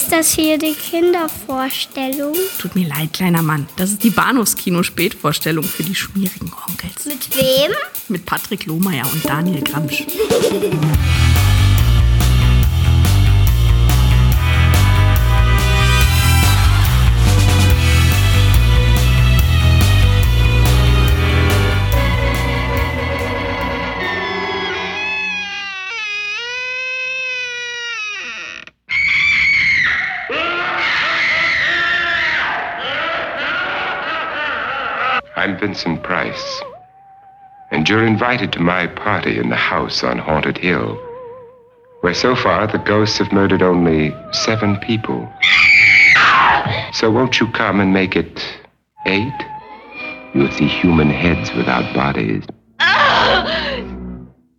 Ist das hier die Kindervorstellung? Tut mir leid, kleiner Mann. Das ist die Bahnhofskino-Spätvorstellung für die schmierigen Onkels. Mit wem? Mit Patrick Lohmeier und Daniel Gramsch. Vincent Price, and you're invited to my party in the house on Haunted Hill, where so far the ghosts have murdered only seven people. So won't you come and make it eight? You'll see human heads without bodies.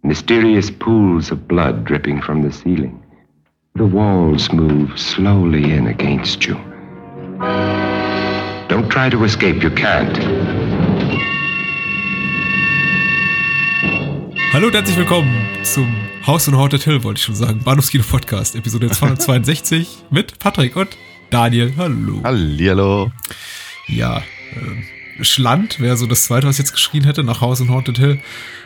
Mysterious pools of blood dripping from the ceiling. The walls move slowly in against you. Don't try to escape, you can't. Hallo und herzlich willkommen zum Haus und Haunted Hill, wollte ich schon sagen. Bahnhofskino Podcast, Episode 262 mit Patrick und Daniel. Hallo. Hallihallo. Ja, äh, Schland wäre so das zweite, was ich jetzt geschrien hätte, nach Haus und Haunted Hill.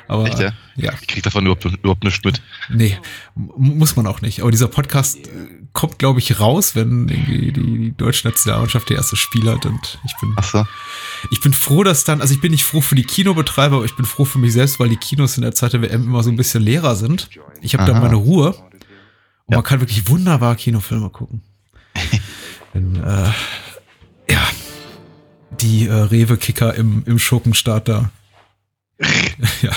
Aber, Echt, ja? Ja. Ich krieg davon überhaupt, überhaupt nichts mit. Nee, muss man auch nicht. Aber dieser Podcast äh, kommt, glaube ich, raus, wenn irgendwie die, die deutsche Nationalmannschaft der erste Spiel hat. Und ich bin, Ach so. ich bin froh, dass dann, also ich bin nicht froh für die Kinobetreiber, aber ich bin froh für mich selbst, weil die Kinos in der Zeit der WM immer so ein bisschen leerer sind. Ich habe da meine Ruhe. Und Ja. man kann wirklich wunderbar Kinofilme gucken. Wenn, äh, ja, die äh, Rewe-Kicker im, im Schurkenstaat da ja,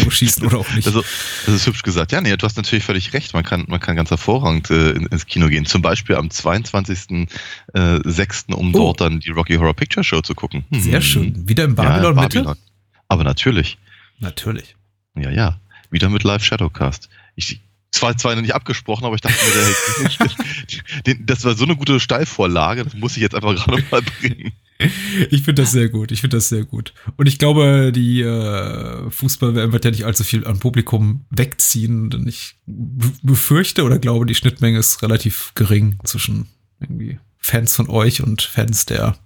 Tore schießen oder auch nicht. Also, das ist hübsch gesagt. Ja, nee, du hast natürlich völlig recht. Man kann, man kann ganz hervorragend äh, in, ins Kino gehen. Zum Beispiel am 22.06., um Oh. dort dann die Rocky Horror Picture Show zu gucken. Hm. Sehr schön. Wieder im Ja, Babylon Mitte? Babylon. Aber natürlich. Natürlich. Ja, ja. Wieder mit Live Shadowcast. Ich, zwar, zwar noch nicht abgesprochen, aber ich dachte mir, den, das war so eine gute Steilvorlage, das muss ich jetzt einfach gerade mal bringen. Ich finde das sehr gut. Ich finde das sehr gut. Und ich glaube, die äh, Fußball-WM wird ja nicht allzu viel an Publikum wegziehen, denn ich befürchte oder glaube, die Schnittmenge ist relativ gering zwischen irgendwie Fans von euch und Fans der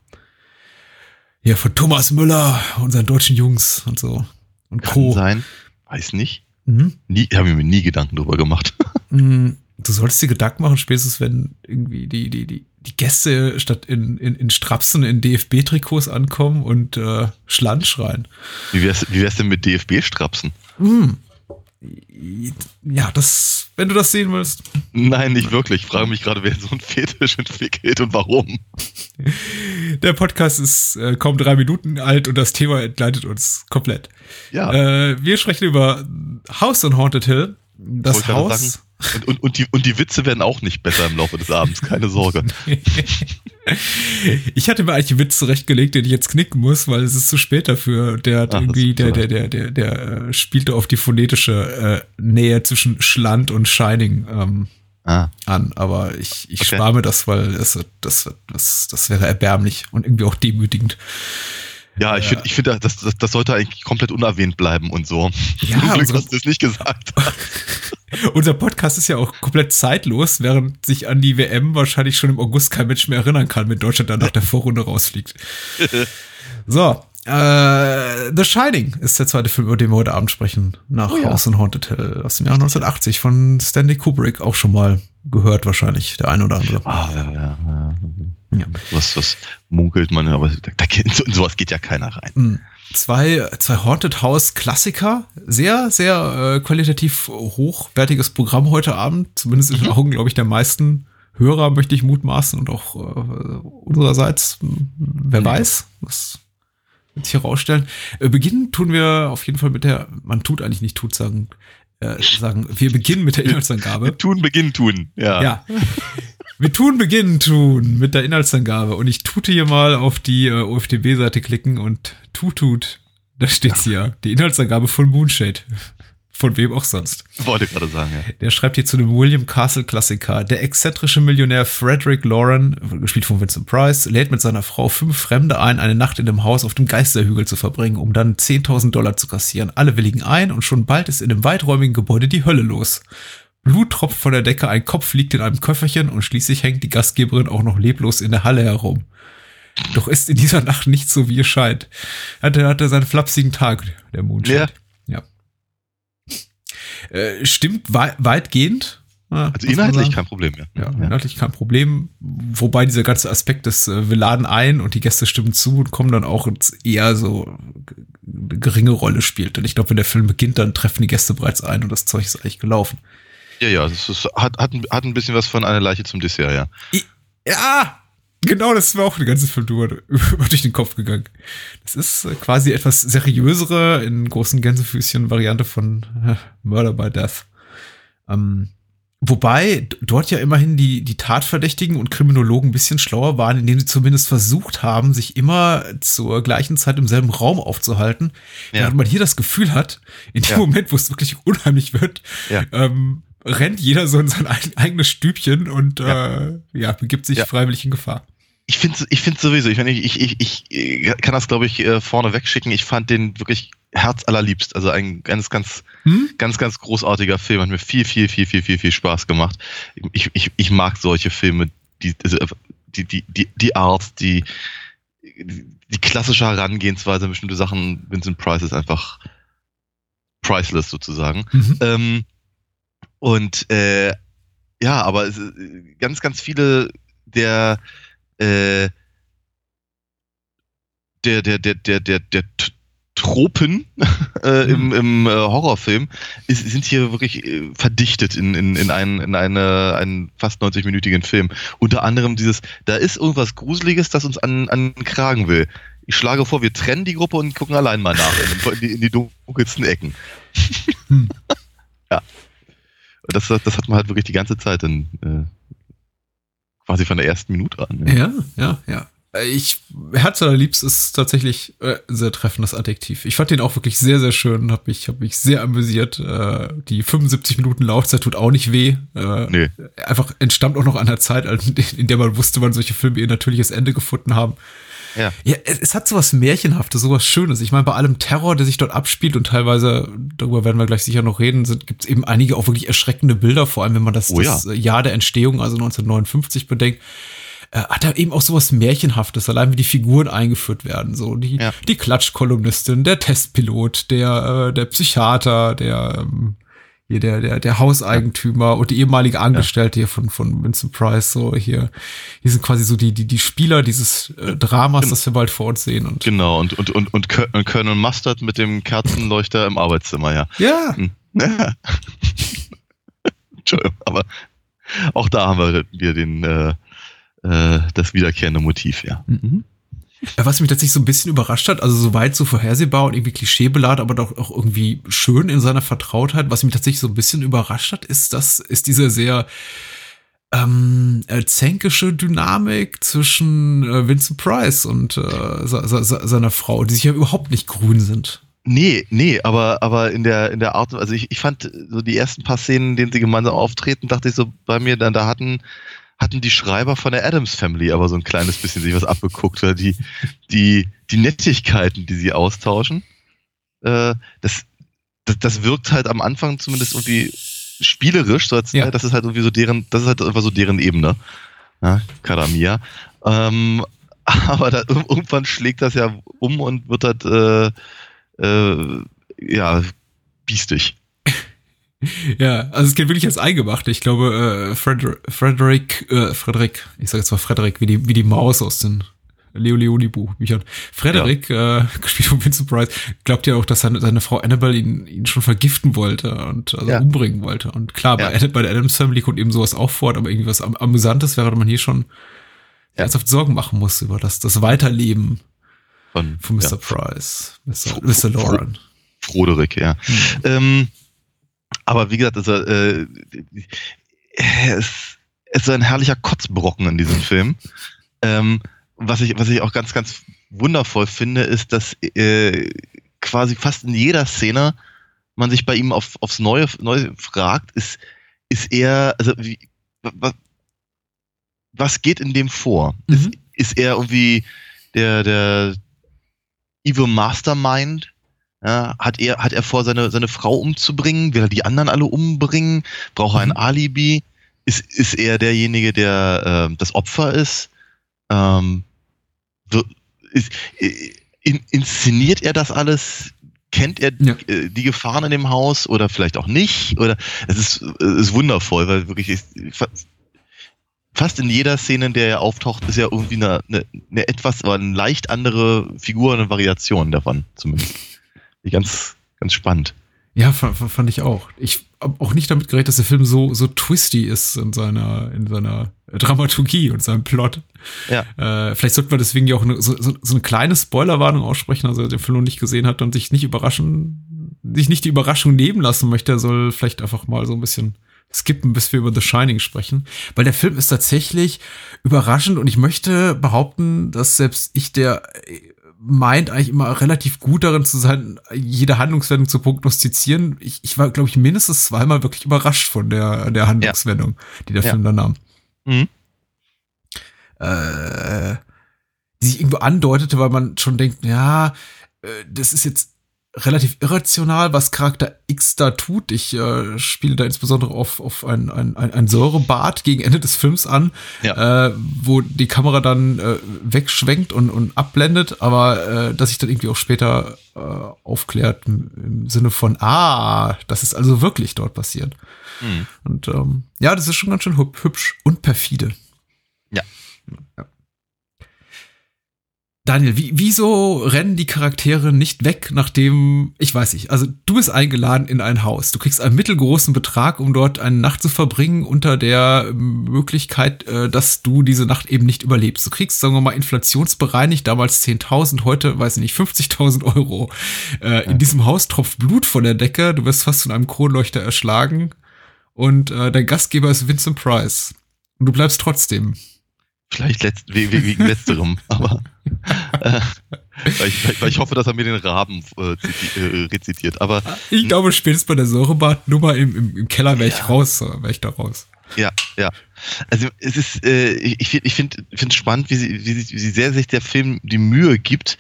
ja von Thomas Müller, unseren deutschen Jungs und so und Kann Co. sein. Weiß nicht. Mhm. Nie, habe ich mir nie Gedanken drüber gemacht. Mm, Du solltest dir Gedanken machen, spätestens wenn irgendwie die, die, die, die Gäste statt in, in, in Strapsen in DFB-Trikots ankommen und äh, Schland schreien. Wie wär's, wie wär's denn mit DFB-Strapsen? Hm. Ja, das, wenn du das sehen willst. Nein, nicht wirklich. Ich frage mich gerade, wer so ein Fetisch entwickelt und warum. Der Podcast ist äh, kaum drei Minuten alt und das Thema entgleitet uns komplett. Ja, Äh, wir sprechen über House on Haunted Hill. Das Haus. Und, und, und, die, und die Witze werden auch nicht besser im Laufe des Abends, keine Sorge. ich hatte mir eigentlich einen Witz zurechtgelegt, den ich jetzt knicken muss, weil es ist zu spät dafür. Der hat Ach, irgendwie, der, der, der, der, der äh, spielte auf die phonetische äh, Nähe zwischen Schland und Shining ähm, Ah, an. Aber ich, ich Okay. spare mir das, weil es, das, das, das wäre erbärmlich und irgendwie auch demütigend. Ja, ich finde, ich finde, das, das, das sollte eigentlich komplett unerwähnt bleiben und so. Ja, Zum Glück, dass du es nicht gesagt hast. Unser Podcast ist ja auch komplett zeitlos, während sich an die WM wahrscheinlich schon im August kein Mensch mehr erinnern kann, wenn Deutschland dann nach der Vorrunde rausfliegt. So, äh, The Shining ist der zweite Film, über den wir heute Abend sprechen, nach Oh ja. House on Haunted Hill aus dem Jahr 1980 von Stanley Kubrick, auch schon mal gehört wahrscheinlich, der ein oder andere. Ah, ja, ja, ja. Ja. Was, was munkelt man, aber da, da, in so- in sowas geht ja keiner rein. Mm. Zwei, zwei Haunted House Klassiker. Sehr, sehr äh, qualitativ hochwertiges Programm heute Abend. Zumindest in den Augen, glaube ich, der meisten Hörer möchte ich mutmaßen und auch äh, unsererseits. Hm, Wer weiß, was wird sich herausstellen. Äh, beginnen tun wir auf jeden Fall mit der, man tut eigentlich nicht tut sagen, äh, sagen, wir beginnen mit der Inhaltsangabe. Tun, beginnen, tun. Ja. Ja. Wir tun beginnen tun mit der Inhaltsangabe und ich tute hier mal auf die äh, OFDB-Seite klicken und tut tut, da steht's hier, die Inhaltsangabe von Moonshade. Von wem auch sonst. Wollte gerade sagen, ja. Der schreibt hier zu dem William Castle Klassiker. Der exzentrische Millionär Frederick Lauren, gespielt von Vincent Price, lädt mit seiner Frau fünf Fremde ein, eine Nacht in dem Haus auf dem Geisterhügel zu verbringen, um dann 10.000 Dollar zu kassieren. Alle willigen ein und schon bald ist in dem weiträumigen Gebäude die Hölle los. Blut tropft von der Decke, ein Kopf liegt in einem Köfferchen und schließlich hängt die Gastgeberin auch noch leblos in der Halle herum. Doch ist in dieser Nacht nicht so, wie es scheint. Hatte, hatte seinen flapsigen Tag, der Mondschein. Ja. Äh, stimmt wei weitgehend. Ja, also inhaltlich kein Problem, ja. Ja, inhaltlich kein Problem. Wobei dieser ganze Aspekt des, äh, wir laden ein und die Gäste stimmen zu und kommen dann auch eher so eine geringe Rolle spielt. Denn ich glaube, wenn der Film beginnt, dann treffen die Gäste bereits ein und das Zeug ist eigentlich gelaufen. Ja, ja, es ist, hat, hat, hat ein bisschen was von einer Leiche zum Dessert, ja. I ja, genau, das ist mir auch den ganzen Film über, über durch den Kopf gegangen. Das ist äh, quasi etwas seriösere, in großen Gänsefüßchen Variante von äh, Murder by Death. Ähm, Wobei dort ja immerhin die, die Tatverdächtigen und Kriminologen ein bisschen schlauer waren, indem sie zumindest versucht haben, sich immer zur gleichen Zeit im selben Raum aufzuhalten. Ja. Während man hier das Gefühl hat, in dem ja. Moment, wo es wirklich unheimlich wird, ja. ähm, rennt jeder so in sein eigenes Stübchen und ja, äh, ja begibt sich freiwillig in Gefahr. Ich finde ich finde sowieso, ich, ich, ich, ich kann das, glaube ich, äh, vorne wegschicken. Ich fand den wirklich herzallerliebst. Also ein ganz, ganz, hm? ganz, ganz großartiger Film. Hat mir viel, viel, viel, viel, viel, viel Spaß gemacht. Ich, ich, ich mag solche Filme, die, also, die, die, die, die Art, die, die klassische Herangehensweise an bestimmte Sachen. Vincent Price ist einfach priceless sozusagen. Mhm. Ähm, und äh, ja, aber es, ganz, ganz viele der äh, der, der, der, der, der, der Tropen äh, mhm. im, im äh, Horrorfilm ist, sind hier wirklich äh, verdichtet in, in, in, einen, in eine, einen fast 90-minütigen Film. Unter anderem dieses, da ist irgendwas Gruseliges, das uns an, an den Kragen will. Ich schlage vor, wir trennen die Gruppe und gucken allein mal nach in, die, in die dunkelsten Ecken. Hm. ja. Das, das hat man halt wirklich die ganze Zeit dann äh, quasi von der ersten Minute an. Ja, ja, ja. ja. Äh, ich, Herz allerliebst ist tatsächlich äh, sehr treffendes Adjektiv. Ich fand den auch wirklich sehr, sehr schön, hab mich, hab mich sehr amüsiert. Äh, die 75 Minuten Laufzeit tut auch nicht weh. Äh, nee. Einfach entstammt auch noch an der Zeit, in der man wusste, wann solche Filme ihr natürliches Ende gefunden haben. Ja. ja, es hat sowas Märchenhaftes, sowas Schönes. Ich meine, bei allem Terror, der sich dort abspielt und teilweise, darüber werden wir gleich sicher noch reden, gibt es eben einige auch wirklich erschreckende Bilder, vor allem wenn man das, oh, das ja. Jahr der Entstehung, also 1959, bedenkt äh, hat er eben auch sowas Märchenhaftes, allein wie die Figuren eingeführt werden. So die, ja. die Klatschkolumnistin, der Testpilot, der, äh, der Psychiater, der ähm, hier der, der, der Hauseigentümer und die ehemalige Angestellte ja. hier von, von Vincent Price, so hier, hier sind quasi so die, die, die Spieler dieses äh, Dramas, genau. das wir bald vor uns sehen. Und genau, und, und, und, und Colonel Mustard mit dem Kerzenleuchter im Arbeitszimmer, ja. Ja. Hm. Entschuldigung, aber auch da haben wir wieder den, äh, äh, das wiederkehrende Motiv, ja. Mhm. Was mich tatsächlich so ein bisschen überrascht hat, also so weit so vorhersehbar und irgendwie klischeebeladen, aber doch auch irgendwie schön in seiner Vertrautheit. Was mich tatsächlich so ein bisschen überrascht hat, ist das, ist diese sehr ähm, äh, zänkische Dynamik zwischen äh, Vincent Price und äh, seiner Frau, die sich ja überhaupt nicht grün sind. Nee, nee, aber, aber in der, in der Art, also ich, ich fand so die ersten paar Szenen, in denen sie gemeinsam auftreten, dachte ich so bei mir, dann, da hatten, hatten die Schreiber von der Adams Family aber so ein kleines bisschen sich was abgeguckt, oder die, die, die Nettigkeiten, die sie austauschen, äh, das, das, das wirkt halt am Anfang zumindest irgendwie spielerisch, so als, ja. das ist halt irgendwie so deren, das ist halt einfach so deren Ebene. Ja, Karamia. Ähm, aber da, irgendwann schlägt das ja um und wird halt, äh, äh, ja, biestig. Ja, also es geht wirklich als Eingemachte. Ich glaube, äh, Frederick, Frederick, äh, Frederick, ich sage jetzt mal Frederick, wie die, wie die Maus aus den Leo Leoni Buchbüchern. Frederick, ja. äh, gespielt von Vincent Price, glaubt ja auch, dass seine, seine Frau Annabelle ihn, ihn schon vergiften wollte und also ja. umbringen wollte. Und klar, ja. bei, bei der Adams Family kommt eben sowas auch fort, aber irgendwie was Am Amüsantes, während man hier schon ernsthaft Sorgen machen muss über das, das Weiterleben von, von Mr. Price, Mr. Mr. Lauren. Froderick, ja. Hm. Ähm, aber wie gesagt, also, äh, es, es ist ein herrlicher Kotzbrocken in diesem Film. Ähm, was ich, was ich auch ganz, ganz wundervoll finde, ist, dass äh, quasi fast in jeder Szene man sich bei ihm auf, aufs Neue, Neue fragt, ist, ist er, also wie, was, was geht in dem vor? Mhm. Ist, ist er irgendwie der, der Evil Mastermind, Ja, hat er, hat er vor, seine, seine Frau umzubringen? Will er die anderen alle umbringen? Braucht er ein Mhm. Alibi? Ist, ist er derjenige, der äh, das Opfer ist? Ähm, wird, ist äh, in, inszeniert er das alles? Kennt er Ja. äh, die Gefahren in dem Haus oder vielleicht auch nicht? Oder es ist, es ist wundervoll, weil wirklich ist, fa- fast in jeder Szene, in der er auftaucht, ist ja irgendwie eine, eine, eine etwas, aber eine leicht andere Figur, eine Variation davon zumindest. Ganz, ganz spannend. Ja, fand, fand ich auch. Ich habe auch nicht damit gerechnet, dass der Film so, so twisty ist in seiner, in seiner Dramaturgie und seinem Plot. Ja. Äh, vielleicht sollten wir deswegen ja auch eine, so, so, eine kleine Spoilerwarnung aussprechen. Also wer den Film noch nicht gesehen hat und sich nicht überraschen, sich nicht die Überraschung nehmen lassen möchte, der soll vielleicht einfach mal so ein bisschen skippen, bis wir über The Shining sprechen. Weil der Film ist tatsächlich überraschend und ich möchte behaupten, dass selbst ich, der meint eigentlich immer relativ gut darin zu sein, jede Handlungswendung zu prognostizieren. Ich, ich war, glaube ich, mindestens zweimal wirklich überrascht von der, der Handlungswendung, die der Ja. Film dann nahm. Mhm. Äh, die sich irgendwo andeutete, weil man schon denkt, ja, äh, das ist jetzt relativ irrational, was Charakter X da tut. Ich äh, spiele da insbesondere auf, auf ein, ein, ein, Säurebad gegen Ende des Films an, äh, wo die Kamera dann äh, wegschwenkt und, und abblendet, aber äh, dass sich dann irgendwie auch später äh, aufklärt im, im Sinne von, ah, das ist also wirklich dort passiert. Mhm. Und ähm, ja, das ist schon ganz schön hüb- hübsch und perfide. Ja. ja. Daniel, wie, wieso rennen die Charaktere nicht weg, nachdem, ich weiß nicht, also du bist eingeladen in ein Haus. Du kriegst einen mittelgroßen Betrag, um dort eine Nacht zu verbringen, unter der Möglichkeit, äh, dass du diese Nacht eben nicht überlebst. Du kriegst, sagen wir mal, inflationsbereinigt, damals 10.000, heute, weiß ich nicht, 50.000 Euro. Äh, In diesem Haus tropft Blut von der Decke, du wirst fast von einem Kronleuchter erschlagen und äh, dein Gastgeber ist Vincent Price. Und du bleibst trotzdem. Vielleicht letzt, we- we- wegen letzterem, aber äh, weil, ich, weil ich hoffe, dass er mir den Raben äh, äh, rezitiert. Aber Ich glaube, spätestens bei der Säurebad-Nummer im, im, im Keller wäre ich Ja. raus, äh, wäre ich da raus. ja, ja. Also es ist, äh, ich, ich finde finde spannend, wie sie, wie, sie, wie sehr sich der Film die Mühe gibt,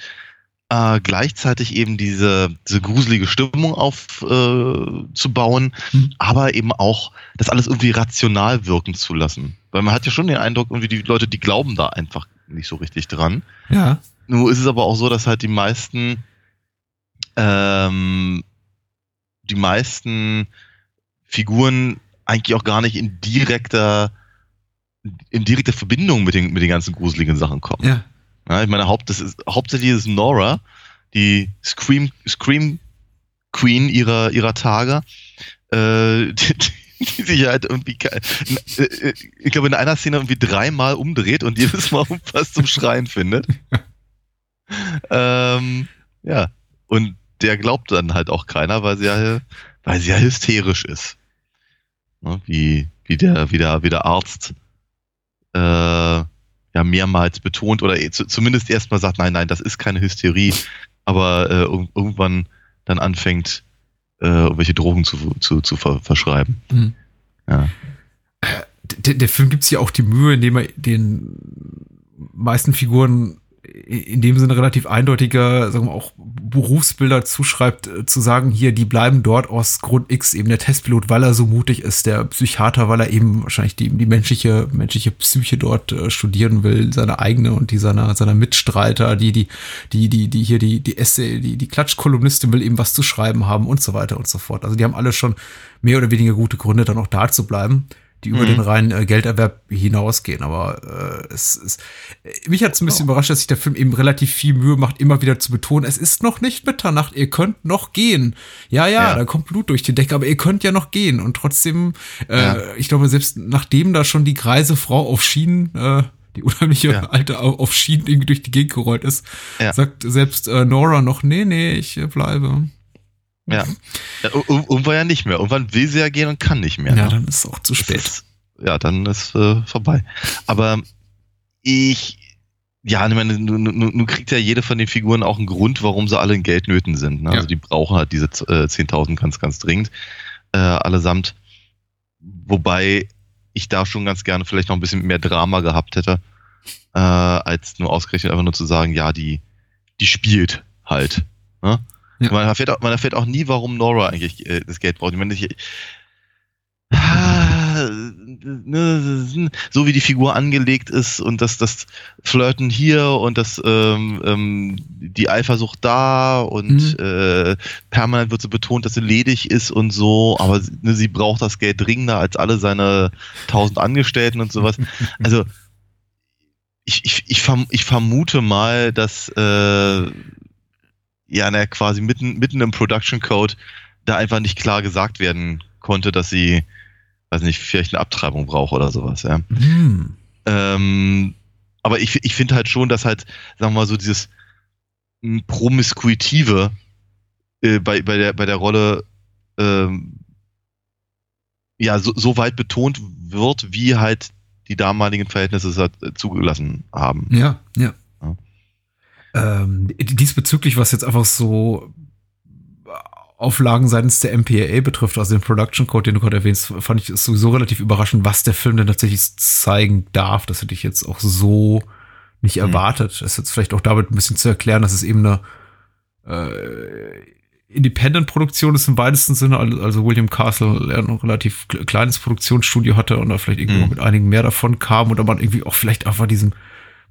äh, gleichzeitig eben diese, diese gruselige Stimmung aufzubauen, äh, zu bauen, Mhm. aber eben auch das alles irgendwie rational wirken zu lassen. Weil man hat ja schon den Eindruck, irgendwie die Leute, die glauben da einfach nicht so richtig dran. Ja. Nur ist es aber auch so, dass halt die meisten, ähm, die meisten Figuren eigentlich auch gar nicht in direkter, in direkter Verbindung mit den, mit den ganzen gruseligen Sachen kommen. Ja. Ja, ich meine, Haupt, das ist, hauptsächlich ist Nora, die Scream, Scream Queen ihrer, ihrer Tage, äh, die, die sich halt irgendwie, äh, äh, ich glaube, in einer Szene irgendwie dreimal umdreht und jedes Mal was zum Schreien findet. ähm, ja, und der glaubt dann halt auch keiner, weil sie ja, weil sie ja hysterisch ist. Ne, wie, wie der, wie der, wie der Arzt, äh, ja mehrmals betont oder zu, zumindest erstmal sagt, nein, nein, das ist keine Hysterie, aber äh, irg- irgendwann dann anfängt, äh, irgendwelche Drogen zu, zu, zu ver verschreiben. Mhm. Ja. Der, der Film gibt sich ja auch die Mühe, indem er den meisten Figuren in dem Sinne relativ eindeutiger, sagen wir auch Berufsbilder zuschreibt, äh, zu sagen, hier, die bleiben dort aus Grund X, eben der Testpilot, weil er so mutig ist, der Psychiater, weil er eben wahrscheinlich die, die menschliche, menschliche Psyche dort äh, studieren will, seine eigene und die seiner, seiner Mitstreiter, die, die, die, die, die hier die, die Essay, die, die Klatschkolumnistin will eben was zu schreiben haben und so weiter und so fort. Also die haben alle schon mehr oder weniger gute Gründe, dann auch da zu bleiben die über Mhm. den reinen äh, Gelderwerb hinausgehen. Aber äh, es ist, äh, mich hat es ein bisschen überrascht, dass sich der Film eben relativ viel Mühe macht, immer wieder zu betonen, es ist noch nicht Mitternacht, ihr könnt noch gehen. Ja, ja, Ja. da kommt Blut durch die Decke, aber ihr könnt ja noch gehen. Und trotzdem, äh, Ja. ich glaube, selbst nachdem da schon die greise Frau auf Schienen, äh, die unheimliche Ja. alte au- auf Schienen irgendwie durch die Gegend gerollt ist, Ja. sagt selbst äh, Nora noch, nee, nee, ich äh, bleibe. Ja. ja ir- ir- irgendwann ja nicht mehr. Irgendwann will sie ja gehen und kann nicht mehr. Ja, ne? dann ist es auch zu spät. Ist, ja, dann ist äh, vorbei. Aber ich, ja, ich meine, nun, nun, nun kriegt ja jede von den Figuren auch einen Grund, warum sie alle in Geldnöten sind. Ne? Ja. Also die brauchen halt diese äh, 10.000 ganz, ganz dringend. Äh, allesamt. Wobei ich da schon ganz gerne vielleicht noch ein bisschen mehr Drama gehabt hätte, äh, als nur ausgerechnet einfach nur zu sagen, ja, die, die spielt halt. Ne? Ja. Man, erfährt auch, man erfährt auch nie, warum Nora eigentlich äh, das Geld braucht. Ich meine, ich, Ah, ne, so wie die Figur angelegt ist und das, das Flirten hier und das ähm, ähm, die Eifersucht da und Mhm. äh, permanent wird so betont, dass sie ledig ist und so, aber ne, sie braucht das Geld dringender als alle seine tausend Angestellten und sowas. Also ich, ich, ich, verm ich vermute mal, dass äh, ja, na, quasi mitten, mitten im Production Code da einfach nicht klar gesagt werden konnte, dass sie, weiß nicht, vielleicht eine Abtreibung braucht oder sowas, ja. Hm. Ähm, aber ich, ich finde halt schon, dass halt, sagen wir mal, so dieses m, Promiskuitive äh, bei, bei, der, bei der Rolle ähm, ja so, so weit betont wird, wie halt die damaligen Verhältnisse es halt, zugelassen haben. Ja, ja. Ähm, diesbezüglich, was jetzt einfach so Auflagen seitens der MPAA betrifft, also den Production Code, den du gerade erwähnst, fand ich es sowieso relativ überraschend, was der Film denn tatsächlich zeigen darf. Das hätte ich jetzt auch so nicht Mhm. erwartet. Das ist jetzt vielleicht auch damit ein bisschen zu erklären, dass es eben eine äh, Independent-Produktion ist im weitesten Sinne. Also also William Castle ein relativ kle- kleines Produktionsstudio hatte und da vielleicht irgendwie Mhm. mit einigen mehr davon kam oder man irgendwie auch vielleicht einfach diesen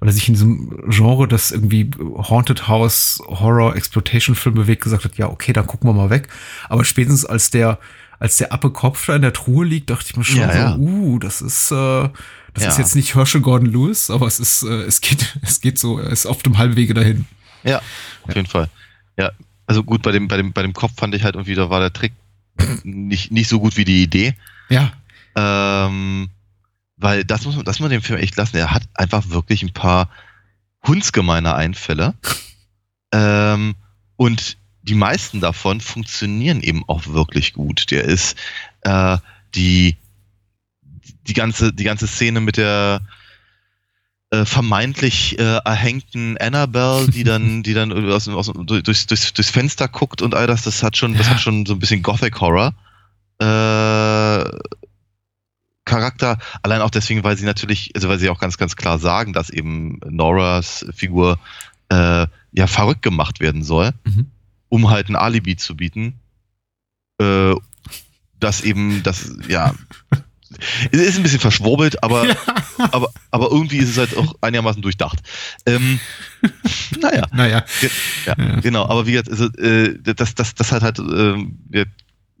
weil er sich in diesem Genre, das irgendwie Haunted House, Horror, Exploitation-Film bewegt, gesagt hat, ja, okay, dann gucken wir mal weg. Aber spätestens als der, als der Appelkopf da in der Truhe liegt, dachte ich mir schon Ja, so, ja. uh, das ist, äh, das Ja. ist jetzt nicht Herschel Gordon Lewis, aber es ist, äh, es geht, es geht so, er ist auf dem halben Wege dahin. Ja, auf jeden Fall. Ja, also gut, bei dem, bei dem, bei dem Kopf fand ich halt irgendwie, da war der Trick nicht, nicht so gut wie die Idee. Ja. Ähm, weil das muss man, das muss man dem Film echt lassen. Er hat einfach wirklich ein paar hundsgemeine Einfälle. ähm, und die meisten davon funktionieren eben auch wirklich gut. Der ist äh, die, die ganze, die ganze Szene mit der äh, vermeintlich äh, erhängten Annabelle, die dann, die dann aus, dem- aus, durchs, durchs, durchs Fenster guckt und all das, das hat schon, das Ja. hat schon so ein bisschen Gothic Horror. Äh, Charakter, allein auch deswegen, weil sie natürlich, also weil sie auch ganz, ganz klar sagen, dass eben Noras Figur äh, ja verrückt gemacht werden soll, Mhm. um halt ein Alibi zu bieten. Äh, das eben, das, ja, es ist ein bisschen verschwurbelt, aber, aber, aber irgendwie ist es halt auch einigermaßen durchdacht. Ähm, naja, Naja. ja, Ja. genau, aber wie gesagt, also, äh, das, das, das hat halt ja,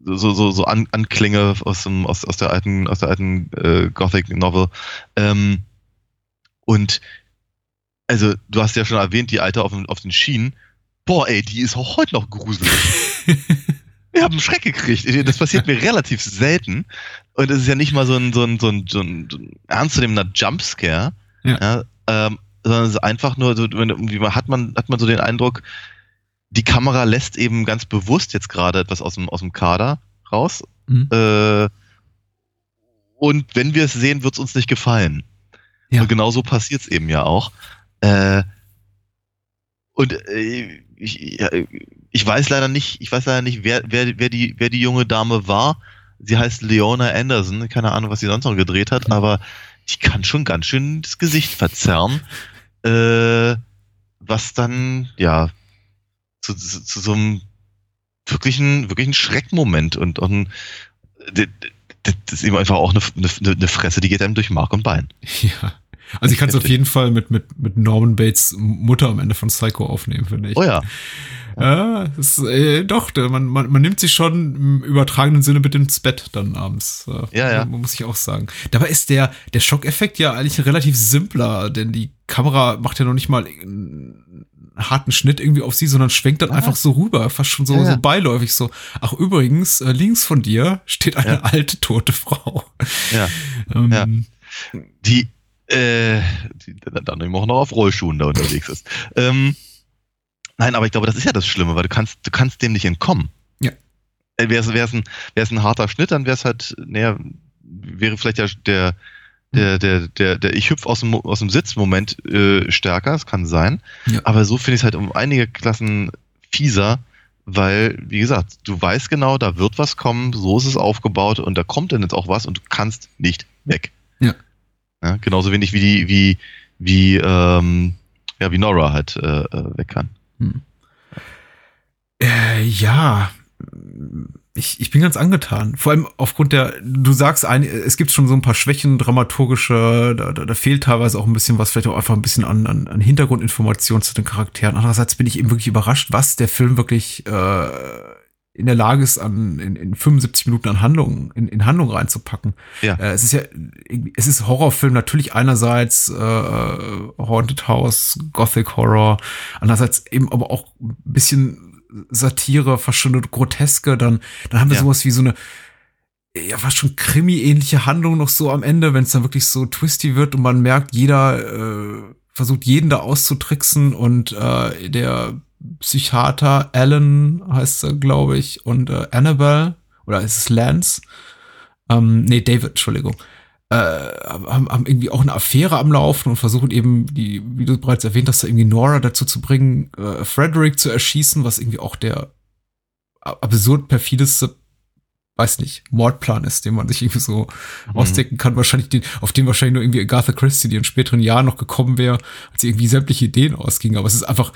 so, so, so An Anklänge aus, dem, aus, aus der alten, aus der alten äh, Gothic Novel. Ähm, und also, du hast ja schon erwähnt, die alte auf, den- auf den Schienen. Boah, ey, die ist auch heute noch gruselig. Ich habe einen Schreck gekriegt. Das passiert mir relativ selten. Und es ist ja nicht mal so ein, so ein, so ein, so ein, so ein ernstzunehmender Jumpscare. Ja. ähm, sondern es ist einfach nur, so, wenn- irgendwie mal hat man, hat man so den Eindruck, die Kamera lässt eben ganz bewusst jetzt gerade etwas aus dem, aus dem Kader raus. Mhm. Äh, und wenn wir es sehen, wird es uns nicht gefallen. Ja. Und genau so passiert es eben ja auch. Äh, und äh, ich, ich weiß leider nicht, ich weiß leider nicht, wer, wer, wer, die, wer die junge Dame war. Sie heißt Leona Anderson, keine Ahnung, was sie sonst noch gedreht hat, Mhm. aber die kann schon ganz schön das Gesicht verzerren. Äh, was dann, ja, zu, zu, zu so einem wirklichen, wirklichen Schreckmoment und, und das ist eben einfach auch eine, eine, eine Fresse, die geht einem durch Mark und Bein. Ja. Also ich kann es auf jeden Fall mit, mit, mit Norman Bates Mutter am Ende von Psycho aufnehmen, finde ich. Oh ja. Ja, ist, äh, doch, man, man, man nimmt sich schon im übertragenen Sinne mit ins Bett dann abends. Äh, Ja, ja. Muss ich auch sagen. Dabei ist der, der Schockeffekt ja eigentlich relativ simpler, denn die Kamera macht ja noch nicht mal harten Schnitt irgendwie auf sie, sondern schwenkt dann Ah. einfach so rüber, fast schon so, Ja, ja. so beiläufig so. Ach, übrigens, äh, links von dir steht eine Ja. alte, tote Frau. Ja. Ähm. Die, äh, die dann eben auch noch auf Rollschuhen da unterwegs ist. Ähm, nein, aber ich glaube, das ist ja das Schlimme, weil du kannst, du kannst dem nicht entkommen. Ja. Wäre es ein, wär's ein harter Schnitt, dann wäre es halt, naja, wäre vielleicht der, der, der, der, der, der ich hüpf aus dem, aus dem Sitzmoment äh, stärker, das kann sein. Ja. Aber so finde ich es halt um einige Klassen fieser, weil, wie gesagt, du weißt genau, da wird was kommen, so ist es aufgebaut und da kommt dann jetzt auch was und du kannst nicht weg. Ja. ja genauso wenig wie die, wie, wie, ähm, ja, wie Nora halt äh, äh, weg kann. Hm. Äh, ja, ich, ich bin ganz angetan. Vor allem aufgrund der, du sagst, ein, es gibt schon so ein paar Schwächen, dramaturgische, da, da, da fehlt teilweise auch ein bisschen was, vielleicht auch einfach ein bisschen an, an, an Hintergrundinformationen zu den Charakteren. Andererseits bin ich eben wirklich überrascht, was der Film wirklich äh, in der Lage ist, an, in, in 75 Minuten an Handlung, in, in Handlung reinzupacken. Ja. Äh, es ist ja, es ist Horrorfilm natürlich einerseits äh, Haunted House, Gothic Horror, andererseits eben aber auch ein bisschen Satire, fast schon eine groteske, dann, dann haben wir Ja. sowas wie so eine, ja, fast schon Krimi-ähnliche Handlung noch so am Ende, wenn es dann wirklich so twisty wird und man merkt, jeder äh, versucht jeden da auszutricksen und äh, der Psychiater Alan heißt er, glaube ich, und äh, Annabelle, oder ist es Lance? Ähm, nee, David, Entschuldigung. Äh, haben, haben irgendwie auch eine Affäre am Laufen und versuchen eben, die, wie du bereits erwähnt hast, irgendwie Nora dazu zu bringen, äh, Frederick zu erschießen, was irgendwie auch der absurd perfideste, weiß nicht, Mordplan ist, den man sich irgendwie so ausdenken kann. Wahrscheinlich den, auf den wahrscheinlich nur irgendwie Agatha Christie, die in späteren Jahren noch gekommen wäre, als irgendwie sämtliche Ideen ausgingen. Aber es ist einfach,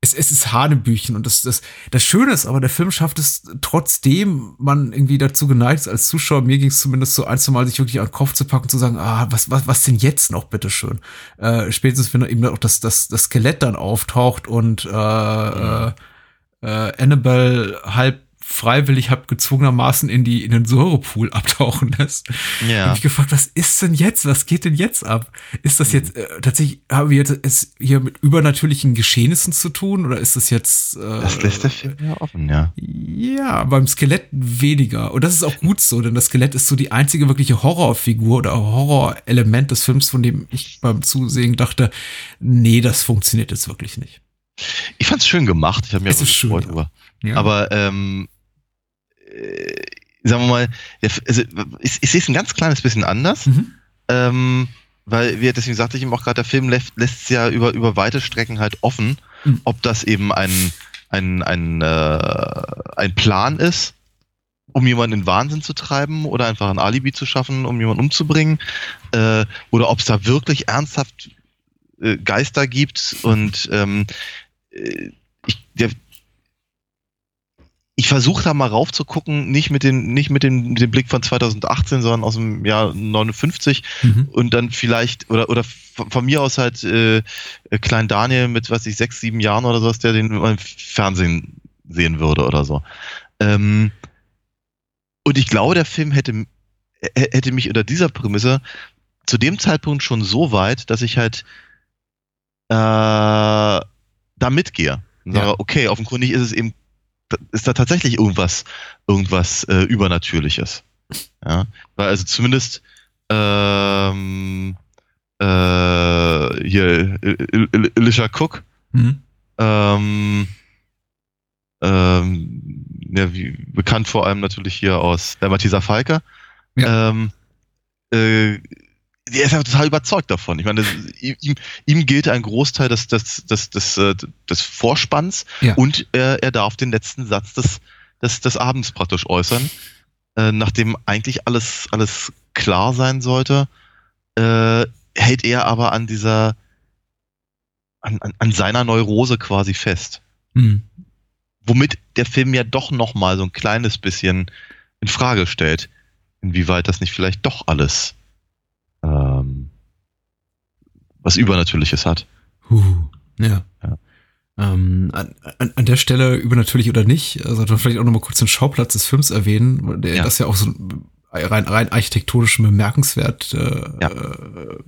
es, es ist Hanebüchen und das, das, das Schöne ist aber, der Film schafft es trotzdem, man irgendwie dazu geneigt ist als Zuschauer, mir ging es zumindest so ein, Mal, sich wirklich an den Kopf zu packen und zu sagen, ah, was, was, was denn jetzt noch, bitteschön? Äh, spätestens, wenn eben auch das, das, das Skelett dann auftaucht und äh, äh, äh, Annabelle halb freiwillig, halb gezwungenermaßen in die in den Säurepool abtauchen lässt. Ja. Hab ich gefragt, was ist denn jetzt? Was geht denn jetzt ab? Ist das jetzt äh, tatsächlich, haben wir jetzt es hier mit übernatürlichen Geschehnissen zu tun oder ist das jetzt äh, Das lässt der Film ja offen, ja. ja, beim Skelett weniger. Und das ist auch gut so, denn das Skelett ist so die einzige wirkliche Horrorfigur oder Horrorelement des Films, von dem ich beim Zusehen dachte, nee, das funktioniert jetzt wirklich nicht. Ich fand's schön gemacht. Ich habe mir Es schön, gefreut ja. Ja. Aber ähm, äh, sagen wir mal, also, ich, ich sehe es ein ganz kleines bisschen anders. Mhm. Ähm, weil, wir, deswegen sagte ich ihm auch gerade, der Film lässt, lässt es ja über, über weite Strecken halt offen, Mhm. ob das eben ein, ein, ein, äh, ein Plan ist, um jemanden in Wahnsinn zu treiben oder einfach ein Alibi zu schaffen, um jemanden umzubringen, äh, oder ob es da wirklich ernsthaft äh, Geister gibt und ähm, äh, ich, der, ich versuche da mal rauf zu gucken, nicht mit, den, nicht mit, dem, mit dem Blick von 2018, sondern aus dem Jahr 59 Mhm. und dann vielleicht, oder, oder von, von mir aus halt äh, Klein Daniel mit, was ich, sechs, sieben Jahren oder sowas, der den im Fernsehen sehen würde oder so. Ähm, und ich glaube, der Film hätte, hätte mich unter dieser Prämisse zu dem Zeitpunkt schon so weit, dass ich halt äh, da mitgehe. Und sage, Ja. okay, offenkundig ist es eben, ist da tatsächlich irgendwas, irgendwas äh, Übernatürliches. Ja, weil also zumindest ähm, äh, hier El- El- Elisha Cook, Mhm. ähm, ähm, ja, wie, bekannt vor allem natürlich hier aus der Matthias Falke. Ja. Ähm, äh, der ist ja total überzeugt davon. Ich meine, das, ihm, ihm gilt ein Großteil des, des, des, des, äh, des Vorspanns Ja. und er, er darf den letzten Satz des, des, des Abends praktisch äußern, äh, nachdem eigentlich alles, alles klar sein sollte, äh, hält er aber an dieser, an, an, an seiner Neurose quasi fest. Mhm. Womit der Film ja doch nochmal so ein kleines bisschen in Frage stellt, inwieweit das nicht vielleicht doch alles ähm, was Übernatürliches hat. Huh. Ja. Ja. Ähm, an, an, an der Stelle, übernatürlich oder nicht, äh, sollte man vielleicht auch noch mal kurz den Schauplatz des Films erwähnen, der Ja. das ja auch so rein, rein architektonisch bemerkenswert äh, Ja. äh,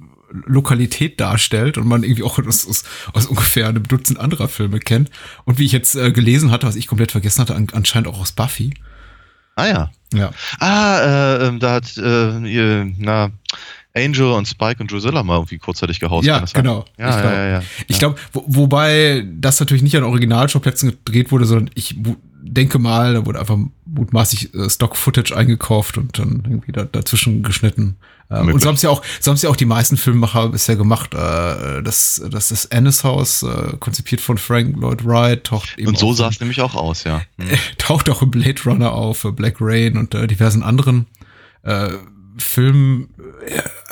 Lokalität darstellt und man irgendwie auch aus, aus, aus ungefähr einem Dutzend anderer Filme kennt. Und wie ich jetzt äh, gelesen hatte, was ich komplett vergessen hatte, an, anscheinend auch aus Buffy. Ah ja. Ja. Ah, äh, ähm, da hat äh, ihr, na, Angel und Spike und Drusilla mal irgendwie kurzzeitig gehaust. Ja, genau. Ja, Ich ja, glaub- ja, ja. Ich glaube, wo, wobei das natürlich nicht an Originalschauplätzen gedreht wurde, sondern ich denke mal, da wurde einfach mutmaßlich äh, Stock-Footage eingekauft und dann irgendwie da, dazwischen geschnitten. Und Möglich. so haben es ja auch, so haben es ja auch die meisten Filmemacher bisher gemacht. Äh, das, das ist Annis Haus, äh, konzipiert von Frank Lloyd Wright, taucht eben Und so sah es nämlich auch aus, ja. Hm. taucht auch im Blade Runner auf, äh, Black Rain und äh, diversen anderen äh, Filmen.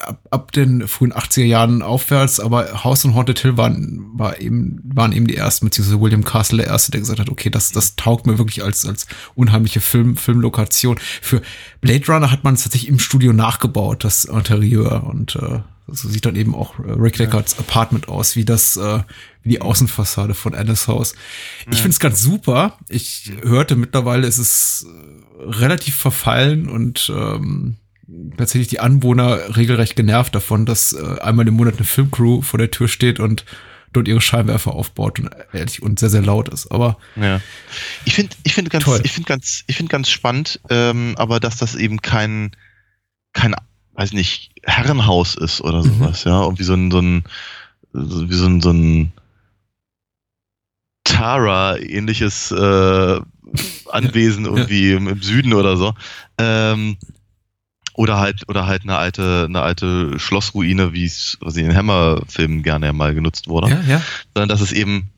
Ab, ab den frühen 80er Jahren aufwärts, aber House on Haunted Hill waren, war eben, waren eben die ersten, beziehungsweise William Castle der erste, der gesagt hat, okay, das, das taugt mir wirklich als, als unheimliche Film, Filmlokation. Für Blade Runner hat man es tatsächlich im Studio nachgebaut, das Interieur und äh, so sieht dann eben auch Rick Deckards Apartment aus, wie das, äh, wie die Außenfassade von Alice House. Ich finde es ganz super. Ich hörte mittlerweile, es ist äh, relativ verfallen und ähm, tatsächlich die Anwohner regelrecht genervt davon, dass äh, einmal im Monat eine Filmcrew vor der Tür steht und dort ihre Scheinwerfer aufbaut und ehrlich und sehr, sehr laut ist. Aber Ja. Ich finde, ich finde ganz, Toll. ich finde ganz, ich finde ganz spannend, ähm, aber dass das eben kein, kein, weiß nicht, Herrenhaus ist oder Mhm. sowas, ja, und wie so ein, so ein, wie so ein, so ein Tara-ähnliches äh, Anwesen irgendwie im, im Süden oder so. Ähm, oder halt, oder halt eine alte, eine alte Schlossruine, wie es was in Hammer-Filmen gerne mal genutzt wurde ja, ja. sondern dass es eben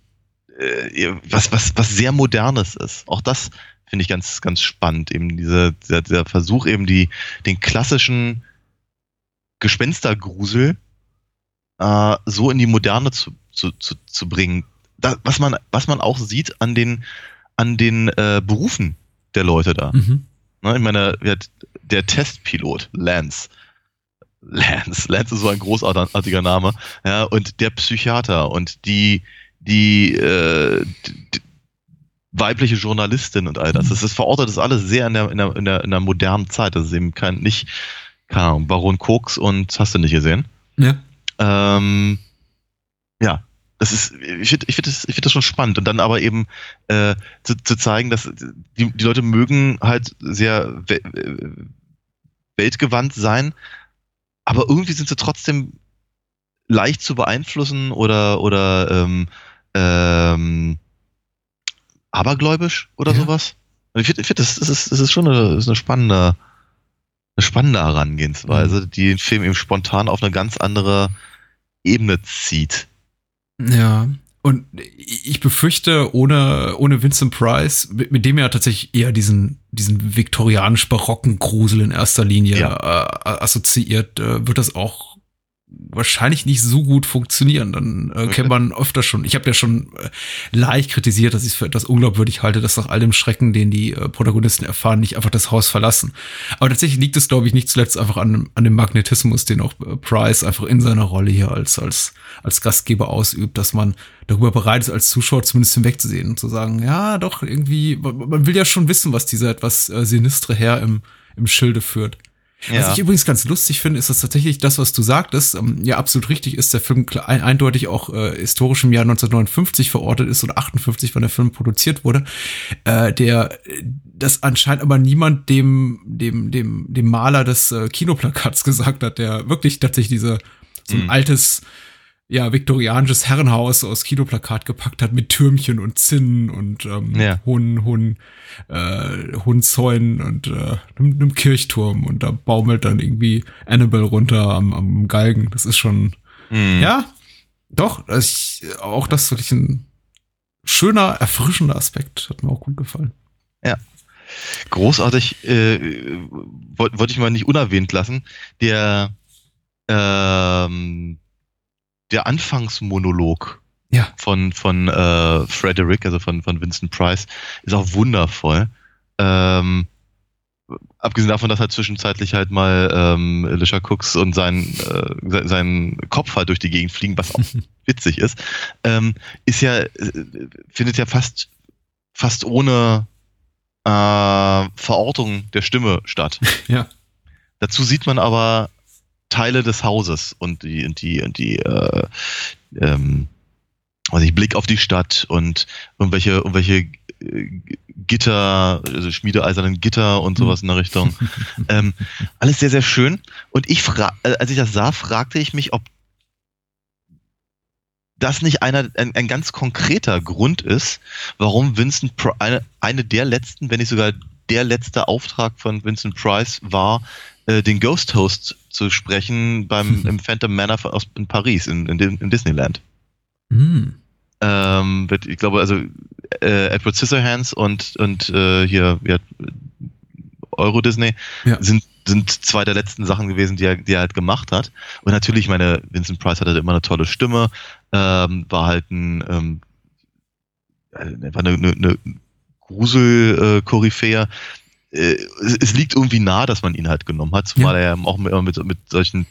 äh, was, was, was sehr Modernes ist. Auch das finde ich ganz, ganz spannend. Eben dieser, dieser, dieser Versuch, eben die, den klassischen Gespenstergrusel äh, so in die Moderne zu, zu, zu, zu bringen. Da, was, man, was man auch sieht an den, an den äh, Berufen der Leute da. Mhm. Ne, ich meine, der Testpilot, Lance. Lance, Lance ist so ein großartiger Name. Ja, und der Psychiater und die, die, äh, die, weibliche Journalistin und all das. Das ist verortet das alles sehr in der, in der, in der, in der modernen Zeit. Das ist eben kein, nicht, keine Ahnung, Baron Koks und hast du nicht gesehen. Ja. Ähm, ja, das ist, ich finde ich find das, ich find das schon spannend. Und dann aber eben äh, zu, zu zeigen, dass die, die Leute mögen halt sehr weltgewandt sein, aber irgendwie sind sie trotzdem leicht zu beeinflussen oder, oder ähm, ähm, abergläubisch oder Ja. sowas. Ich finde, find, das, das, ist, das ist schon eine, ist eine spannende, eine spannende Herangehensweise, Mhm. die den Film eben spontan auf eine ganz andere Ebene zieht. Ja. Und ich befürchte, ohne, ohne Vincent Price, mit, mit dem ja tatsächlich eher diesen, diesen viktorianisch-barocken Grusel in erster Linie äh, assoziiert, äh, wird das auch wahrscheinlich nicht so gut funktionieren. Dann äh, kennt man öfter schon. Ich habe ja schon äh, leicht kritisiert, dass ich es für etwas unglaubwürdig halte, dass nach all dem Schrecken, den die äh, Protagonisten erfahren, nicht einfach das Haus verlassen. Aber tatsächlich liegt es, glaube ich, nicht zuletzt einfach an, an dem Magnetismus, den auch äh, Price einfach in seiner Rolle hier als, als, als Gastgeber ausübt, dass man darüber bereit ist, als Zuschauer zumindest hinwegzusehen und zu sagen, ja, doch, irgendwie, man, man will ja schon wissen, was dieser etwas äh, sinistre Herr im, im Schilde führt. Was ich übrigens ganz lustig finde, ist, dass tatsächlich das, was du sagtest, ähm, ja absolut richtig ist, der Film eindeutig auch äh, historisch im Jahr 1959 verortet ist oder 58, wann der Film produziert wurde, äh, der das anscheinend aber niemand dem dem dem dem Maler des äh, Kinoplakats gesagt hat, der wirklich tatsächlich diese so ein Mhm. altes ja, viktorianisches Herrenhaus aus Kinoplakat gepackt hat mit Türmchen und Zinnen und ähm, Ja. hohen, hohen, äh, hohen Zäunen und äh, einem, einem Kirchturm und da baumelt dann irgendwie Annabelle runter am, am Galgen. Das ist schon, Hm. ja, doch, ich, auch das ist wirklich ein schöner, erfrischender Aspekt. Hat mir auch gut gefallen. großartig, äh, wollte wollt ich mal nicht unerwähnt lassen, der, ähm, der Anfangsmonolog Ja. von, von äh, Frederick, also von, von Vincent Price, ist auch wundervoll. Ähm, abgesehen davon, dass halt zwischenzeitlich halt mal ähm, Alicia Cooks und sein, äh, se- sein Kopf halt durch die Gegend fliegen, was auch witzig ist, ähm, ist ja, äh, findet ja fast, fast ohne äh, Verortung der Stimme statt. Ja. Dazu sieht man aber Teile des Hauses und die, und die, und die, äh, ähm, also ich Blick auf die Stadt und irgendwelche, irgendwelche äh, Gitter, also schmiedeeisernen Gitter und sowas in der Richtung. ähm, alles sehr, sehr schön. Und ich fra äh, als ich das sah, fragte ich mich, ob das nicht einer, ein, ein ganz konkreter Grund ist, warum Vincent Pri eine, eine der letzten, wenn nicht sogar der letzte Auftrag von Vincent Price war, äh, den Ghost Host zu sprechen beim im Phantom Manor aus, in Paris, in, in, in Disneyland. Hm. Ähm, wird, ich glaube, also äh, Edward Scissorhands und, und äh, hier ja, Euro Disney Ja. sind sind zwei der letzten Sachen gewesen, die er, die er halt gemacht hat. Und natürlich, meine, Vincent Price hatte immer eine tolle Stimme, ähm, war halt ein, ähm, äh, war eine, eine, eine Grusel-Koryphäe. Äh, es, liegt irgendwie nah, dass man ihn halt genommen hat, zumal Ja. er ja auch mit, mit, mit solchen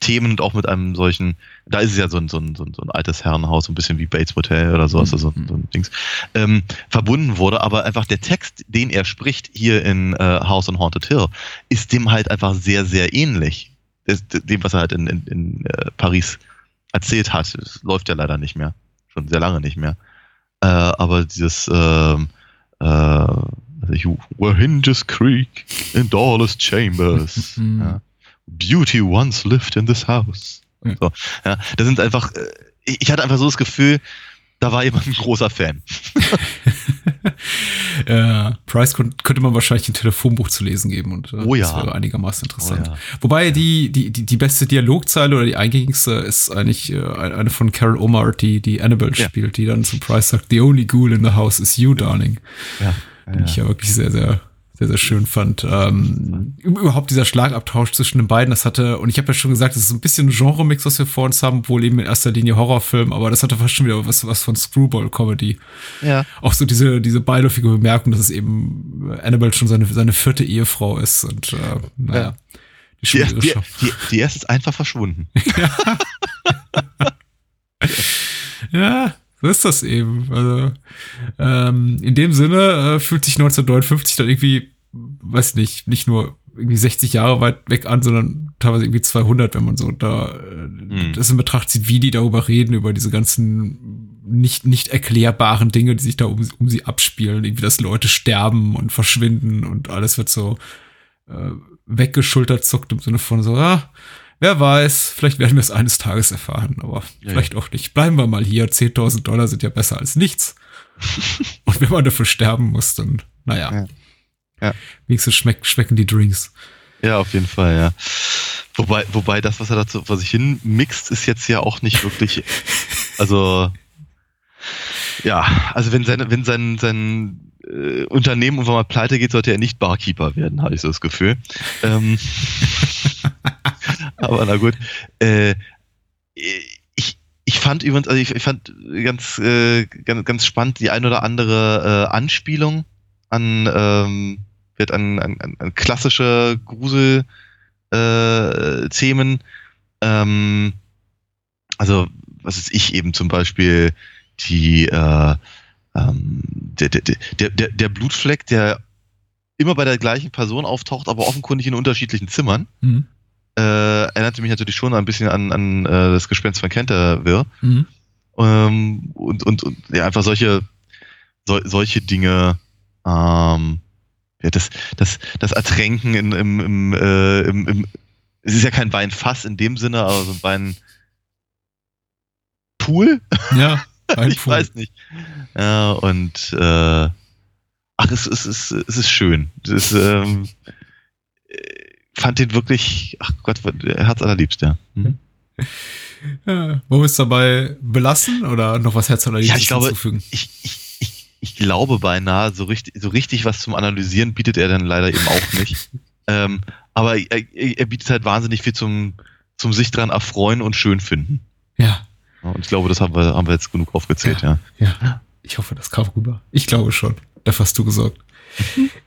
Themen und auch mit einem solchen, da ist es ja so ein, so ein, so ein, so ein altes Herrenhaus, so ein bisschen wie Bates Motel oder so, also so, so ein Dings, ähm, verbunden wurde, aber einfach der Text, den er spricht hier in äh, House on Haunted Hill, ist dem halt einfach sehr, sehr ähnlich. Dem, was er halt in, in, in äh, Paris erzählt hat. Das läuft ja leider nicht mehr. Schon sehr lange nicht mehr. Äh, aber dieses ähm, äh, also you were Hinges Creek in Dawless Chambers. Mhm. ja. Beauty once lived in this house. Ja. So, ja, das sind einfach, äh, ich hatte einfach so das Gefühl, da war jemand ein großer Fan. Äh, Price könnte man wahrscheinlich ein Telefonbuch zu lesen geben und äh, Oh ja. das wäre einigermaßen interessant. Oh ja. Wobei die, die, die, die beste Dialogzeile oder die eingängigste ist eigentlich äh, eine von Carol Omar, die die Annabelle Ja. spielt, die dann zu Price sagt, The only ghoul in the house is you, darling. Ja, Den ich ja wirklich sehr, sehr, sehr, sehr schön fand. Ähm, überhaupt dieser Schlagabtausch zwischen den beiden, das hatte, und ich habe ja schon gesagt, das ist ein bisschen ein Genre-Mix, was wir vor uns haben, wohl eben in erster Linie Horrorfilm, aber das hatte fast schon wieder was, was von Screwball-Comedy. ja. Auch so diese, diese beiläufige Bemerkung, dass es eben Annabelle schon seine, seine vierte Ehefrau ist und äh, naja. Ja. Die, Die, schon die, die, die erste ist einfach verschwunden. Ja, so ist das eben. Also, ähm, in dem Sinne äh, fühlt sich 1959 dann irgendwie, weiß nicht, nicht nur irgendwie 60 Jahre weit weg an, sondern teilweise irgendwie 200, wenn man so da äh, das in Betracht zieht, wie die darüber reden, über diese ganzen nicht, nicht erklärbaren Dinge, die sich da um, um sie abspielen, irgendwie, dass Leute sterben und verschwinden und alles wird so äh, weggeschultert zuckt im Sinne von so, ah, wer weiß, vielleicht werden wir es eines Tages erfahren, aber Ja, vielleicht auch nicht. Bleiben wir mal hier, 10.000 Dollar sind ja besser als nichts. und wenn man dafür sterben muss, dann, naja. Ja. Ja. Wenigstens schmeck, schmecken die Drinks. Ja, auf jeden Fall, ja. Wobei, wobei das, was er dazu vor sich hin mixt, ist jetzt ja auch nicht wirklich. Also ja, also wenn sein, wenn sein, sein äh, Unternehmen irgendwann mal pleite geht, sollte er nicht Barkeeper werden, habe ich so das Gefühl. Ähm, aber na gut. Äh, ich, ich fand übrigens, also ich, ich fand ganz, äh, ganz, ganz spannend die ein oder andere äh, Anspielung an, ähm, wird an, an, an- klassische Grusel äh. Ähm, also, was ist ich eben zum Beispiel die äh, ähm, der, der, der, der, der Blutfleck, der immer bei der gleichen Person auftaucht, aber offenkundig in unterschiedlichen Zimmern. Mhm. Äh, erinnerte mich natürlich schon ein bisschen an, an äh, das Gespenst von Canterville. Mhm. Ähm, und, und, und ja, einfach solche, sol, solche Dinge, ähm, ja, das, das, das Ertränken in, im, im, äh, im, im, es ist ja kein Weinfass in dem Sinne, aber so ein Wein Pool? Ja, ein ich weiß nicht. Ja, und äh, ach, es, es, es, es ist schön. Das, ähm, äh, fand den wirklich, ach Gott, Herz allerliebst, ja. Mhm. Ja, wollen wir es dabei belassen oder noch was Herzallerliebstes Ja, ich glaube, hinzufügen? ich, ich, ich, ich glaube beinahe, so richtig, so richtig was zum Analysieren bietet er dann leider eben auch nicht. ähm, aber er, er bietet halt wahnsinnig viel zum, zum sich dran erfreuen und schön finden. Ja, Ja, Und ich glaube, das haben wir, haben wir jetzt genug aufgezählt, ja. ja. Ich hoffe, das kam rüber. Ich glaube schon. Dafür hast du gesorgt.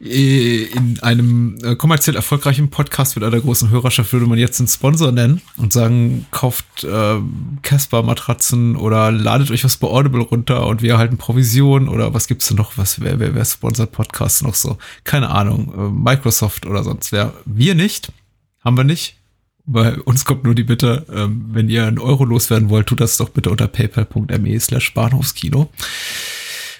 Äh, In einem äh, kommerziell erfolgreichen Podcast mit einer großen Hörerschaft würde man jetzt einen Sponsor nennen und sagen, kauft äh, Casper-Matratzen oder ladet euch was bei Audible runter und wir erhalten Provision oder was gibt's denn noch? Was, wer, wer, wer sponsert Podcasts noch so? Keine Ahnung. Microsoft oder sonst wer. Wir nicht. Haben wir nicht. Bei uns kommt nur die Bitte, ähm, wenn ihr einen Euro loswerden wollt, tut das doch bitte unter paypal.me slash Bahnhofskino.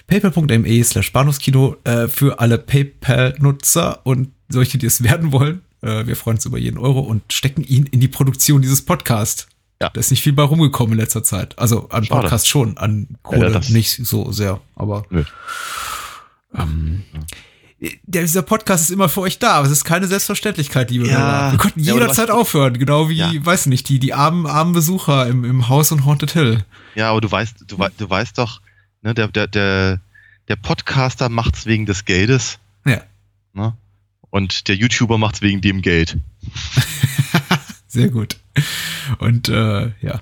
paypal.me slash Bahnhofskino äh, für alle PayPal-Nutzer und solche, die es werden wollen. Äh, wir freuen uns über jeden Euro und stecken ihn in die Produktion dieses Podcasts. Ja. Da ist nicht viel bei rumgekommen in letzter Zeit. Also an Schade. Podcast schon, an Kohle Ja, nicht so sehr, aber Nö. ähm, der, dieser Podcast ist immer für euch da, aber es ist keine Selbstverständlichkeit, liebe Ja. Hörer. Wir konnten Ja, jederzeit aufhören, genau wie, Ja. weiß nicht, die, die armen, armen Besucher im, im Haus und Haunted Hill. Ja, aber du weißt, du, du weißt doch, ne, der, der, der, der Podcaster macht's wegen des Geldes, Ja. ne? Und der YouTuber macht's wegen dem Geld. Sehr gut. Und äh, ja.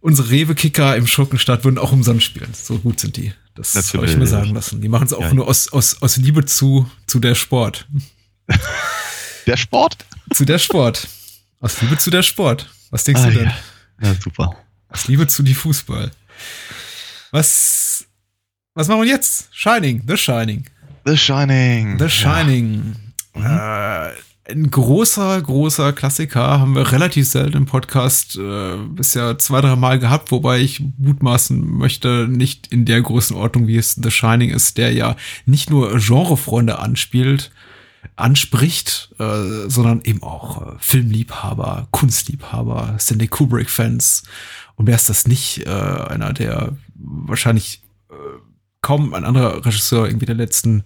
Unsere Rewe-Kicker im Schurkenstaat würden auch umsonst spielen. So gut sind die. Das habe ich mir sagen lassen. Die machen es auch Ja. nur aus, aus, aus Liebe zu, zu der Sport. Der Sport? Zu der Sport. Aus Liebe zu der Sport. Was denkst Ah, du denn? ja. ja, super. Aus Liebe zu die Fußball. Was, was machen wir jetzt? Shining, The Shining. The Shining. The Shining. Äh, ein großer, großer Klassiker haben wir relativ selten im Podcast äh, bisher zwei, drei Mal gehabt, wobei ich mutmaßen möchte, nicht in der Größenordnung, wie es The Shining ist, der ja nicht nur Genrefreunde anspielt, anspricht, äh, sondern eben auch äh, Filmliebhaber, Kunstliebhaber, Stanley Kubrick-Fans. Und wer ist das nicht? Äh, einer der wahrscheinlich äh, kaum ein anderer Regisseur irgendwie der letzten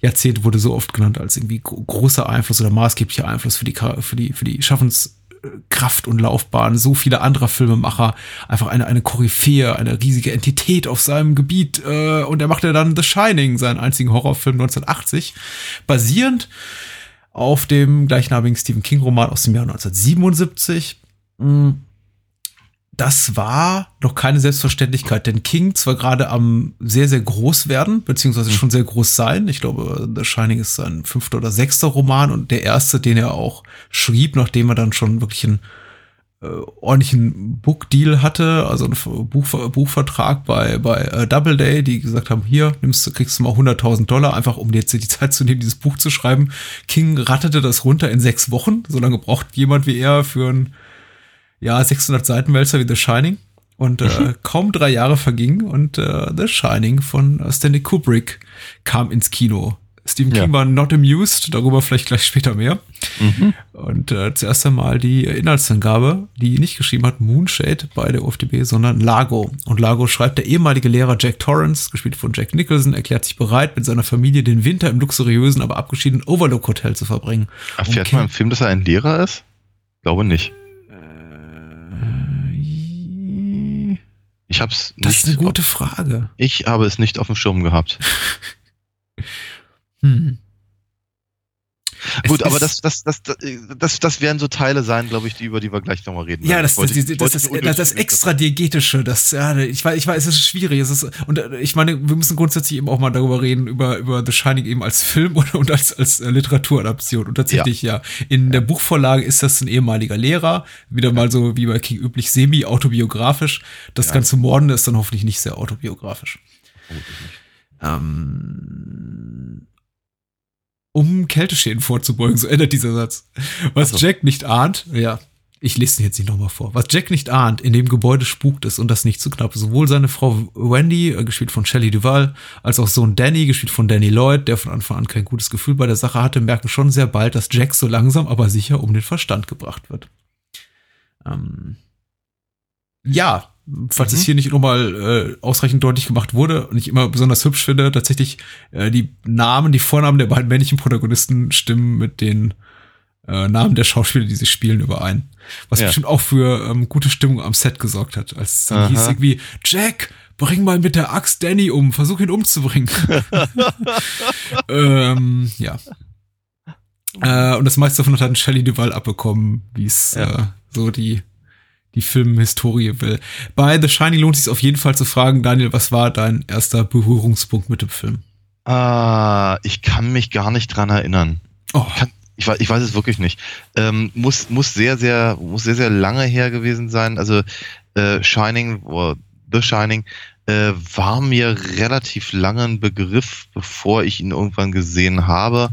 Jahrzehnte wurde so oft genannt als irgendwie gro- großer Einfluss oder maßgeblicher Einfluss für die, für die, für die Schaffenskraft und Laufbahn so vieler anderer Filmemacher. Einfach eine, eine Koryphäe, eine riesige Entität auf seinem Gebiet. Äh, und er machte dann The Shining, seinen einzigen Horrorfilm 1980, basierend auf dem gleichnamigen Stephen King-Roman aus dem Jahr 1977. Mm. Das war noch keine Selbstverständlichkeit, denn King zwar gerade am sehr, sehr groß werden, beziehungsweise schon sehr groß sein. Ich glaube, The Shining ist sein fünfter oder sechster Roman und der erste, den er auch schrieb, nachdem er dann schon wirklich einen äh, ordentlichen Book-Deal hatte, also einen Buch, Buchvertrag bei, bei äh, Doubleday, die gesagt haben, hier, nimmst, du- kriegst du mal 100.000 Dollar, einfach um dir jetzt die Zeit zu nehmen, dieses Buch zu schreiben. King rattete das runter in sechs Wochen. So lange braucht jemand wie er für ein ja, 600 Seitenwälzer wie The Shining. Und äh, kaum drei Jahre vergingen und äh, The Shining von Stanley Kubrick kam ins Kino. Stephen Ja. King war not amused, darüber vielleicht gleich später mehr. Mhm. Und äh, zuerst einmal die Inhaltsangabe, die nicht geschrieben hat Moonshade bei der UFDB, sondern Lago. Und Lago schreibt, der ehemalige Lehrer Jack Torrance, gespielt von Jack Nicholson, erklärt sich bereit, mit seiner Familie den Winter im luxuriösen, aber abgeschiedenen Overlook Hotel zu verbringen. Erfährt Okay. man im Film, dass er ein Lehrer ist? Glaube nicht. Ich hab's Das nicht. ist eine gute Frage. Ich habe es nicht auf dem Schirm gehabt. Hm. Gut, aber das, das, das, das, das werden so Teile sein, glaube ich, die, über die wir gleich nochmal reden. Ja, das, das, das, das, das, nicht das, unnötig- das extra diegetische, das, ja, ich weiß, ich weiß, es ist schwierig. Es ist, und äh, ich meine, wir müssen grundsätzlich eben auch mal darüber reden, über, über The Shining eben als Film und, und als, als äh, Literaturadaption. Und tatsächlich, ja. in der Buchvorlage ist das ein ehemaliger Lehrer, wieder mal so wie bei King üblich semi-autobiografisch. Das ganze Morden ist dann hoffentlich nicht sehr autobiografisch. Ähm, um Kälteschäden vorzubeugen, so endet dieser Satz. Was so. Jack nicht ahnt, ja, ich lese den jetzt nicht nochmal vor. Was Jack nicht ahnt, in dem Gebäude spukt es und das nicht zu knapp. Sowohl seine Frau Wendy, äh, gespielt von Shelley Duval, als auch Sohn Danny, gespielt von Danny Lloyd, der von Anfang an kein gutes Gefühl bei der Sache hatte, merken schon sehr bald, dass Jack so langsam, aber sicher um den Verstand gebracht wird. Ähm, ja, falls Mhm. es hier nicht nochmal äh, ausreichend deutlich gemacht wurde und ich immer besonders hübsch finde, tatsächlich äh, die Namen, die Vornamen der beiden männlichen Protagonisten stimmen mit den äh, Namen der Schauspieler, die sie spielen, überein. Was Ja. bestimmt auch für ähm, gute Stimmung am Set gesorgt hat, als es dann Aha. hieß irgendwie, Jack, bring mal mit der Axt Danny um, versuch ihn umzubringen. ähm, ja. Äh, und das meiste davon hat dann Shelley Duval abbekommen, wie es Ja. äh, so die, die Filmhistorie will. Bei The Shining lohnt es sich auf jeden Fall zu fragen, Daniel, was war dein erster Berührungspunkt mit dem Film? Ah, ich kann mich gar nicht dran erinnern. Oh, Kann, ich, weiß, ich weiß es wirklich nicht. Ähm, muss, muss sehr, sehr, muss sehr, sehr lange her gewesen sein. Also äh, Shining oder The Shining äh, war mir relativ lange ein Begriff, bevor ich ihn irgendwann gesehen habe.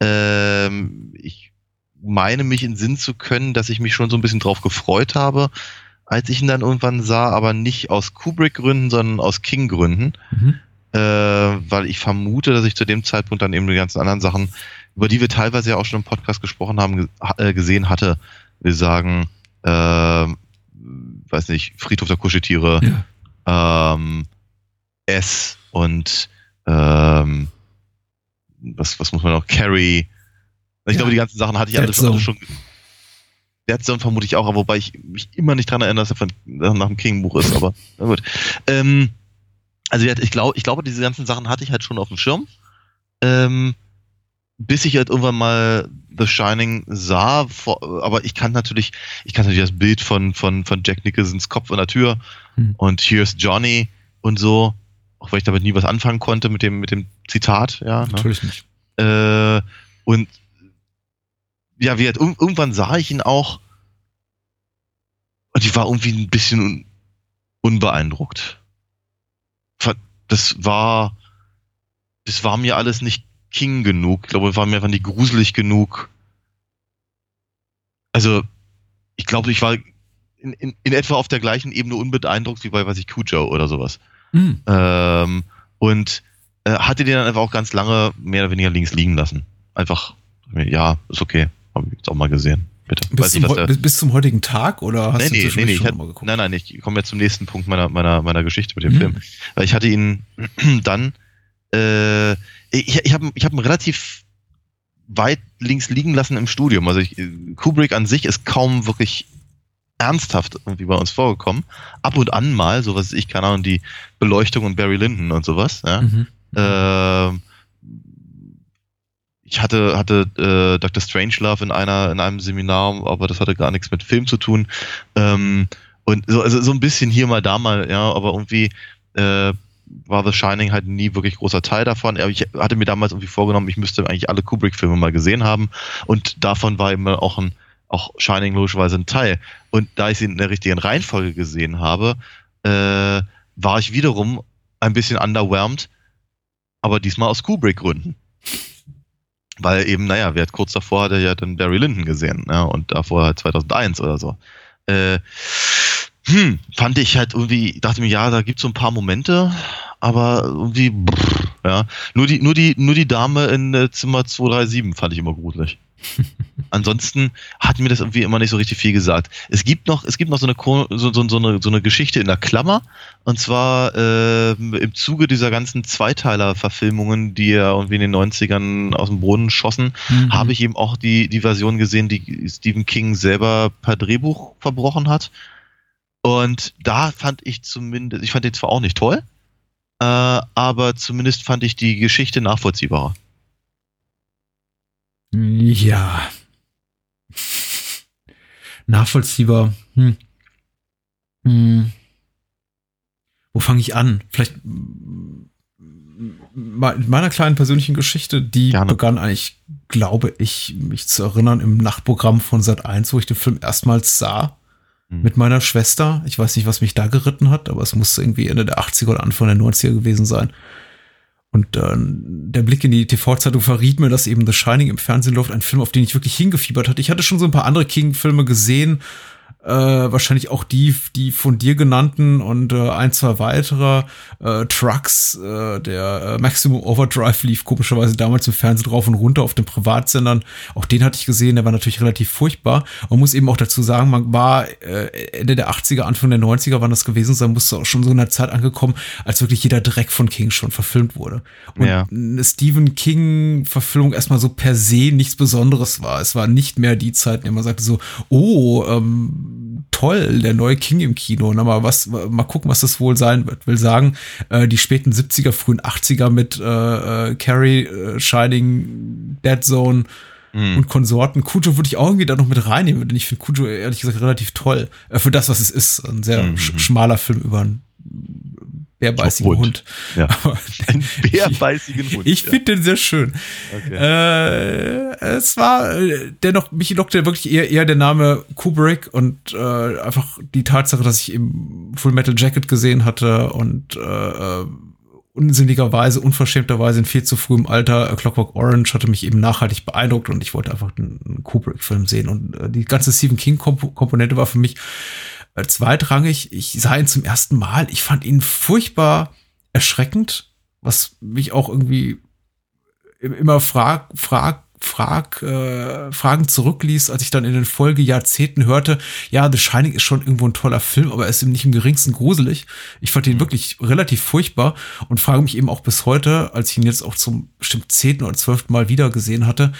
Ähm, ich meine mich in Sinn zu können, dass ich mich schon so ein bisschen drauf gefreut habe, als ich ihn dann irgendwann sah, aber nicht aus Kubrick-Gründen, sondern aus King-Gründen mhm. äh, weil ich vermute, dass ich zu dem Zeitpunkt dann eben die ganzen anderen Sachen, über die wir teilweise ja auch schon im Podcast gesprochen haben, äh, gesehen hatte. Wir sagen, äh, weiß nicht, Friedhof der Kuscheltiere, ja. ähm, S und ähm, was, was muss man noch? Carrie. Ich Ja. glaube, die ganzen Sachen hatte ich alle schon, alle schon. Dead Zone vermute ich auch, aber wobei ich mich immer nicht dran erinnere, dass er von, nach dem King-Buch ist, aber na gut. Ähm, also ich glaube, ich glaube, diese ganzen Sachen hatte ich halt schon auf dem Schirm. Ähm, bis ich halt irgendwann mal The Shining sah, aber ich kann natürlich, ich kann natürlich das Bild von, von, von Jack Nicholsons Kopf an der Tür Hm. und Here's Johnny und so, auch weil ich damit nie was anfangen konnte mit dem, mit dem Zitat, ja. Ne? Natürlich nicht. Äh, und ja, wie ir- irgendwann sah ich ihn auch und ich war irgendwie ein bisschen un unbeeindruckt. Das war, das war mir alles nicht King genug. Ich glaube, es war mir einfach nicht gruselig genug. Also, ich glaube, ich war in, in, in etwa auf der gleichen Ebene unbeeindruckt wie bei, weiß ich, Cujo oder sowas. Hm. Ähm, und äh, hatte den dann einfach auch ganz lange mehr oder weniger links liegen lassen. Einfach, ja, ist okay. Habe ich jetzt auch mal gesehen. Bitte. Bis, zum, der- bis, bis zum heutigen Tag oder hast nee, du nee, nee, nee, ich hatte, mal geguckt? nein, nein, ich komme jetzt zum nächsten Punkt meiner, meiner, meiner Geschichte mit dem Hm. Film. Weil ich hatte ihn dann, äh, ich, ich habe ich hab ihn relativ weit links liegen lassen im Studium. Also ich, Kubrick an sich ist kaum wirklich ernsthaft irgendwie bei uns vorgekommen. Ab und an mal, so was ich, keine Ahnung, die Beleuchtung und Barry Lyndon und sowas. Ja. Mhm. Ähm, ich hatte, hatte äh, Dr. Strangelove in einer, in einem Seminar, aber das hatte gar nichts mit Film zu tun. Ähm, und so, also so ein bisschen hier mal, da mal, ja, aber irgendwie äh, war The Shining halt nie wirklich großer Teil davon. Aber Ich hatte mir damals irgendwie vorgenommen, ich müsste eigentlich alle Kubrick-Filme mal gesehen haben. Und davon war immer auch ein, auch Shining logischerweise ein Teil. Und da ich sie in der richtigen Reihenfolge gesehen habe, äh, war ich wiederum ein bisschen underwhelmed, aber diesmal aus Kubrick-Gründen. Weil eben, naja, wer hat kurz davor hatte ja dann Barry Lyndon gesehen, ja, und davor halt 2001 oder so. Äh, hm, fand ich halt irgendwie, dachte mir, ja, da gibt's so ein paar Momente, aber irgendwie, brr, ja. Nur die, nur die, nur die Dame in äh, Zimmer 237 fand ich immer gruselig. Ansonsten hat mir das irgendwie immer nicht so richtig viel gesagt. Es gibt noch, es gibt noch so eine, so, so, so eine, so eine Geschichte in der Klammer. Und zwar ähm, im Zuge dieser ganzen Zweiteiler-Verfilmungen, die ja irgendwie in den 90ern aus dem Boden schossen, Mhm. habe ich eben auch die, die Version gesehen, die Stephen King selber per Drehbuch verbrochen hat. Und da fand ich zumindest, ich fand den zwar auch nicht toll, äh, aber zumindest fand ich die Geschichte nachvollziehbarer. Ja. Nachvollziehbar. Hm. Hm. Wo fange ich an? Vielleicht in meiner kleinen persönlichen Geschichte, die Gerne. begann eigentlich, glaube ich, mich zu erinnern im Nachtprogramm von Sat 1, wo ich den Film erstmals sah Hm. mit meiner Schwester. Ich weiß nicht, was mich da geritten hat, aber es musste irgendwie Ende der 80er oder Anfang der 90er gewesen sein. Und äh, der Blick in die TV-Zeitung verriet mir, dass eben The Shining im Fernsehen läuft, ein Film, auf den ich wirklich hingefiebert hatte. Ich hatte schon so ein paar andere King-Filme gesehen, äh, wahrscheinlich auch die, die von dir genannten und äh, ein, zwei weitere. Äh, Trucks, äh, der äh, Maximum Overdrive lief komischerweise damals im Fernsehen drauf und runter auf den Privatsendern. Auch den hatte ich gesehen, der war natürlich relativ furchtbar. Man muss eben auch dazu sagen, man war äh, Ende der 80er, Anfang der 90er waren das gewesen sein, musste auch schon so in einer Zeit angekommen, als wirklich jeder Dreck von King schon verfilmt wurde. Und Ja. eine Stephen King-Verfilmung erstmal so per se nichts Besonderes war. Es war nicht mehr die Zeit, in der man sagte so, oh, ähm, toll, der neue King im Kino. Na, mal was, mal gucken, was das wohl sein wird. Will sagen, äh, die späten 70er, frühen 80er mit äh, äh, Carrie, äh, Shining, Dead Zone Hm. und Konsorten. Kujo würde ich auch irgendwie da noch mit reinnehmen, denn ich finde Kujo ehrlich gesagt relativ toll. Äh, für das, was es ist. Ein sehr Mhm. sch schmaler Film über einen bärbeißigen Hund. Hund. Ja. Aber Ein bärbeißigen Hund. ich ja. finde den sehr schön. Okay. Äh, es war äh, dennoch, mich lockte wirklich eher, eher der Name Kubrick und äh, einfach die Tatsache, dass ich eben Full Metal Jacket gesehen hatte und äh, äh, unsinnigerweise, unverschämterweise in viel zu frühem Alter äh, Clockwork Orange hatte mich eben nachhaltig beeindruckt und ich wollte einfach einen, einen Kubrick-Film sehen. Und äh, die ganze Stephen King-Komponente war für mich zweitrangig. Ich sah ihn zum ersten Mal. Ich fand ihn furchtbar erschreckend, was mich auch irgendwie immer frag, frag, frag, äh, Fragen zurückließ, als ich dann in den Folgejahrzehnten hörte, ja, The Shining ist schon irgendwo ein toller Film, aber er ist eben nicht im geringsten gruselig. Ich fand ihn wirklich relativ furchtbar und frage mich eben auch bis heute, als ich ihn jetzt auch zum bestimmt zehnten oder zwölften Mal wieder gesehen hatte,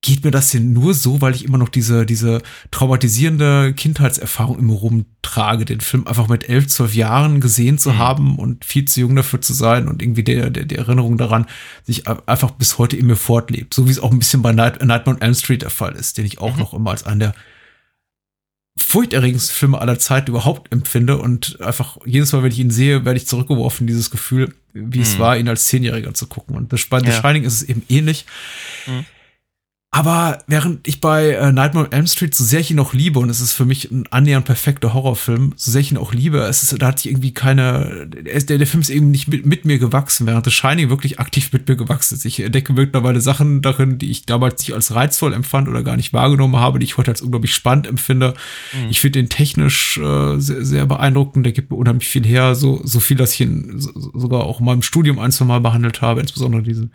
geht mir das denn nur so, weil ich immer noch diese, diese traumatisierende Kindheitserfahrung immer rumtrage? trage, den Film einfach mit elf, zwölf Jahren gesehen zu Mhm. haben und viel zu jung dafür zu sein und irgendwie der, der, die Erinnerung daran sich einfach bis heute in mir fortlebt. So wie es auch ein bisschen bei Night, Nightmare on Elm Street der Fall ist, den ich auch noch immer als einen der furchterregendsten Filme aller Zeit überhaupt empfinde und einfach jedes Mal, wenn ich ihn sehe, werde ich zurückgeworfen dieses Gefühl, wie es Mhm. war, ihn als Zehnjähriger zu gucken. Und bei The Ja. Shining ist es eben ähnlich. Mhm. Aber während ich bei äh, Nightmare on Elm Street, so sehr ich ihn auch liebe, und es ist für mich ein annähernd perfekter Horrorfilm, so sehr ich ihn auch liebe, es ist, da hatte ich irgendwie keine, der, der, Film ist eben nicht mit, mit mir gewachsen, während The Shining wirklich aktiv mit mir gewachsen ist. Ich entdecke mittlerweile Sachen darin, die ich damals nicht als reizvoll empfand oder gar nicht wahrgenommen habe, die ich heute als unglaublich spannend empfinde. Ich finde den technisch äh, sehr, sehr beeindruckend, der gibt mir unheimlich viel her, so, so viel, dass ich ihn so, sogar auch in meinem Studium ein, zwei Mal behandelt habe, insbesondere diesen,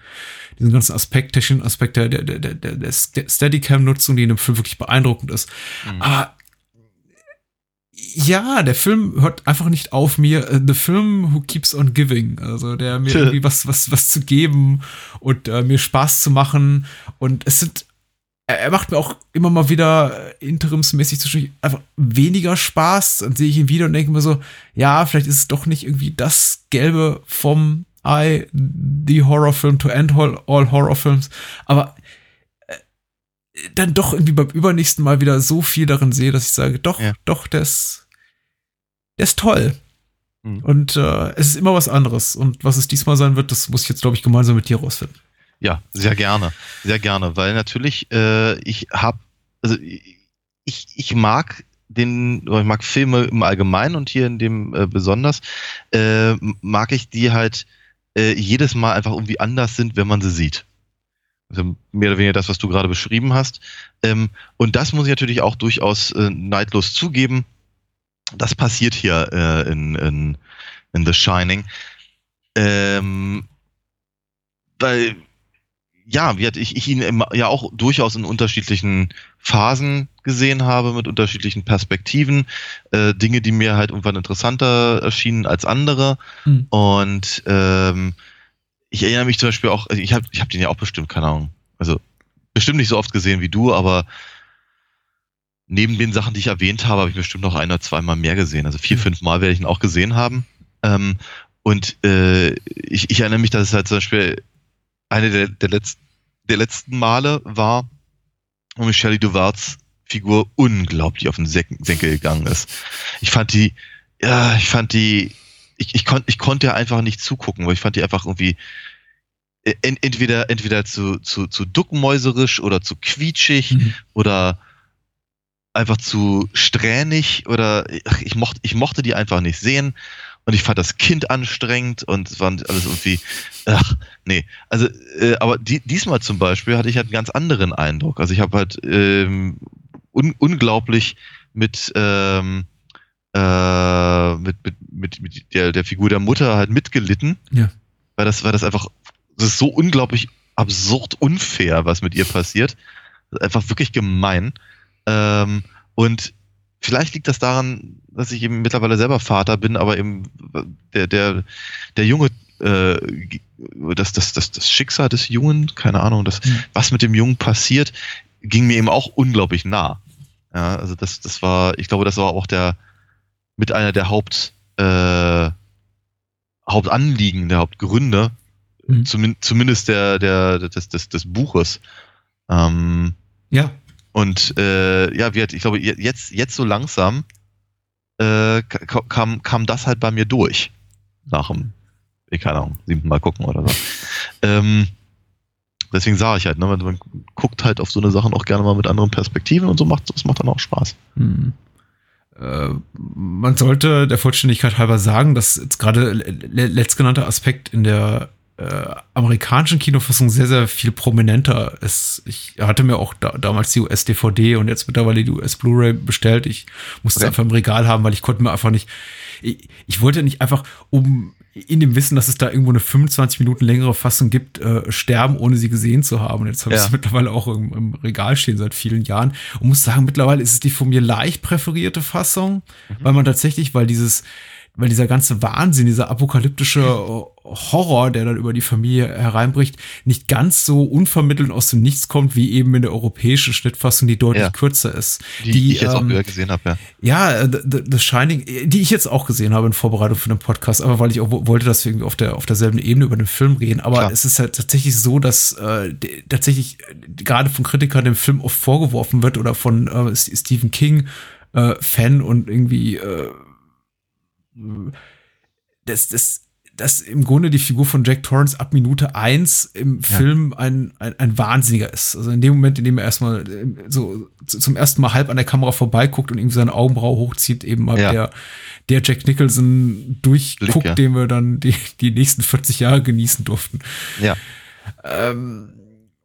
diesen ganzen Aspekt, technischen Aspekt der, der, der, der, der Steadicam-Nutzung, die in dem Film wirklich beeindruckend ist. Aber ja, der Film hört einfach nicht auf mir. äh, The Film Who Keeps on Giving. Also der mir irgendwie was, was, was zu geben und äh, mir Spaß zu machen. Und es sind, er, macht mir auch immer mal wieder äh, interimsmäßig zwischendurch einfach weniger Spaß. Dann sehe ich ihn wieder und denke mir so, ja, vielleicht ist es doch nicht irgendwie das Gelbe vom Ei, the Horrorfilm to end all, all Horrorfilms. Aber dann doch irgendwie beim übernächsten Mal wieder so viel darin sehe, dass ich sage, doch, Ja. doch, der ist, der ist toll. Mhm. Und äh, es ist immer was anderes. Und was es diesmal sein wird, das muss ich jetzt, glaube ich, gemeinsam mit dir rausfinden. Ja, sehr gerne, sehr gerne, weil natürlich äh, ich habe, also ich, ich mag den, ich mag Filme im Allgemeinen und hier in dem äh, besonders, äh, mag ich die halt äh, jedes Mal einfach irgendwie anders sind, wenn man sie sieht. Also mehr oder weniger das, was du gerade beschrieben hast. Ähm, und das muss ich natürlich auch durchaus äh, neidlos zugeben. Das passiert hier äh, in, in, in The Shining. Ähm, weil ja, wie ich, ich ihn im, ja auch durchaus in unterschiedlichen Phasen gesehen habe, mit unterschiedlichen Perspektiven, äh, Dinge, die mir halt irgendwann interessanter erschienen als andere. Hm. Und ähm, ich erinnere mich zum Beispiel auch, also ich habe ich hab den ja auch bestimmt, keine Ahnung, also bestimmt nicht so oft gesehen wie du, aber neben den Sachen, die ich erwähnt habe, habe ich bestimmt noch ein oder zweimal mehr gesehen. Also vier, fünf Mal werde ich ihn auch gesehen haben. Ähm, und äh, ich, ich erinnere mich, dass es halt zum Beispiel eine der, der, letzten, der letzten Male war, wo mir Shelley Duvarts Figur unglaublich auf den Senkel gegangen ist. Ich fand die, ja, ich fand die, ich, ich, kon, ich konnte ja einfach nicht zugucken, weil ich fand die einfach irgendwie äh, ent, entweder, entweder zu, zu, zu duckmäuserisch oder zu quietschig Mhm. oder einfach zu strähnig oder ich mochte, ich mochte die einfach nicht sehen und ich fand das Kind anstrengend und es waren alles irgendwie, ach, nee. Also, äh, aber die, diesmal zum Beispiel hatte ich halt einen ganz anderen Eindruck. Also ich habe halt ähm, un, unglaublich mit, ähm, äh, mit, mit, mit, mit der, der Figur der Mutter halt mitgelitten. Ja. Weil das, weil das einfach, das ist so unglaublich absurd unfair, was mit ihr passiert. Das ist einfach wirklich gemein. Ähm, und vielleicht liegt das daran, dass ich eben mittlerweile selber Vater bin, aber eben der, der, der Junge, äh, das, das, das, das Schicksal des Jungen, keine Ahnung, das, Mhm. was mit dem Jungen passiert, ging mir eben auch unglaublich nah. Ja, also das, das war, ich glaube, das war auch der, mit einer der Haupt, äh, Hauptanliegen, der Hauptgründe, Mhm. zumin zumindest der, der, des, des, des Buches. Ähm, Ja. und äh, ja, hat, ich glaube, je- jetzt, jetzt so langsam äh, ka- kam, kam das halt bei mir durch. Nach dem, ich keine Ahnung, siebten Mal gucken oder so. ähm, deswegen sage ich halt, ne, man, man guckt halt auf so eine Sachen auch gerne mal mit anderen Perspektiven und so macht das macht dann auch Spaß. Hm. Äh, man sollte der Vollständigkeit halber sagen, dass jetzt gerade le- letztgenannter Aspekt in der äh, amerikanischen Kinofassung sehr, sehr viel prominenter ist. Ich hatte mir auch da, damals die US-DVD und jetzt mittlerweile die US-Blu-ray bestellt. Ich musste es Okay. einfach im Regal haben, weil ich konnte mir einfach nicht, ich, ich wollte nicht einfach um in dem Wissen, dass es da irgendwo eine 25 Minuten längere Fassung gibt, äh, sterben, ohne sie gesehen zu haben. Und jetzt habe ich Ja. es mittlerweile auch im, im Regal stehen seit vielen Jahren und muss sagen, mittlerweile ist es die von mir leicht präferierte Fassung, weil man tatsächlich, weil dieses weil dieser ganze Wahnsinn, dieser apokalyptische äh, Horror, der dann über die Familie hereinbricht, nicht ganz so unvermittelt aus dem Nichts kommt, wie eben in der europäischen Schnittfassung, die deutlich Ja. kürzer ist. Die, die ich jetzt auch ähm, gesehen habe, ja. ja, äh, The, The Shining, die ich jetzt auch gesehen habe in Vorbereitung für den Podcast, aber weil ich auch wo- wollte, dass wir irgendwie auf der auf derselben Ebene über den Film reden. Aber Klar. es ist halt tatsächlich so, dass äh, tatsächlich äh, gerade von Kritikern dem Film oft vorgeworfen wird oder von äh, Stephen King äh, Fan und irgendwie äh, das, das, dass im Grunde die Figur von Jack Torrance ab Minute eins im Ja. Film ein, ein, ein Wahnsinniger ist. Also in dem Moment, in dem er erstmal äh, so zu- zum ersten Mal halb an der Kamera vorbeiguckt und irgendwie seine Augenbraue hochzieht, eben mal Ja. der, der Jack Nicholson durchguckt, Blick, ja. den wir dann die, die nächsten 40 Jahre genießen durften. Ja. Ähm,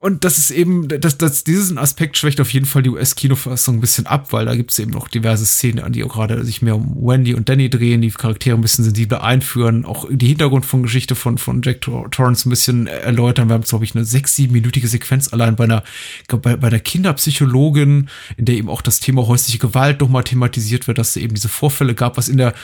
und das ist eben, das, das, diesen Aspekt schwächt auf jeden Fall die US-Kinofassung ein bisschen ab, weil da gibt es eben noch diverse Szenen, an die auch gerade sich mehr um Wendy und Danny drehen, die Charaktere ein bisschen sensibler einführen, auch die Hintergrund von Geschichte von, von Jack Tor Torrance ein bisschen erläutern. Wir haben, glaube ich, eine sechs-, siebenminütige Sequenz allein bei einer, bei, bei der Kinderpsychologin, in der eben auch das Thema häusliche Gewalt nochmal thematisiert wird, dass es eben diese Vorfälle gab, was in der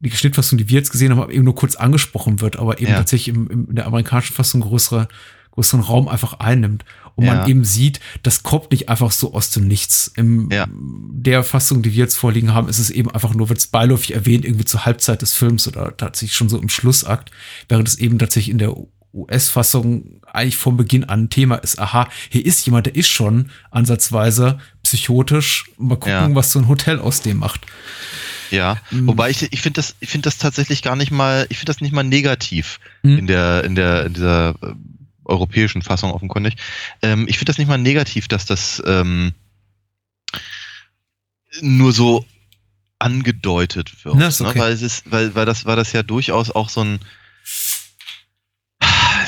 die Schnittfassung, die wir jetzt gesehen haben, eben nur kurz angesprochen wird, aber eben Ja. tatsächlich im, im, in der amerikanischen Fassung größere, größeren Raum einfach einnimmt. Und Ja. man eben sieht, das kommt nicht einfach so aus dem Nichts. In Ja. der Fassung, die wir jetzt vorliegen haben, ist es eben einfach nur, wird es beiläufig erwähnt, irgendwie zur Halbzeit des Films oder tatsächlich schon so im Schlussakt, während es eben tatsächlich in der US-Fassung eigentlich von Beginn an ein Thema ist, aha, hier ist jemand, der ist schon ansatzweise psychotisch. Mal gucken, Ja. was so ein Hotel aus dem macht. Ja, Mhm. wobei ich, ich finde das, ich finde das tatsächlich gar nicht mal, ich finde das nicht mal negativ Mhm. in der, in der, in dieser europäischen Fassung offenkundig. Ähm, ich finde das nicht mal negativ, dass das ähm, nur so angedeutet wird. Na, ist okay. ne? Weil es ist, weil, weil das war das ja durchaus auch so ein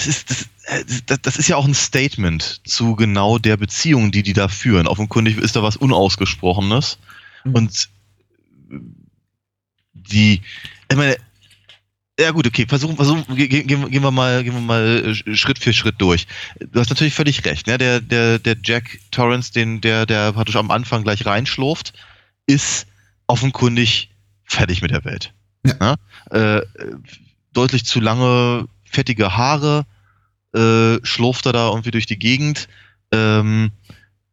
ist, das, äh, das, das ist ja auch ein Statement zu genau der Beziehung, die die da führen. Offenkundig ist da was Unausgesprochenes. Mhm. Und die, ich meine, ja gut, okay, versuchen, versuchen, ge- ge- gehen, wir- gehen wir mal, gehen wir mal äh, Schritt für Schritt durch. Du hast natürlich völlig recht, ne? Der, der, der Jack Torrance, den, der, der praktisch am Anfang gleich reinschlurft, ist offenkundig fertig mit der Welt. Ja. Ne? Äh, deutlich zu lange, fettige Haare, äh, schlurft er da irgendwie durch die Gegend, ähm,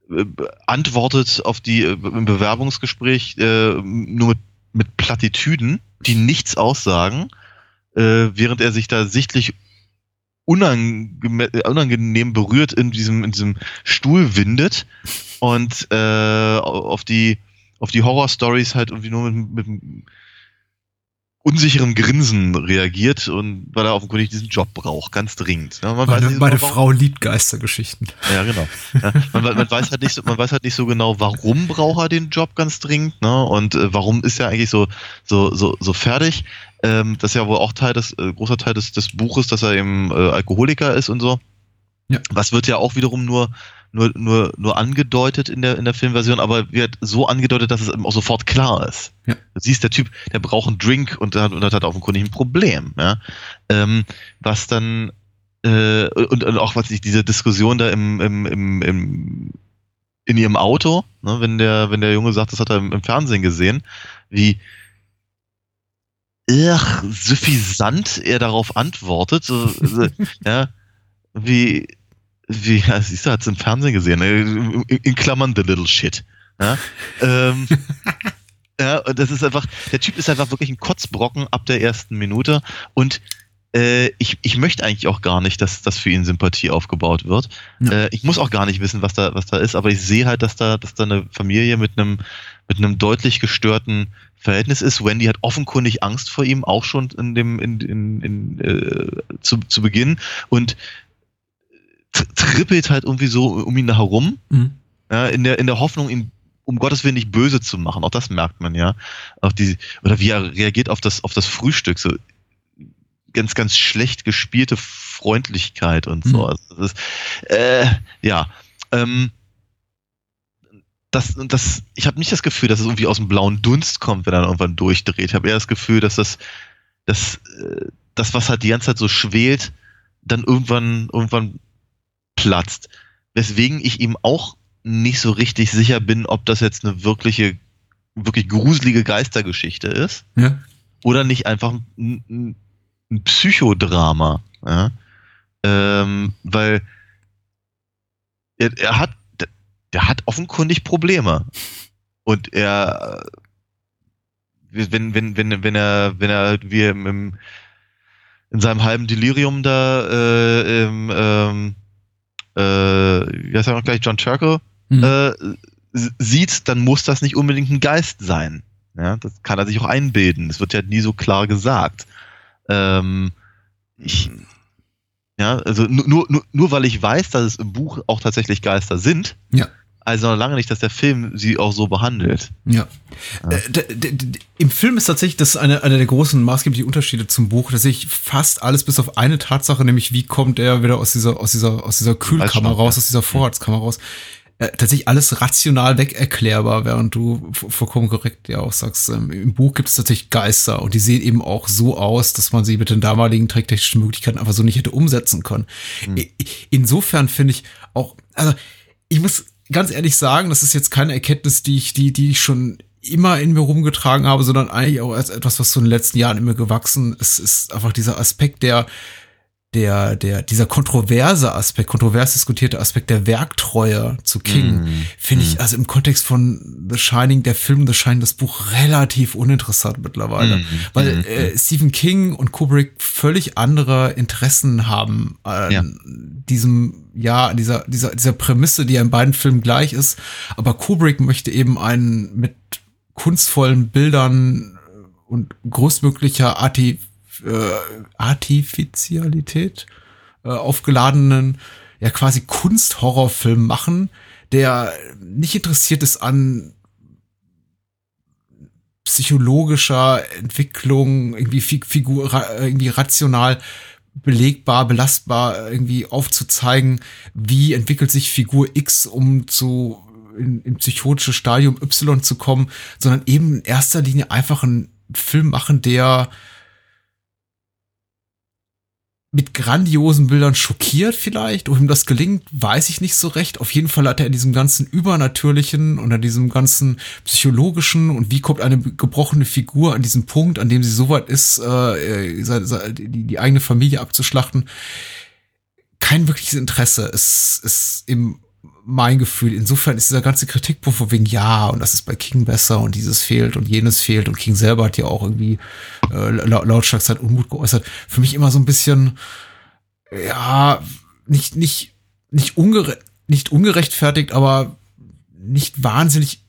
äh, antwortet auf die äh, im Bewerbungsgespräch nur mit, mit Plattitüden, die nichts aussagen, äh, während er sich da sichtlich unangeme- äh, unangenehm berührt in diesem, in diesem Stuhl windet und äh, auf die auf die Horror-Stories halt irgendwie nur mit, mit einem unsicheren Grinsen reagiert und weil er offenkundig diesen Job braucht, ganz dringend. Ne? Man weiß Meine, nicht, meine warum- Frau liebt Geistergeschichten. ja, genau. Ja, man, man, weiß halt nicht so, man weiß halt nicht so genau, warum braucht er den Job ganz dringend, ne? Und äh, warum ist er eigentlich so, so, so, so fertig? Ähm, das ist ja wohl auch Teil des, äh, großer Teil des, des Buches, dass er eben äh, Alkoholiker ist und so. Ja. Was wird ja auch wiederum nur, nur, nur, nur angedeutet in der, in der Filmversion, aber wird so angedeutet, dass es eben auch sofort klar ist. Ja. Du siehst, der Typ, der braucht einen Drink und, hat- und hat offenkundig ein Problem, ja. Ähm, was dann äh, und, und auch was ich diese Diskussion da im, im, im, im in ihrem Auto, ne, wenn der wenn der Junge sagt, das hat er im, im Fernsehen gesehen, wie ach, suffisant er darauf antwortet, so, so, ja, wie wie ja, siehst du, hat es im Fernsehen gesehen, ne, in, in Klammern the little shit, ja, ähm, ja, und das ist einfach, der Typ ist einfach wirklich ein Kotzbrocken ab der ersten Minute und äh, ich, ich möchte eigentlich auch gar nicht, dass, dass für ihn Sympathie aufgebaut wird. Ja. Äh, ich muss auch gar nicht wissen, was da, was da ist, aber ich sehe halt, dass da, dass da eine Familie mit einem, mit einem deutlich gestörten Verhältnis ist. Wendy hat offenkundig Angst vor ihm, auch schon in dem, in, in, in, äh, zu, zu Beginn und trippelt halt irgendwie so um ihn herum Mhm. ja, in der in der Hoffnung, ihn um Gottes Willen nicht böse zu machen. Auch das merkt man ja. Auch die, oder wie er reagiert auf das auf das Frühstück so ganz ganz schlecht gespielte Freundlichkeit und so. Mhm. Also das ist, äh, ja. Ähm, das, das, ich habe nicht das Gefühl, dass es irgendwie aus dem blauen Dunst kommt, wenn er dann irgendwann durchdreht. Ich habe eher das Gefühl, dass das, dass, äh, das, was halt die ganze Zeit so schwelt, dann irgendwann, irgendwann platzt. Weswegen ich ihm auch nicht so richtig sicher bin, ob das jetzt eine wirkliche, wirklich gruselige Geistergeschichte ist Ja. oder nicht einfach ein, Psychodrama, ja? ähm, weil er, er hat, der hat offenkundig Probleme und er, wenn wenn wenn wenn er wenn er wie im, in seinem halben Delirium da äh, im, ähm, äh, wie heißt er noch gleich John Turkel Mhm. äh, sieht, dann muss das nicht unbedingt ein Geist sein. Ja, das kann er sich auch einbilden. Das wird ja nie so klar gesagt. Ähm, ich, ja, also nur, nur, nur weil ich weiß, dass es im Buch auch tatsächlich Geister sind, Ja. Also lange nicht, dass der Film sie auch so behandelt. Ja. Äh, d- d- Im Film ist tatsächlich das eine, einer der großen maßgeblichen Unterschiede zum Buch, dass ich fast alles bis auf eine Tatsache, nämlich wie kommt er wieder aus dieser, aus dieser, aus dieser Kühlkammer raus, ja. aus dieser Vorratskammer raus, äh, tatsächlich alles rational weg erklärbar, während du vollkommen korrekt ja auch sagst, ähm, im Buch gibt es tatsächlich Geister und die sehen eben auch so aus, dass man sie mit den damaligen tricktechnischen Möglichkeiten einfach so nicht hätte umsetzen können. I- Insofern finde ich auch, also ich muss ganz ehrlich sagen, das ist jetzt keine Erkenntnis, die ich, die, die ich schon immer in mir rumgetragen habe, sondern eigentlich auch als etwas, was so in den letzten Jahren in mir gewachsen ist, ist einfach dieser Aspekt der, der, der, dieser kontroverse Aspekt, kontrovers diskutierte Aspekt der Werktreue zu King, Mhm. finde ich also im Kontext von The Shining, der Film The Shining, das Buch relativ uninteressant mittlerweile. Mhm. Weil Mhm. äh, Stephen King und Kubrick völlig andere Interessen haben an Ja. diesem, ja, an dieser, dieser, dieser Prämisse, die ja in beiden Filmen gleich ist. Aber Kubrick möchte eben einen mit kunstvollen Bildern und größtmöglicher Arti äh, Artificialität äh, aufgeladenen, ja quasi Kunsthorrorfilm machen, der nicht interessiert ist an psychologischer Entwicklung, irgendwie Fi- Figur, irgendwie rational belegbar, belastbar irgendwie aufzuzeigen, wie entwickelt sich Figur X, um zu in, in psychotische Stadium Y zu kommen, sondern eben in erster Linie einfach einen Film machen, der mit grandiosen Bildern schockiert vielleicht. Ob ihm das gelingt, weiß ich nicht so recht. Auf jeden Fall hat er in diesem ganzen Übernatürlichen und an diesem ganzen Psychologischen und wie kommt eine gebrochene Figur an diesen Punkt, an dem sie so weit ist, äh, die, die eigene Familie abzuschlachten, kein wirkliches Interesse. Es ist im mein Gefühl. Insofern ist dieser ganze Kritikpunkt von wegen, ja, und das ist bei King besser und dieses fehlt und jenes fehlt und King selber hat ja auch irgendwie äh, lau- lautstark sein Unmut geäußert. Für mich immer so ein bisschen, ja, nicht, nicht, nicht, ungere nicht ungerechtfertigt, aber nicht wahnsinnig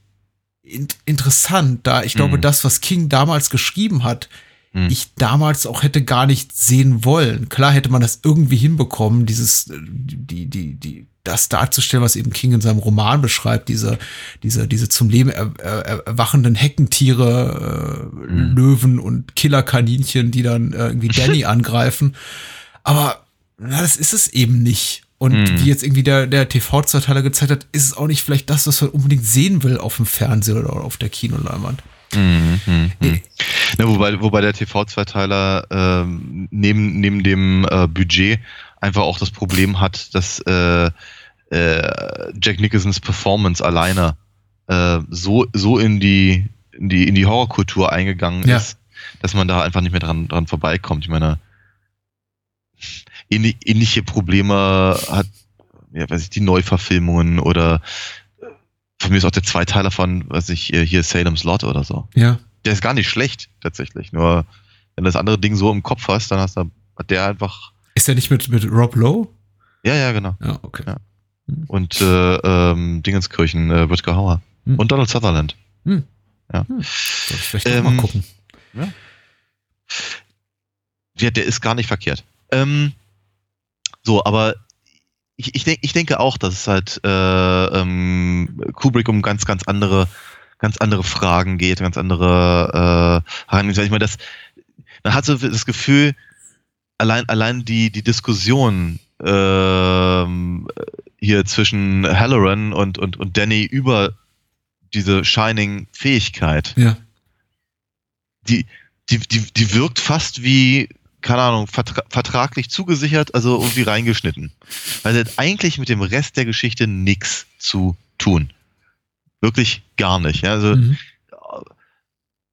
in interessant, da ich glaube, Mhm. das, was King damals geschrieben hat, Mhm. ich damals auch hätte gar nicht sehen wollen. Klar hätte man das irgendwie hinbekommen, dieses, äh, die, die, die, das darzustellen, was eben King in seinem Roman beschreibt, diese, diese, diese zum Leben er, er, erwachenden Heckentiere, äh, Löwen und Killerkaninchen, die dann äh, irgendwie Danny angreifen. Aber na, das ist es eben nicht. Und Mhm. wie jetzt irgendwie der, der TV-Zweiteiler gezeigt hat, ist es auch nicht vielleicht das, was man unbedingt sehen will auf dem Fernseher oder auf der Kinoleinwand. Mhm, mhm, mhm. Na, wobei, wobei der TV-Zweiteiler ähm, neben, neben dem äh, Budget einfach auch das Problem hat, dass äh, äh, Jack Nicholsons Performance alleine äh, so, so in die, in die, in die Horrorkultur eingegangen Ja. ist, dass man da einfach nicht mehr dran, dran vorbeikommt. Ich meine, ähnlich, ähnliche Probleme hat, ja, weiß ich, die Neuverfilmungen oder äh, von mir ist auch der Zweiteiler von, was ich, äh, hier Salem's Lot oder so Ja. der ist gar nicht schlecht, tatsächlich. Nur, wenn du das andere Ding so im Kopf hast, dann hast du, hat der einfach, Ist der nicht mit, mit Rob Lowe? ja, ja, genau. Ja, okay. Ja. Und, äh, ähm, Dingenskirchen, äh, Rutger Hauer. Hm. Und Donald Sutherland. Hm. Ja. Hm. Soll ich vielleicht Ähm, mal gucken. Ja, der ist gar nicht verkehrt. Ähm, so, aber ich, ich, denk, ich denke auch, dass es halt äh, ähm, Kubrick um ganz, ganz andere, ganz andere Fragen geht, ganz andere äh, Herangehensweise. Ich meine, das, man hat so das Gefühl, allein, allein die, die Diskussion ähm, hier zwischen Halloran und, und, und Danny über diese Shining-Fähigkeit, Ja. die, die, die, die wirkt fast wie, keine Ahnung, vertra vertraglich zugesichert, also irgendwie reingeschnitten. Weil sie hat eigentlich mit dem Rest der Geschichte nichts zu tun. Wirklich gar nicht. Ja? Also Mhm.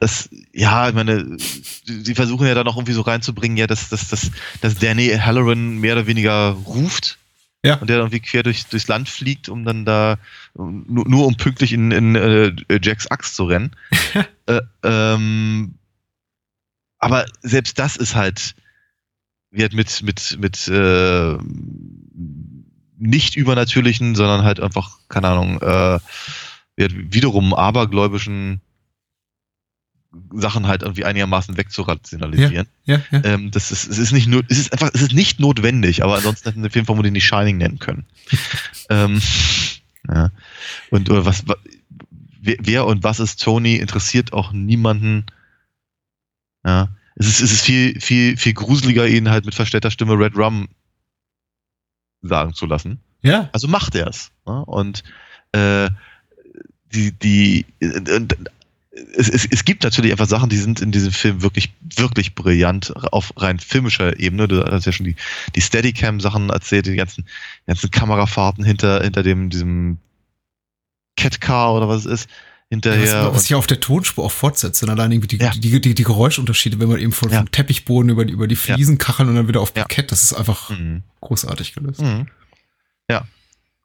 Das, ja, ich meine, sie versuchen ja dann auch irgendwie so reinzubringen, ja, dass, dass, dass, dass Danny Halloran mehr oder weniger ruft. Ja. Und der dann irgendwie quer durch, durchs Land fliegt, um dann da, nur, nur um pünktlich in, in äh, Jacks Axt zu rennen. äh, ähm, aber selbst das ist halt, wird mit, mit, mit äh, nicht übernatürlichen, sondern halt einfach, keine Ahnung, äh, wird wiederum abergläubischen Sachen halt irgendwie einigermaßen wegzurationalisieren. Ja, ja. Ähm, das ist, es ist nicht nur, es ist einfach, es ist nicht notwendig, aber ansonsten hätten sie den Film vermutlich nicht Shining nennen können. ähm, ja. Und oder was, wa- wer, wer und was ist Tony interessiert auch niemanden. Ja. Es ist, es ist viel, viel, viel gruseliger, ihn halt mit verstellter Stimme Red Rum sagen zu lassen. ja. Also macht er es. Ne? Und äh, die, die, äh, äh, es, es, es gibt natürlich einfach Sachen, die sind in diesem Film wirklich, wirklich brillant auf rein filmischer Ebene. Du hast ja schon die, die Steadicam-Sachen erzählt, die ganzen, die ganzen Kamerafahrten hinter, hinter dem, diesem Catcar oder was es ist, hinterher. was, was ich auf der Tonspur auch fortsetze, allein irgendwie die, Ja. die, die, die Geräuschunterschiede, wenn man eben von, Ja. vom Teppichboden über die, über die Ja. Fliesen kacheln und dann wieder auf Ja. Parkett, das ist einfach Mhm. großartig gelöst. Mhm. Ja.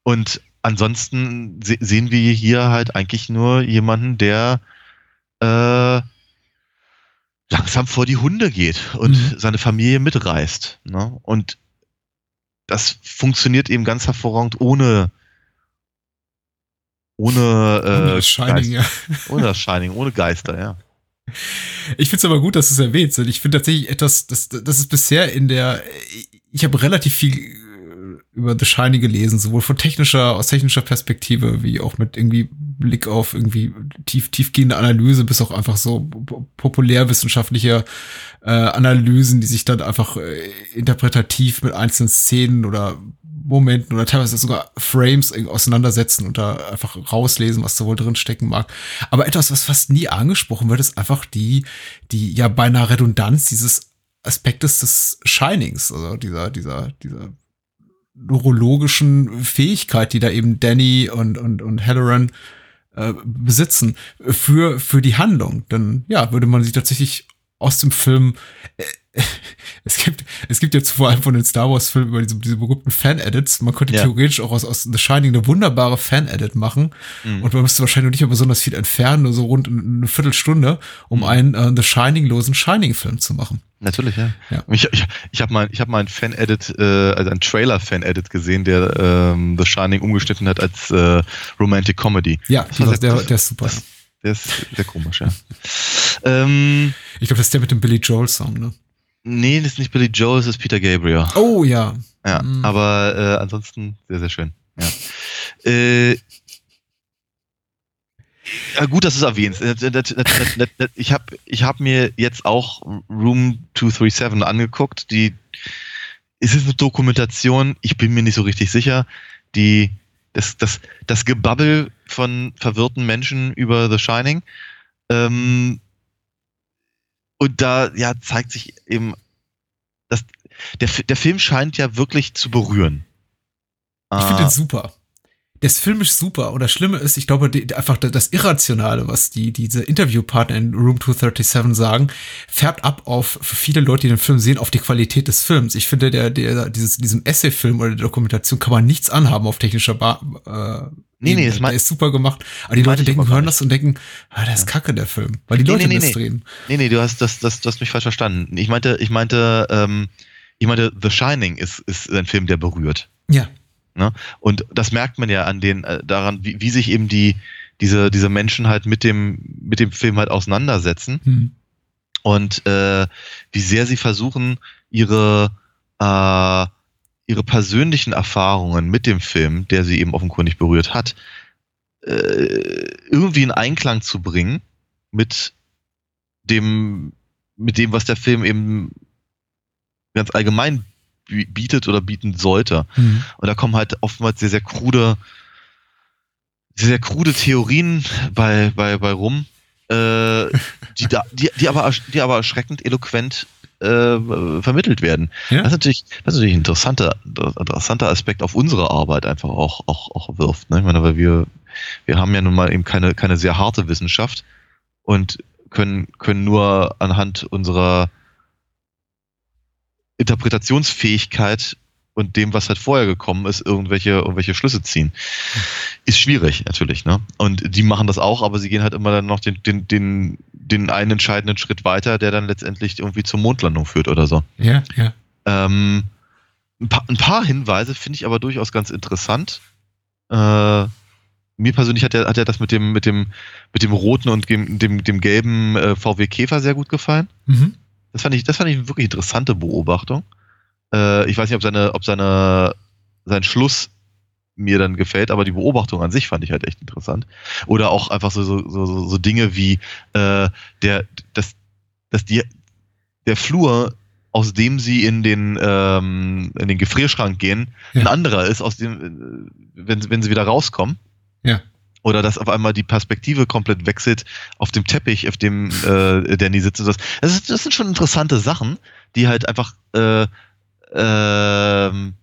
Und ansonsten se sehen wir hier halt eigentlich nur jemanden, der äh, langsam vor die Hunde geht und Mhm. seine Familie mitreißt. Ne? Und das funktioniert eben ganz hervorragend ohne ohne, äh, Ohne das Shining, ja. Ohne das Shining, ohne Geister, ja. Ich finde es aber gut, dass du es erwähnst. denn Ich finde tatsächlich etwas, das, das ist bisher in der, ich habe relativ viel äh, über The Shining gelesen, sowohl von technischer, aus technischer Perspektive, wie auch mit irgendwie Blick auf irgendwie tief, tiefgehende Analyse, bis auch einfach so po- populärwissenschaftliche äh, Analysen, die sich dann einfach äh, interpretativ mit einzelnen Szenen oder Momenten oder teilweise sogar Frames auseinandersetzen und da einfach rauslesen, was da wohl drin stecken mag. Aber etwas, was fast nie angesprochen wird, ist einfach die, die ja beinahe Redundanz dieses Aspektes des Shinings, also dieser, dieser, dieser neurologischen Fähigkeit, die da eben Danny und, und, und Halloran äh, besitzen für, für die Handlung. Dann, ja, würde man sie tatsächlich aus dem Film, äh, es gibt, es gibt jetzt vor allem von den Star Wars Filmen über diese, diese berühmten Fan-Edits. Man könnte Ja. theoretisch auch aus, aus The Shining eine wunderbare Fan-Edit machen. Mhm. Und man müsste wahrscheinlich nicht mehr besonders viel entfernen, nur so rund eine Viertelstunde, um einen äh, The Shining-losen Shining-Film zu machen. Natürlich, ja. Ja. Ich, ich, ich habe mal, ich hab mal ein Fan-Edit, äh, also ein Trailer-Fan-Edit gesehen, der ähm, The Shining umgeschnitten hat als äh, Romantic Comedy. Ja, Das sehr- der, der ist super. Das, der ist sehr komisch, ja. ähm, Ich glaube, das ist der mit dem Billy Joel-Song, ne? Nee, das ist nicht Billy Joel, das ist Peter Gabriel. Oh ja. Ja, Mhm. aber äh, ansonsten sehr, sehr schön. Ja. Äh, ja, gut, dass du es erwähnst. Äh, äh, äh, Ich habe ich hab mir jetzt auch Room 237 angeguckt. Die, es ist eine Dokumentation, ich bin mir nicht so richtig sicher. Die, das, das, das Gebabbel von verwirrten Menschen über The Shining. Ähm, und da ja, zeigt sich eben, dass der, der Film scheint ja wirklich zu berühren. Ich finde Ah, den super. Der ist filmisch super. Und das Schlimme ist, ich glaube, die, einfach das Irrationale, was die, diese Interviewpartner in Room 237 sagen, färbt ab auf, für viele Leute, die den Film sehen, auf die Qualität des Films. Ich finde, der, der, dieses, diesem Essay-Film oder der Dokumentation kann man nichts anhaben auf technischer ba äh, Nee, nee, das der ist super gemacht. Aber die das Leute denken, hören das und denken, ah, der ist kacke, der Film. Weil die Nee, Leute nee, nee, das nee. drehen. Nee, nee, du hast das, das, du hast mich falsch verstanden. Ich meinte, ich meinte, ähm, ich meinte, The Shining ist, ist ein Film, der berührt. Ja. Und das merkt man ja an den, äh, daran, wie, wie sich eben die, diese, diese Menschen halt mit dem, mit dem Film halt auseinandersetzen Hm. und äh, wie sehr sie versuchen, ihre, äh, ihre persönlichen Erfahrungen mit dem Film, der sie eben offenkundig berührt hat, äh, irgendwie in Einklang zu bringen mit dem, mit dem, was der Film eben ganz allgemein bietet oder bieten sollte. Hm. Und da kommen halt oftmals sehr, sehr krude, sehr, sehr krude Theorien bei, bei, bei rum, äh, die, da, die, die, aber, die aber erschreckend eloquent äh, vermittelt werden. Ja. Das ist natürlich, das ist natürlich ein interessanter, interessanter Aspekt auf unsere Arbeit einfach auch, auch, auch wirft. Ne? Ich meine, weil wir, wir haben ja nun mal eben keine, keine sehr harte Wissenschaft und können, können nur anhand unserer Interpretationsfähigkeit und dem, was halt vorher gekommen ist, irgendwelche, irgendwelche Schlüsse ziehen. Ist schwierig, natürlich, ne? Und die machen das auch, aber sie gehen halt immer dann noch den, den, den, den einen entscheidenden Schritt weiter, der dann letztendlich irgendwie zur Mondlandung führt oder so. Ja, ja. Ähm, ein, paar, ein paar Hinweise finde ich aber durchaus ganz interessant. Äh, mir persönlich hat ja hat ja das mit dem, mit dem, mit dem roten und dem, dem, dem gelben äh, VW Käfer sehr gut gefallen. Mhm. Das fand ich, das fand ich eine wirklich interessante Beobachtung. Äh, ich weiß nicht, ob seine, ob seine, sein Schluss mir dann gefällt, aber die Beobachtung an sich fand ich halt echt interessant. Oder auch einfach so, so, so, so Dinge wie äh, der, dass, dass die, der Flur, aus dem sie in den, ähm, in den Gefrierschrank gehen, Ja. ein anderer ist, aus dem, äh, wenn, wenn sie wieder rauskommen. Ja. Oder dass auf einmal die Perspektive komplett wechselt auf dem Teppich, auf dem äh, Danny sitzt. und Das, das, ist, das sind schon interessante Sachen, die halt einfach, äh, ähm,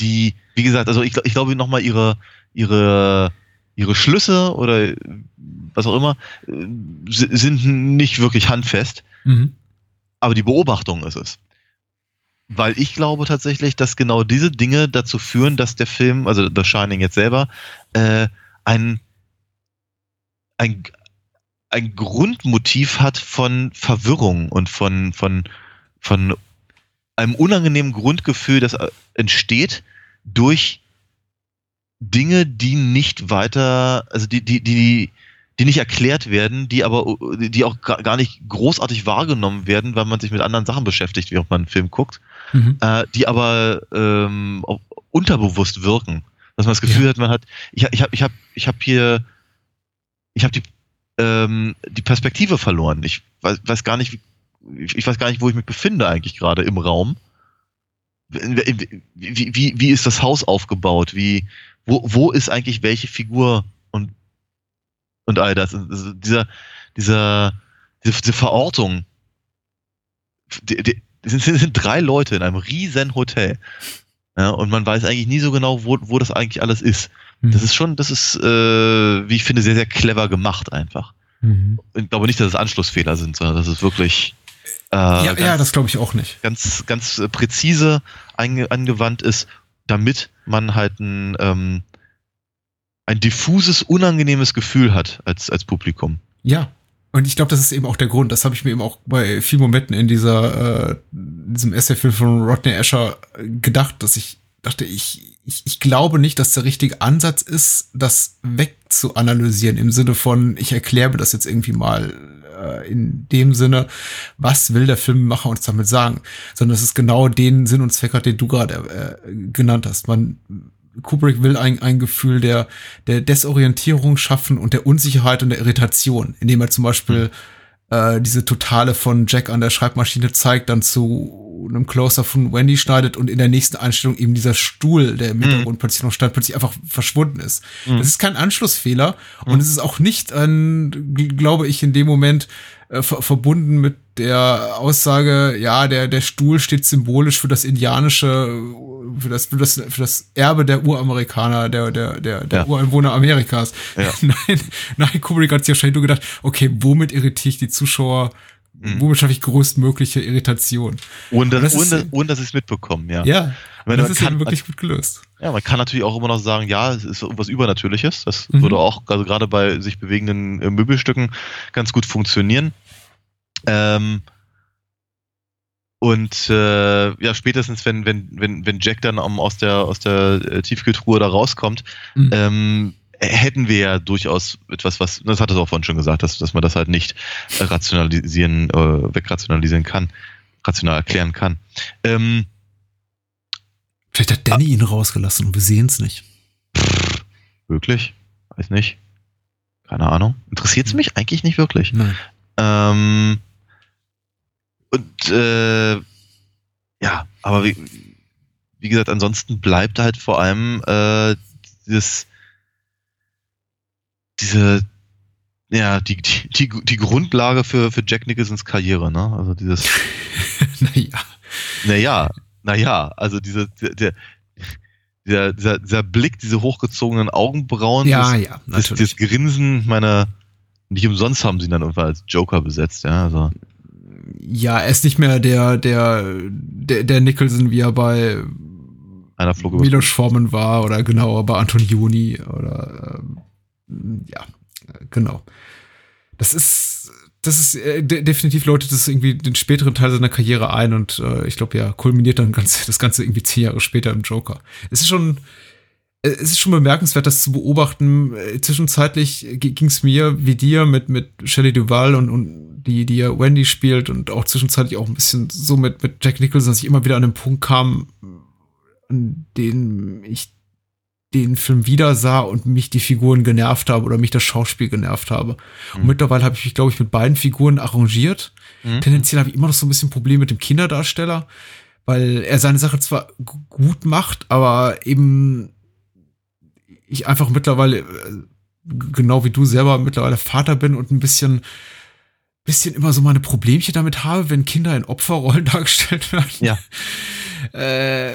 die, wie gesagt, also ich, ich glaube nochmal ihre, ihre, ihre Schlüsse oder was auch immer äh, si- sind nicht wirklich handfest, Mhm. aber die Beobachtung ist es. Weil ich glaube tatsächlich, dass genau diese Dinge dazu führen, dass der Film, also The Shining jetzt selber, äh, ein, ein, ein Grundmotiv hat von Verwirrung und von, von, von einem unangenehmen Grundgefühl, das äh, entsteht durch Dinge, die nicht weiter, also die, die, die, die nicht erklärt werden, die aber, die auch gar nicht großartig wahrgenommen werden, weil man sich mit anderen Sachen beschäftigt, während man einen Film guckt, Mhm. äh, die aber ähm, auch unterbewusst wirken. Dass man das Gefühl Ja. hat, man hat, ich, ich habe ich hab, ich hab hier, ich habe die, ähm, die Perspektive verloren. Ich weiß, weiß gar nicht, wie, ich weiß gar nicht, wo ich mich befinde eigentlich gerade im Raum. Wie, wie, wie, wie ist das Haus aufgebaut? Wie, wo, wo ist eigentlich welche Figur und, all das? Also dieser, dieser, diese, diese Verortung. Die, die, es sind, drei Leute in einem riesen Hotel. Ja, und man weiß eigentlich nie so genau, wo, wo das eigentlich alles ist. Mhm. Das ist schon, das ist, äh, wie ich finde, sehr, sehr clever gemacht einfach. Mhm. Ich glaube nicht, dass es Anschlussfehler sind, sondern dass es wirklich äh, ja, ganz, ja, das glaube ich auch nicht. ganz, ganz äh, präzise angewandt ist, damit man halt ein, ähm, ein diffuses, unangenehmes Gefühl hat als, als Publikum. Ja. Und ich glaube, das ist eben auch der Grund. Das habe ich mir eben auch bei vielen Momenten in dieser, äh, diesem Essay-Film von Rodney Asher äh, gedacht, dass ich dachte, ich, ich, ich glaube nicht, dass der richtige Ansatz ist, das wegzuanalysieren im Sinne von, ich erkläre mir das jetzt irgendwie mal äh, in dem Sinne, was will der Filmemacher uns damit sagen, sondern es ist genau den Sinn und Zweck hat, den du gerade äh, genannt hast. Man Kubrick will ein, ein Gefühl der, der Desorientierung schaffen und der Unsicherheit und der Irritation, indem er zum Beispiel äh, diese Totale von Jack an der Schreibmaschine zeigt, dann zu einem Closer von Wendy schneidet und in der nächsten Einstellung eben dieser Stuhl, der im Hintergrund plötzlich noch stand, plötzlich einfach verschwunden ist. Das ist kein Anschlussfehler und es ist auch nicht ein, gl- glaube ich, in dem Moment äh, ver verbunden mit der Aussage, ja, der, der Stuhl steht symbolisch für das indianische, für das, für das, für das Erbe der Uramerikaner, der, der, der, der Ja. Ureinwohner Amerikas. Ja. Nein, nein, Kubrick hat sich wahrscheinlich nur gedacht, okay, womit irritiere ich die Zuschauer? Womit schaffe ich größtmögliche Irritation? Ohne, Und dass, das ohne, ist- ohne dass sie es mitbekommen, ja. Ja, Wenn das ist kann- wirklich gut gelöst. Ja, man kann natürlich auch immer noch sagen, ja, es ist irgendwas Übernatürliches. Das Mhm. würde auch, also gerade bei sich bewegenden äh, Möbelstücken ganz gut funktionieren. Ähm, und äh, ja, spätestens wenn, wenn, wenn, wenn Jack dann um, aus der, aus der äh, Tiefkühltruhe da rauskommt, Mhm. ähm, hätten wir ja durchaus etwas, was, das hat es auch vorhin schon gesagt, dass, dass man das halt nicht rationalisieren, äh, wegrationalisieren kann, rational erklären kann. Ähm, Vielleicht hat Danny ihn rausgelassen und wir sehen es nicht. Wirklich? Weiß nicht. Keine Ahnung. Interessiert es mich eigentlich nicht wirklich. Nein. Ähm, und äh, ja, aber wie, wie gesagt, ansonsten bleibt halt vor allem äh, dieses diese ja, die, die, die, die Grundlage für, für Jack Nicholsons Karriere, ne? Also dieses, naja. naja, naja, also diese, der, der, dieser, dieser, Blick, diese hochgezogenen Augenbrauen, Ja, das, ja, das, natürlich. das Grinsen meiner Nicht umsonst haben sie ihn dann irgendwann als Joker besetzt, ja. Also. Ja, er ist nicht mehr der, der, der, der Nicholson, wie er bei Milos Forman war oder genau bei Antonioni oder ähm, ja, genau. Das ist, das ist äh, de definitiv läutet das irgendwie den späteren Teil seiner Karriere ein und äh, ich glaube ja, kulminiert dann ganz, das Ganze irgendwie zehn Jahre später im Joker. Es ist schon, äh, es ist schon bemerkenswert, das zu beobachten. Äh, Zwischenzeitlich ging es mir wie dir mit, mit Shelley Duval und, und die, die ja Wendy spielt und auch zwischenzeitlich auch ein bisschen so mit, mit Jack Nicholson, dass ich immer wieder an den Punkt kam, an den ich den Film wieder sah und mich die Figuren genervt habe oder mich das Schauspiel genervt habe. Und mittlerweile habe ich mich, glaube ich, mit beiden Figuren arrangiert. Mhm. Tendenziell habe ich immer noch so ein bisschen Probleme mit dem Kinderdarsteller, weil er seine Sache zwar gut macht, aber eben ich einfach mittlerweile, äh, genau wie du selber mittlerweile Vater bin und ein bisschen, bisschen immer so meine Problemchen damit habe, wenn Kinder in Opferrollen dargestellt werden. Ja. Äh,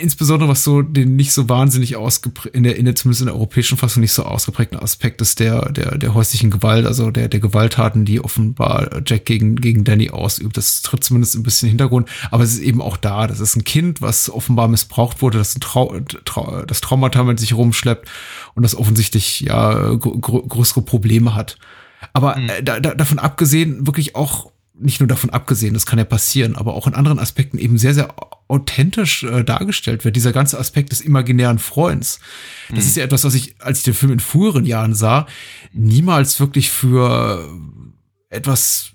insbesondere was so den nicht so wahnsinnig ausgeprägt, in der, in der, zumindest in der europäischen Fassung nicht so ausgeprägten Aspekt ist der, der, der häuslichen Gewalt, also der, der Gewalttaten, die offenbar Jack gegen, gegen Danny ausübt. Das tritt zumindest ein bisschen in den Hintergrund, aber es ist eben auch da. Das ist ein Kind, was offenbar missbraucht wurde, das ein Trau Trau das Traumata mit sich rumschleppt und das offensichtlich ja gr gr größere Probleme hat. Aber äh, da, da, davon abgesehen, wirklich auch nicht nur davon abgesehen, das kann ja passieren, aber auch in anderen Aspekten eben sehr, sehr authentisch äh, dargestellt wird. Dieser ganze Aspekt des imaginären Freunds. Das ist ja etwas, was ich, als ich den Film in früheren Jahren sah, niemals wirklich für etwas,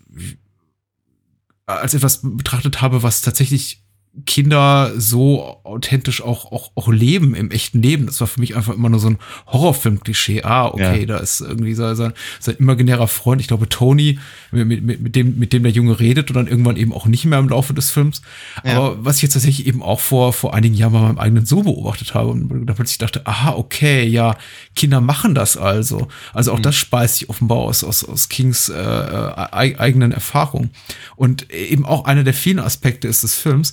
als etwas betrachtet habe, was tatsächlich Kinder so authentisch auch, auch, auch leben im echten Leben. Das war für mich einfach immer nur so ein Horrorfilm-Klischee. Ah, okay, Ja. da ist irgendwie sein, sein, sein imaginärer Freund, ich glaube Tony, mit, mit, mit, dem, mit dem der Junge redet und dann irgendwann eben auch nicht mehr im Laufe des Films. Ja. Aber was ich jetzt tatsächlich eben auch vor, vor einigen Jahren bei meinem eigenen Sohn beobachtet habe und da plötzlich dachte, aha, okay, ja, Kinder machen das also. Also auch das speist sich offenbar aus, aus, aus Kings äh, äh, eigenen Erfahrungen. Und eben auch einer der vielen Aspekte ist des Films,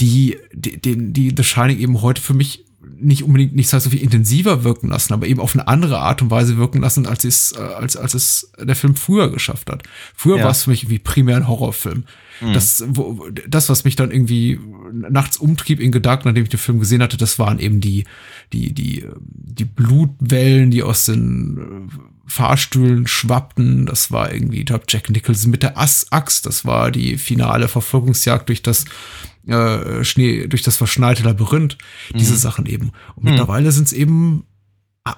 die, die, die, die The Shining eben heute für mich nicht unbedingt nicht so viel intensiver wirken lassen, aber eben auf eine andere Art und Weise wirken lassen, als es, äh, als, als es der Film früher geschafft hat. Früher Ja. war es für mich wie primär ein Horrorfilm. Das, wo, das, was mich dann irgendwie nachts umtrieb in Gedanken, nachdem ich den Film gesehen hatte, das waren eben die, die, die, äh, die Blutwellen, die aus den äh, Fahrstühlen schwappten. Das war irgendwie, ich glaube, Jack Nicholson mit der Ass Axt. Das war die finale Verfolgungsjagd durch das äh, Schnee, durch das verschneite Labyrinth. Diese Sachen eben. Und mittlerweile sind es eben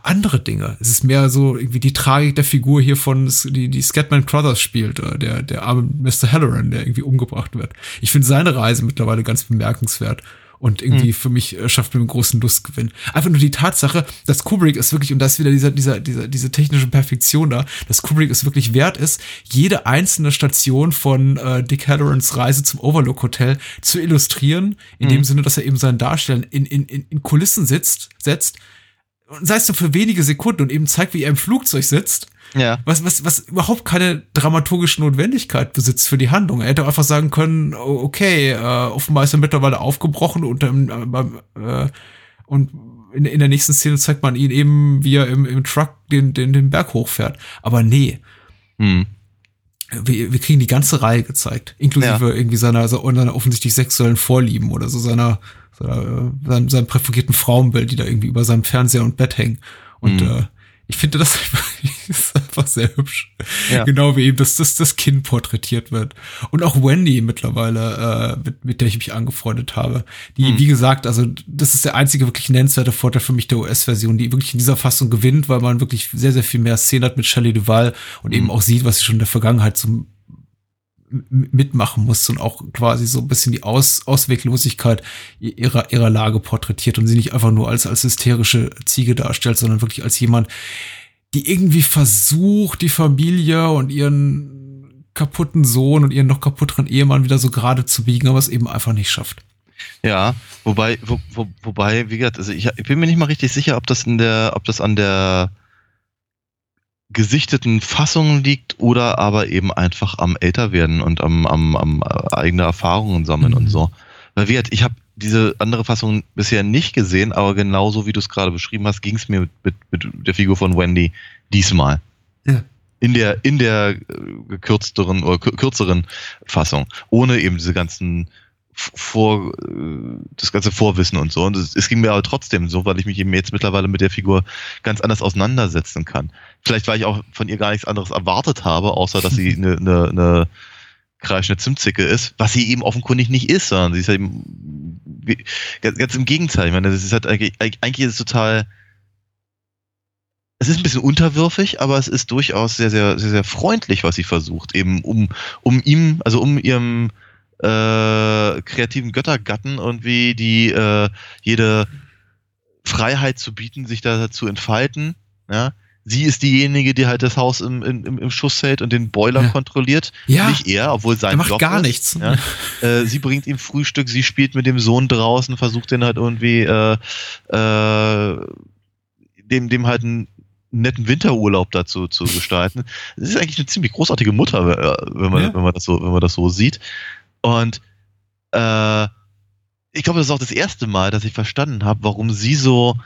andere Dinge. Es ist mehr so irgendwie die Tragik der Figur hier von, die, die Scatman Crothers spielt, äh, der, der arme Mr. Halloran, der irgendwie umgebracht wird. Ich finde seine Reise mittlerweile ganz bemerkenswert. Und irgendwie für mich äh, schafft mir einen großen Lustgewinn. Einfach nur die Tatsache, dass Kubrick ist wirklich, und das ist wieder dieser, dieser, dieser, diese technische Perfektion da, dass Kubrick es wirklich wert ist, jede einzelne Station von äh, Dick Hallorans Reise zum Overlook Hotel zu illustrieren, in dem Sinne, dass er eben seinen Darstellern in, in, in, in Kulissen sitzt, setzt, und sei es nur für wenige Sekunden und eben zeigt, wie er im Flugzeug sitzt, Ja. was, was, was überhaupt keine dramaturgische Notwendigkeit besitzt für die Handlung. Er hätte einfach sagen können, oh, okay, äh, offenbar ist er mittlerweile aufgebrochen und, ähm, äh, beim, äh, und in, in der nächsten Szene zeigt man ihn eben, wie er im, im Truck den, den, den Berg hochfährt. Aber nee, Hm. wir, wir kriegen die ganze Reihe gezeigt, inklusive Ja. irgendwie seiner, seiner offensichtlich sexuellen Vorlieben oder so seiner, seiner äh, seinem, seinem präferierten Frauenbild, die da irgendwie über seinem Fernseher und Bett hängen. Und Mhm. äh, ich finde das einfach, ist einfach sehr hübsch. Ja. Genau wie eben das, das, das Kind porträtiert wird. Und auch Wendy mittlerweile, äh, mit, mit der ich mich angefreundet habe. Die, wie gesagt, also das ist der einzige wirklich nennenswerte Vorteil für mich der US-Version, die wirklich in dieser Fassung gewinnt, weil man wirklich sehr, sehr viel mehr Szene hat mit Shelley Duval und eben auch sieht, was sie schon in der Vergangenheit zum mitmachen muss und auch quasi so ein bisschen die Aus Ausweglosigkeit ihrer, ihrer Lage porträtiert und sie nicht einfach nur als, als hysterische Ziege darstellt, sondern wirklich als jemand, die irgendwie versucht, die Familie und ihren kaputten Sohn und ihren noch kaputteren Ehemann wieder so gerade zu biegen, aber es eben einfach nicht schafft. Ja, wobei, wo, wo, wobei, wie gesagt, also ich, ich bin mir nicht mal richtig sicher, ob das in der, ob das an der gesichteten Fassung liegt oder aber eben einfach am Älterwerden und am, am, am äh, eigene Erfahrungen sammeln Mhm. und so. Weil wie ich habe diese andere Fassung bisher nicht gesehen, aber genauso wie du es gerade beschrieben hast, ging es mir mit, mit, mit der Figur von Wendy diesmal. Ja. in der, in der äh, gekürzteren oder kürzeren Fassung, ohne eben diese ganzen vor äh, das ganze Vorwissen und so. Und es, ging mir aber trotzdem so, weil ich mich eben jetzt mittlerweile mit der Figur ganz anders auseinandersetzen kann. Vielleicht, weil ich auch von ihr gar nichts anderes erwartet habe, außer dass sie eine, eine, eine kreischende Zimtzicke ist, was sie eben offenkundig nicht ist, sondern sie ist eben ganz, ganz im Gegenteil. Ich meine, das ist halt eigentlich, eigentlich ist es total. Es ist ein bisschen unterwürfig, aber es ist durchaus sehr, sehr, sehr, sehr freundlich, was sie versucht, eben um, um ihm, also um ihrem äh, kreativen Göttergatten irgendwie die äh, jede Freiheit zu bieten, sich da zu entfalten. Ja? Sie ist diejenige, die halt das Haus im, im, im Schuss hält und den Boiler ja. kontrolliert. Ja. Nicht er, obwohl sein er macht Job gar ist. nichts. Ja. äh, sie bringt ihm Frühstück, sie spielt mit dem Sohn draußen, versucht den halt irgendwie äh, äh, dem, dem halt einen netten Winterurlaub dazu zu gestalten. Es ist eigentlich eine ziemlich großartige Mutter, äh, wenn man, ja. wenn man das so, wenn man das so sieht. Und äh, ich glaube, das ist auch das erste Mal, dass ich verstanden habe, warum sie so,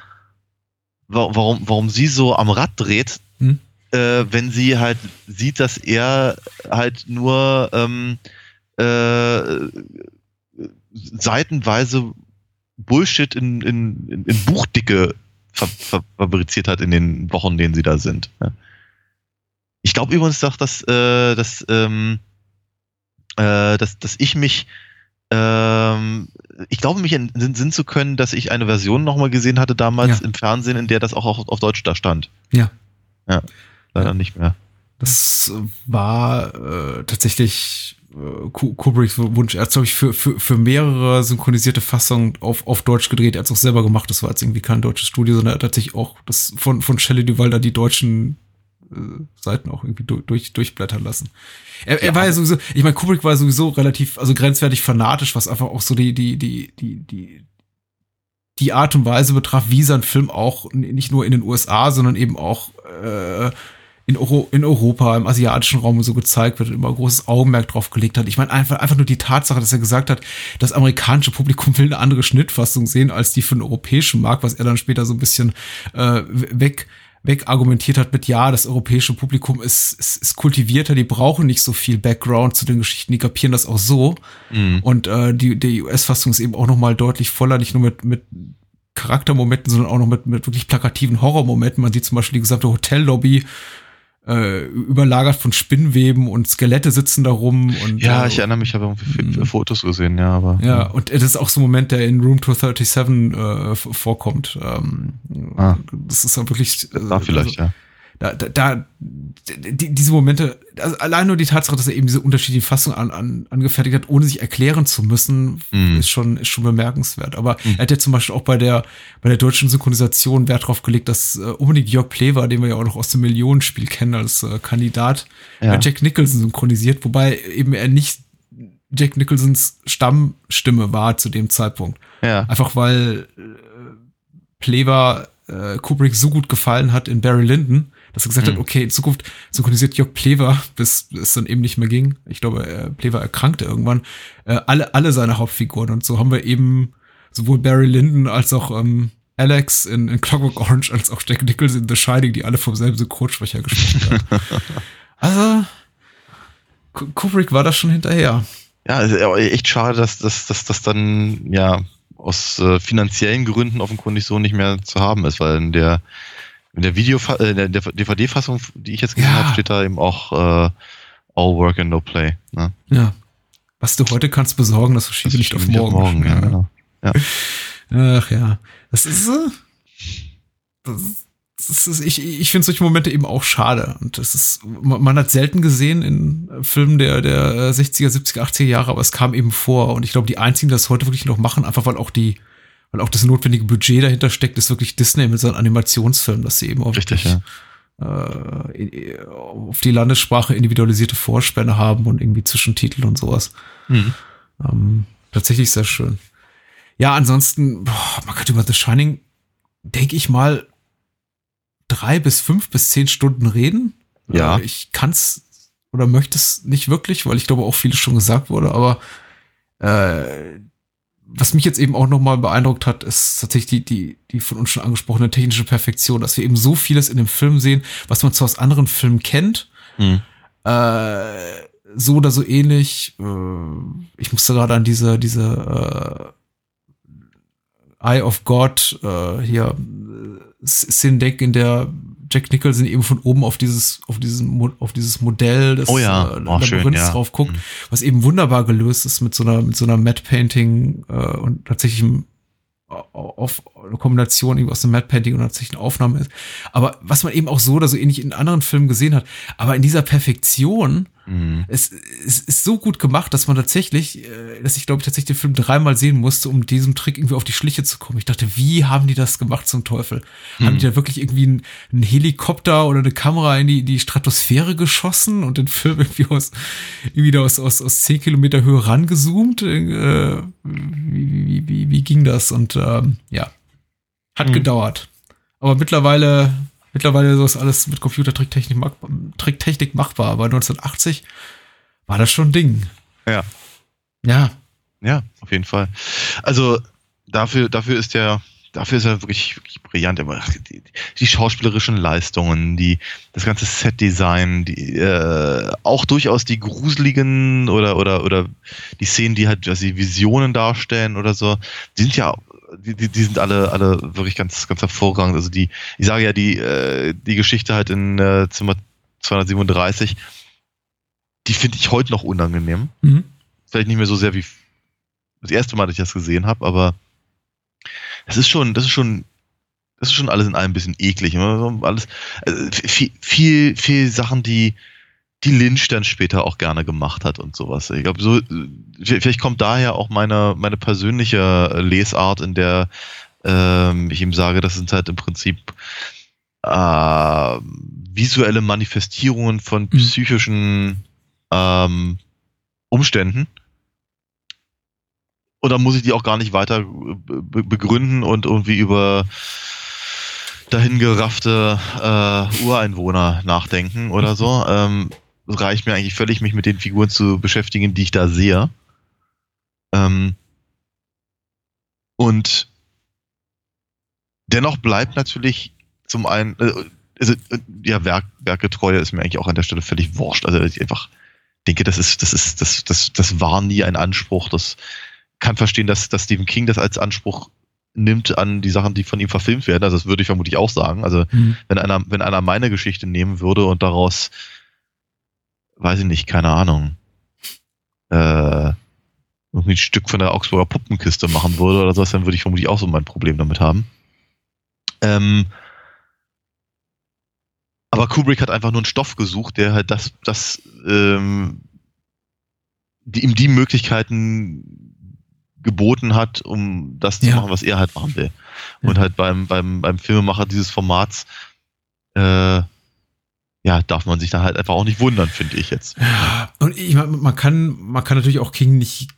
warum, warum sie so am Rad dreht, hm? äh, wenn sie halt sieht, dass er halt nur ähm, äh, seitenweise Bullshit in, in, in, Buchdicke fabriziert hat in den Wochen, in denen sie da sind. Ich glaube übrigens auch, dass, äh, dass, ähm, äh, dass, dass ich mich ähm, ich glaube, mich entsinnen zu können, dass ich eine Version nochmal gesehen hatte damals ja. im Fernsehen, in der das auch auf, auf Deutsch da stand. Ja. Ja, leider ja. nicht mehr. Das war äh, tatsächlich äh, Kubricks Wunsch. Er hat, glaube ich, für, für, für mehrere synchronisierte Fassungen auf, auf Deutsch gedreht. Er hat es auch selber gemacht. Das war jetzt irgendwie kein deutsches Studio, sondern er hat tatsächlich auch das von, von Shelley Duval da die deutschen Seiten auch irgendwie durch, durchblättern lassen. Er, er ja. war ja sowieso, ich meine, Kubrick war sowieso relativ, also grenzwertig fanatisch, was einfach auch so die, die, die, die, die, die Art und Weise betraf, wie sein Film auch nicht nur in den USA, sondern eben auch äh, in, Euro, in Europa, im asiatischen Raum so gezeigt wird und immer großes Augenmerk drauf gelegt hat. Ich meine, einfach, einfach nur die Tatsache, dass er gesagt hat, das amerikanische Publikum will eine andere Schnittfassung sehen als die für den europäischen Markt, was er dann später so ein bisschen äh, weg wegargumentiert hat mit, ja, das europäische Publikum ist, ist, ist kultivierter, die brauchen nicht so viel Background zu den Geschichten, die kapieren das auch so. Mhm. Und äh, die, die US-Fassung ist eben auch noch mal deutlich voller, nicht nur mit, mit Charaktermomenten, sondern auch noch mit, mit wirklich plakativen Horrormomenten. Man sieht zum Beispiel die gesamte Hotellobby äh, überlagert von Spinnweben und Skelette sitzen da rum. Und, ja, äh, ich erinnere mich, ich habe irgendwie mhm. Fotos gesehen, ja, aber. Ja, und das ist auch so ein Moment, der in Room 237 äh, vorkommt. Ähm, ah. Das ist auch wirklich. Äh, da vielleicht, also, ja da, da, da die, diese Momente, also allein nur die Tatsache, dass er eben diese unterschiedliche Fassung an, an, angefertigt hat, ohne sich erklären zu müssen, mm. ist schon ist schon bemerkenswert. Aber mm. er hat ja zum Beispiel auch bei der bei der deutschen Synchronisation Wert drauf gelegt, dass äh, unbedingt Jörg Plewer, den wir ja auch noch aus dem Millionenspiel kennen als äh, Kandidat, ja. Jack Nicholson synchronisiert, wobei eben er nicht Jack Nicholsons Stammstimme war zu dem Zeitpunkt. Ja. Einfach weil äh, Plewer äh, Kubrick so gut gefallen hat in Barry Lyndon, dass er gesagt mhm. hat, okay, in Zukunft synchronisiert Jörg Plever, bis es dann eben nicht mehr ging. Ich glaube, äh, Plever erkrankte irgendwann. Äh, alle, alle seine Hauptfiguren. Und so haben wir eben sowohl Barry Lyndon als auch ähm, Alex in, in Clockwork Orange als auch Jack Nichols in The Shining, die alle vom selben Synchronsprecher gesprochen haben. also, Kubrick war da schon hinterher. Ja, ist echt schade, dass das dass, dass dann, ja, aus äh, finanziellen Gründen offenkundig so nicht mehr zu haben ist, weil in der in der Video, äh, in der DVD-Fassung, die ich jetzt gesehen ja. habe, steht da eben auch äh, All Work and No Play. Ne? Ja. Was du heute kannst besorgen, das verschiebe nicht auf morgen. morgen ja, genau. ja. Ach ja. Das ist, äh, das ist das ist, ich, ich finde solche Momente eben auch schade. Und das ist, man hat selten gesehen in Filmen der, der 60er, 70er, 80er Jahre, aber es kam eben vor. Und ich glaube, die einzigen, die das heute wirklich noch machen, einfach weil auch die, weil auch das notwendige Budget dahinter steckt, ist wirklich Disney mit seinen Animationsfilmen, dass sie eben auch Richtig, ja. äh, auf die Landessprache individualisierte Vorspänne haben und irgendwie Zwischentitel und sowas. Mhm. Ähm, tatsächlich sehr schön. Ja, ansonsten, boah, man könnte über The Shining, denke ich mal, drei bis fünf bis zehn Stunden reden. Ja. Äh, ich kann's oder möchte es nicht wirklich, weil ich glaube auch vieles schon gesagt wurde, aber äh, was mich jetzt eben auch nochmal beeindruckt hat, ist tatsächlich die, die, die von uns schon angesprochene technische Perfektion, dass wir eben so vieles in dem Film sehen, was man zwar aus anderen Filmen kennt, Mhm. Äh, so oder so ähnlich. Äh, ich musste gerade an diese, diese äh, Eye of God äh, hier äh, Szene denken, in der Jack Nicholson eben von oben auf dieses, auf diesen, auf dieses Modell des Oh ja. äh, Oh, schön, Labyrinths ja. drauf guckt, Mhm. was eben wunderbar gelöst ist mit so einer, mit so einer Matte Painting äh, und tatsächlich einem auf eine Kombination irgendwie aus dem Matte Painting und tatsächlich eine Aufnahme ist. Aber was man eben auch so oder so ähnlich in anderen Filmen gesehen hat, aber in dieser Perfektion, Mhm. es, es ist so gut gemacht, dass man tatsächlich, äh, dass ich glaube ich tatsächlich den Film dreimal sehen musste, um diesem Trick irgendwie auf die Schliche zu kommen. Ich dachte, wie haben die das gemacht zum Teufel? Haben die da wirklich irgendwie einen, einen Helikopter oder eine Kamera in die, die Stratosphäre geschossen und den Film irgendwie aus, irgendwie da aus, aus, aus 10 Kilometer Höhe rangezoomt? Äh, wie, wie, wie, wie ging das? Und ähm, ja, hat Mhm. gedauert. Aber mittlerweile, mittlerweile ist alles mit Computertricktechnik Tricktechnik machbar. Aber 1980 war das schon ein Ding. Ja. Ja. Ja, auf jeden Fall. Also dafür, dafür ist der, dafür ist er wirklich, wirklich brillant. Aber die, die schauspielerischen Leistungen, die, das ganze Setdesign, die, äh, auch durchaus die gruseligen oder oder oder die Szenen, die halt, also die Visionen darstellen oder so, die sind ja, die, die, die sind alle, alle wirklich ganz, ganz hervorragend. Also die, ich sage ja, die, äh, die Geschichte halt in äh, Zimmer 237, die finde ich heute noch unangenehm Mhm. vielleicht nicht mehr so sehr wie das erste Mal, dass ich das gesehen habe, aber das ist schon, das ist schon, das ist schon alles in allem ein bisschen eklig. Alles, also viel, viel, viel Sachen, die, die Lynch dann später auch gerne gemacht hat und sowas. Ich glaube, so, äh, vielleicht kommt daher auch meine, meine persönliche Lesart, in der ähm, ich ihm sage, das sind halt im Prinzip äh, visuelle Manifestierungen von psychischen ähm, Umständen. Und dann muss ich die auch gar nicht weiter be begründen und irgendwie über dahingeraffte äh, Ureinwohner nachdenken oder so. Ähm, reicht mir eigentlich völlig, mich mit den Figuren zu beschäftigen, die ich da sehe. Ähm, und dennoch bleibt natürlich zum einen, äh, also, äh, ja, Werk, Werkgetreue ist mir eigentlich auch an der Stelle völlig wurscht. Also ich einfach denke, das ist, das ist, das, das, das war nie ein Anspruch. Das kann verstehen, dass, dass Stephen King das als Anspruch nimmt an die Sachen, die von ihm verfilmt werden. Also das würde ich vermutlich auch sagen. Also Mhm. wenn einer, wenn einer meine Geschichte nehmen würde und daraus, weiß ich nicht, keine Ahnung, äh, irgendwie ein Stück von der Augsburger Puppenkiste machen würde oder sowas, dann würde ich vermutlich auch so mein Problem damit haben. Ähm, aber Kubrick hat einfach nur einen Stoff gesucht, der halt das, das, ähm, die, ihm die Möglichkeiten geboten hat, um das zu Ja. machen, was er halt machen will. Und Ja. halt beim, beim, beim Filmemacher dieses Formats, äh, ja, darf man sich da halt einfach auch nicht wundern, finde ich jetzt. Und ich meine, man kann, man kann natürlich auch King nicht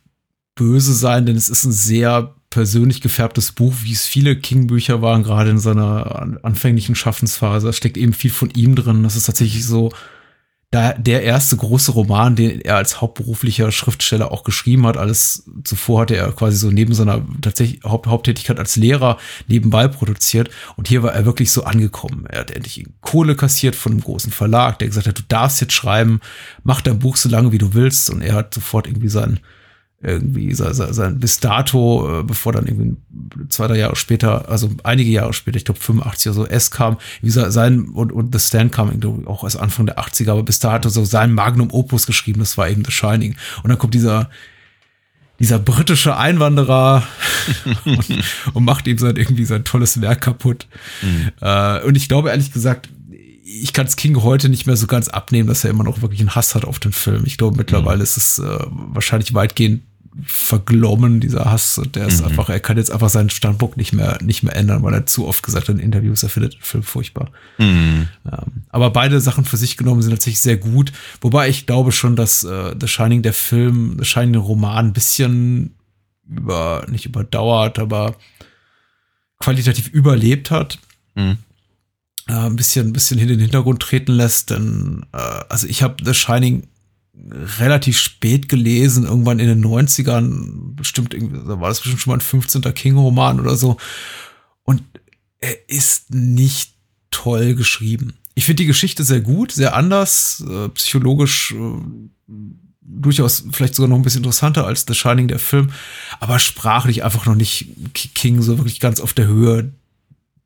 böse sein, denn es ist ein sehr persönlich gefärbtes Buch, wie es viele King-Bücher waren, gerade in seiner an- anfänglichen Schaffensphase. Da steckt eben viel von ihm drin. Das ist tatsächlich so da, der erste große Roman, den er als hauptberuflicher Schriftsteller auch geschrieben hat. Alles zuvor hatte er quasi so neben seiner tatsächlich Haupt, Haupttätigkeit als Lehrer nebenbei produziert. Und hier war er wirklich so angekommen. Er hat endlich Kohle kassiert von einem großen Verlag, der gesagt hat, du darfst jetzt schreiben, mach dein Buch so lange wie du willst. Und er hat sofort irgendwie sein, irgendwie sein, sein, bis dato, äh, bevor dann irgendwie zwei, drei Jahre später, also einige Jahre später, ich glaube 85 oder so, S kam, wie gesagt, sein und, und The Stand kam irgendwie auch erst Anfang der 80er, aber bis dato so sein Magnum Opus geschrieben, das war eben The Shining. Und dann kommt dieser dieser britische Einwanderer und, und macht ihm sein irgendwie sein tolles Werk kaputt. Äh, und ich glaube ehrlich gesagt, ich kann es King heute nicht mehr so ganz abnehmen, dass er immer noch wirklich einen Hass hat auf den Film. Ich glaube, mittlerweile ist es äh, wahrscheinlich weitgehend verglommen, dieser Hass. Und der ist Mhm. einfach, er kann jetzt einfach seinen Standpunkt nicht mehr, nicht mehr ändern, weil er zu oft gesagt hat in Interviews, er findet den Film furchtbar. Hm. Ähm, aber beide Sachen für sich genommen sind tatsächlich sehr gut. Wobei ich glaube schon, dass äh, The Shining, der Film, The Shining, der Roman, ein bisschen über, nicht überdauert, aber qualitativ überlebt hat. Hm. Äh, ein bisschen, ein bisschen in den Hintergrund treten lässt. Denn, äh, also ich habe The Shining relativ spät gelesen, irgendwann in den 90ern, bestimmt irgendwie, da war das bestimmt schon mal ein 15. King-Roman oder so. Und er ist nicht toll geschrieben. ich finde die Geschichte sehr gut, sehr anders, äh, psychologisch äh, durchaus vielleicht sogar noch ein bisschen interessanter als The Shining, der Film, aber sprachlich einfach noch nicht King so wirklich ganz auf der Höhe,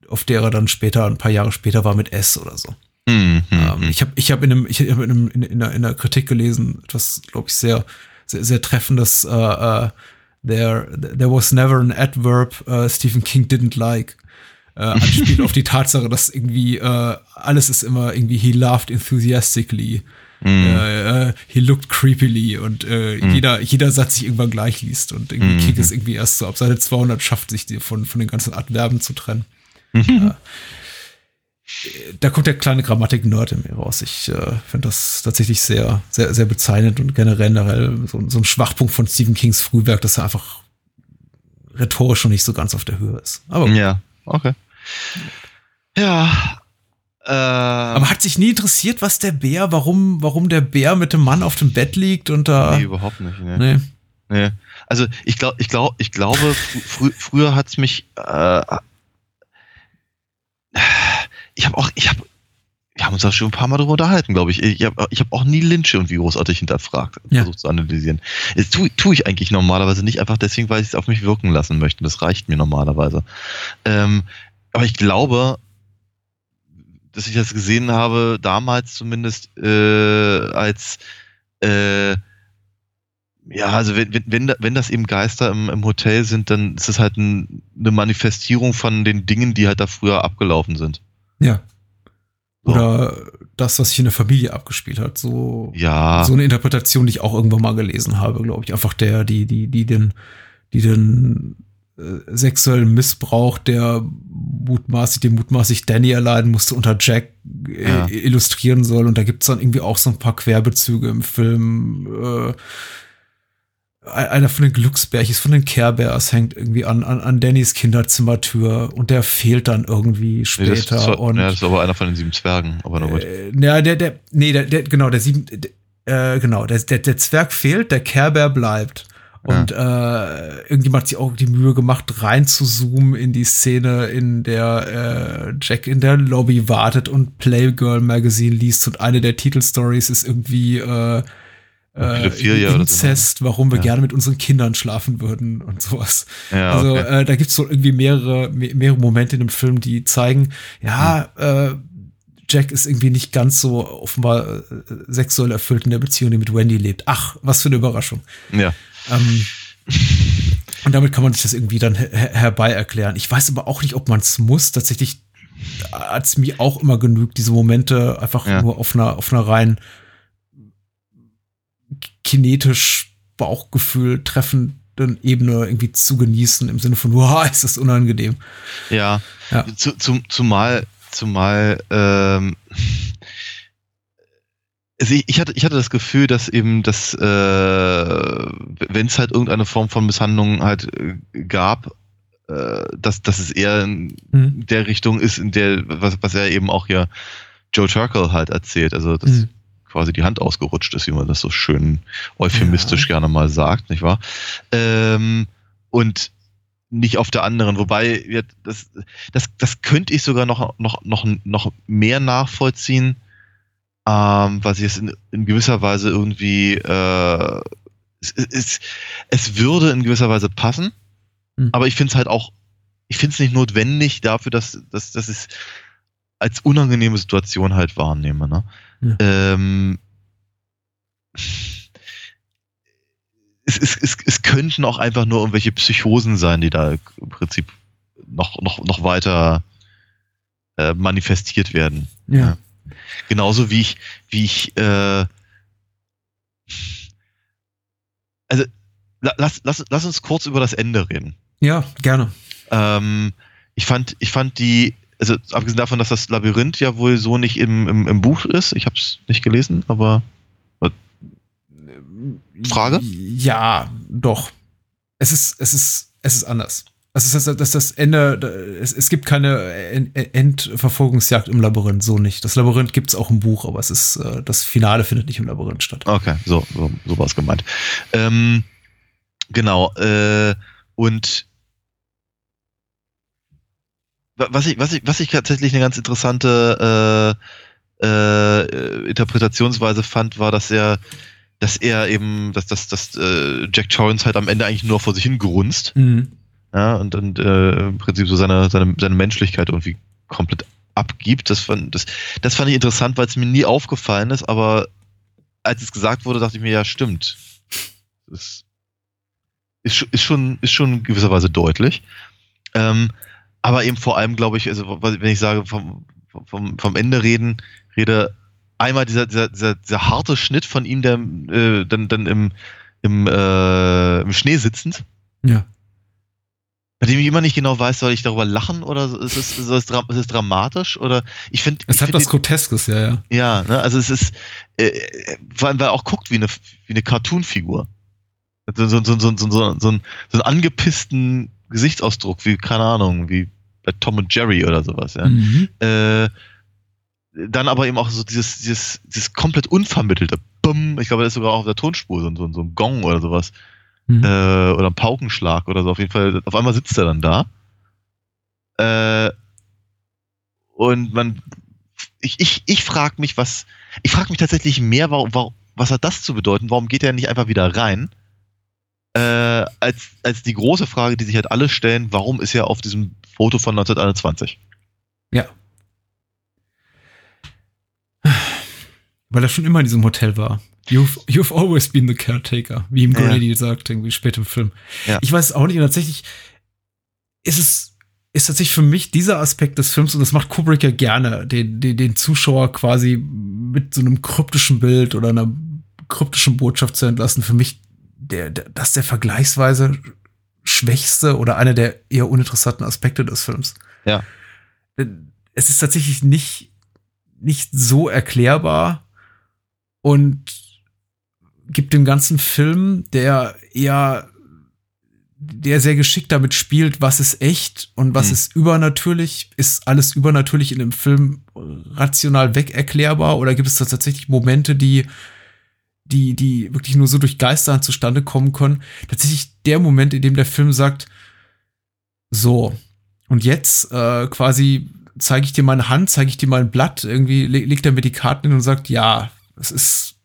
auf der er dann später, ein paar Jahre später war mit S oder so. Mhm, Ähm, mhm. ich habe ich hab in, einem, ich hab in, einem, in, in, einer, in einer Kritik gelesen, etwas, glaube ich, sehr, sehr, sehr treffendes, äh, äh, there, there was never an adverb uh, Stephen King didn't like. Äh, anspielt auf die Tatsache, dass irgendwie äh, alles ist immer irgendwie he laughed enthusiastically. Mhm. Äh, äh, he looked creepily und äh, Mhm. jeder, jeder Satz sich irgendwann gleich liest und irgendwie Mhm. King ist irgendwie erst so ab Seite 200 schafft sich die von, von den ganzen Adverben zu trennen. Mhm. Da kommt der kleine Grammatik-Nerd in mir raus. Ich äh, finde das tatsächlich sehr, sehr, sehr bezeichnend und generell, so, so ein Schwachpunkt von Stephen Kings Frühwerk, dass er einfach rhetorisch schon nicht so ganz auf der Höhe ist. Aber, Ja, okay. Ja. Äh, aber hat sich nie interessiert, was der Bär, warum, warum der Bär mit dem Mann auf dem Bett liegt und da. nee, überhaupt nicht. Nee. nee. Nee. Also ich glaube, ich glaube, ich glaube, frü früher hat's mich. Äh, ich habe auch, ich habe, wir haben uns da schon ein paar Mal drüber unterhalten, glaube ich. Ich habe, ich habe auch nie Lynch irgendwie großartig hinterfragt, Ja. versucht zu analysieren. Das tue, tue ich eigentlich normalerweise nicht, einfach deswegen, weil ich es auf mich wirken lassen möchte. Das reicht mir normalerweise. Ähm, aber ich glaube, dass ich das gesehen habe, damals zumindest äh, als äh, ja, also wenn, wenn, wenn, da- wenn das eben Geister im, im Hotel sind, dann ist es halt ein, eine Manifestierung von den Dingen, die halt da früher abgelaufen sind. Ja. So. Oder das, was sich in der Familie abgespielt hat. So, Ja, so eine Interpretation, die ich auch irgendwann mal gelesen habe, glaube ich. Einfach der, die, die, die den, die den äh, sexuellen Missbrauch, der mutmaßlich, den mutmaßlich Danny erleiden musste, unter Jack äh, Ja. illustrieren soll. Und da gibt's dann irgendwie auch so ein paar Querbezüge im Film. Äh, einer von den Glücksbärchis, von den Care Bears hängt irgendwie an, an, an Dannys Kinderzimmertür und der fehlt dann irgendwie nee, später. das, das, war, und ja, das ist aber einer von den sieben Zwergen, aber na gut. äh, ja, der, der, nee, der, der, genau, der sieben, äh, genau, der, der, der Zwerg fehlt, der Care Bear bleibt. Und äh, irgendjemand hat sich auch die Mühe gemacht, rein zu zoomen in die Szene, in der äh, Jack in der Lobby wartet und Playgirl Magazine liest und eine der Titelstories ist irgendwie äh, äh, oder so? Inzest, warum wir Ja. gerne mit unseren Kindern schlafen würden und sowas. Ja, also okay. äh, da gibt's so irgendwie mehrere, me- mehrere Momente in dem Film, die zeigen, ja, Hm. äh, Jack ist irgendwie nicht ganz so offenbar äh, sexuell erfüllt in der Beziehung, die mit Wendy lebt. Ach, was für eine Überraschung. ja. Ähm, und damit kann man sich das irgendwie dann her herbei erklären. Ich weiß aber auch nicht, ob man es muss. Tatsächlich hat es mir auch immer genügt, diese Momente einfach Ja. nur auf einer, auf einer rein kinetisch Bauchgefühl treffenden Ebene irgendwie zu genießen, im Sinne von, wow, ist das unangenehm. Ja, Ja. Zu, zum, zumal, zumal, ähm, also ich, ich, hatte, ich hatte das Gefühl, dass eben das, äh, wenn es halt irgendeine Form von Misshandlung halt äh, gab, äh, dass, dass es eher in Mhm. der Richtung ist, in der, was, was er eben auch hier Joe Turkel halt erzählt, also dass Mhm. Quasi die Hand ausgerutscht ist, wie man das so schön euphemistisch Ja. gerne mal sagt, nicht wahr? Ähm, und nicht auf der anderen, wobei das, das, das könnte ich sogar noch, noch, noch, noch mehr nachvollziehen, ähm, was ich es in, in gewisser Weise irgendwie, äh, es, es, es würde in gewisser Weise passen, Hm. aber ich finde es halt auch, ich finde es nicht notwendig dafür, dass, dass, dass ich es als unangenehme Situation halt wahrnehme. Ne? Ja. Ähm, es, es, es, es könnten auch einfach nur irgendwelche Psychosen sein, die da im Prinzip noch, noch, noch weiter äh, manifestiert werden. Ja. Genauso wie ich, wie ich, äh, also la- lass, lass, lass uns kurz über das Ende reden. Ja, gerne. Ähm, ich fand, ich fand die, also abgesehen davon, dass das Labyrinth ja wohl so nicht im, im, im Buch ist, ich habe es nicht gelesen, aber Frage? Ja, doch. Es ist, es ist, es ist anders. Es ist das, das, das Ende, es, es gibt keine En- Endverfolgungsjagd im Labyrinth, so nicht. Das Labyrinth gibt's auch im Buch, aber es ist, äh, das Finale findet nicht im Labyrinth statt. okay, so, so, so war es gemeint. Ähm, genau, äh, und was ich, was ich, was ich tatsächlich eine ganz interessante äh, Interpretationsweise fand, war, dass er, dass er eben, dass, dass, dass äh, Jack Torrance halt am Ende eigentlich nur vor sich hin grunzt. Mhm. Ja, und, und äh, im Prinzip so seine, seine, seine Menschlichkeit irgendwie komplett abgibt. Das fand, das, das fand ich interessant, weil es mir nie aufgefallen ist, aber als es gesagt wurde, dachte ich mir, ja, stimmt. Das ist, ist, schon, ist schon in gewisser Weise deutlich. Ähm, aber eben vor allem, glaube ich, also wenn ich sage, vom, vom, vom Ende reden, rede einmal dieser, dieser, dieser, dieser harte Schnitt von ihm, der äh, dann, dann im, im, äh, im Schnee sitzend, Ja. bei dem ich immer nicht genau weiß, soll ich darüber lachen oder ist es, ist es, ist es dramatisch oder ich finde Es hat was Groteskes, ja, ja. ja, ne, also es ist äh, vor allem, weil er auch guckt wie eine wie eine Cartoon-Figur. So, so, so, so, so, so, so, einen, so einen angepissten Gesichtsausdruck, wie, keine Ahnung, wie bei Tom und Jerry oder sowas, ja. Mhm. Äh, dann aber eben auch so dieses, dieses, dieses komplett unvermittelte Bumm, ich glaube, das ist sogar auch auf der Tonspur, so, so, so ein Gong oder sowas Mhm. äh, oder ein Paukenschlag oder so. Auf jeden Fall, auf einmal sitzt er dann da. Äh, und man, ich, ich, ich frage mich, was, ich frage mich tatsächlich mehr, warum, warum, was hat das zu bedeuten? Warum geht er nicht einfach wieder rein? Äh, als, als die große Frage, die sich halt alle stellen, warum ist er auf diesem Foto von 1921? Ja. Weil er schon immer in diesem Hotel war. You've, you've always been the caretaker, wie ihm Ja. Grady sagt, irgendwie später im Film. Ja. Ich weiß es auch nicht, und tatsächlich ist es, ist tatsächlich für mich dieser Aspekt des Films, und das macht Kubrick ja gerne, den, den, den Zuschauer quasi mit so einem kryptischen Bild oder einer kryptischen Botschaft zu entlassen, für mich der, der, das ist der vergleichsweise schwächste oder einer der eher uninteressanten Aspekte des Films. Ja. Es ist tatsächlich nicht, nicht so erklärbar und gibt dem ganzen Film, der eher, der sehr geschickt damit spielt, was ist echt und was Hm. ist übernatürlich. Ist alles übernatürlich in dem Film rational weg erklärbar oder gibt es da tatsächlich Momente, die die, die wirklich nur so durch Geister zustande kommen können. Tatsächlich der Moment, in dem der Film sagt, so, und jetzt äh, quasi zeige ich dir meine Hand, zeige ich dir mal ein Blatt, irgendwie le legt er mir die Karten hin und sagt, ja, es ist,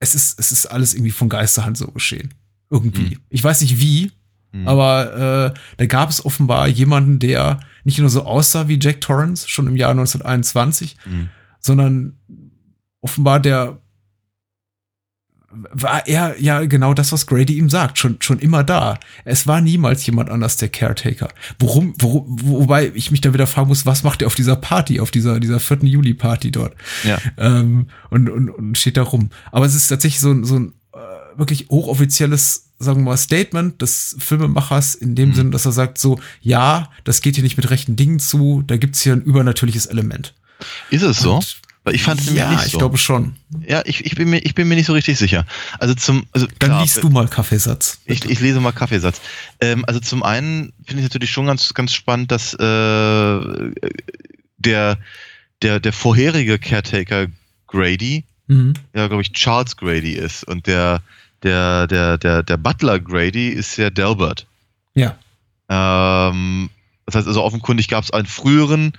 es ist, es ist alles irgendwie von Geisterhand so geschehen. Irgendwie. Hm. Ich weiß nicht wie, Hm. aber äh, da gab es offenbar jemanden, der nicht nur so aussah wie Jack Torrance, schon im Jahr 1921, Hm. sondern offenbar der war er ja genau das, was Grady ihm sagt, schon, schon immer da. Es war niemals jemand anders der Caretaker. Worum, wo, wobei ich mich da wieder fragen muss, was macht er auf dieser Party, auf dieser, dieser 4. Juli-Party dort? Ja. Ähm, und, und, und steht da rum. Aber es ist tatsächlich so, ein- so ein äh, wirklich hochoffizielles, sagen wir mal, Statement des Filmemachers in dem Mhm. Sinn, dass er sagt so, ja, das geht hier nicht mit rechten Dingen zu, da gibt's hier ein übernatürliches Element. Ist es so? Und Weil ich fand es nämlich ja, nicht so. ich glaube schon. ja, ich, ich, bin mir, ich bin mir nicht so richtig sicher. Also zum, also Dann klar, liest du mal Kaffeesatz. Ich, ich lese mal Kaffeesatz. Ähm, also zum einen finde ich natürlich schon ganz, ganz spannend, dass äh, der, der, der vorherige Caretaker Grady, Mhm. ja, glaube ich, Charles Grady ist und der, der, der, der, der Butler Grady ist ja Delbert. Ja. Ähm, das heißt also offenkundig gab es einen früheren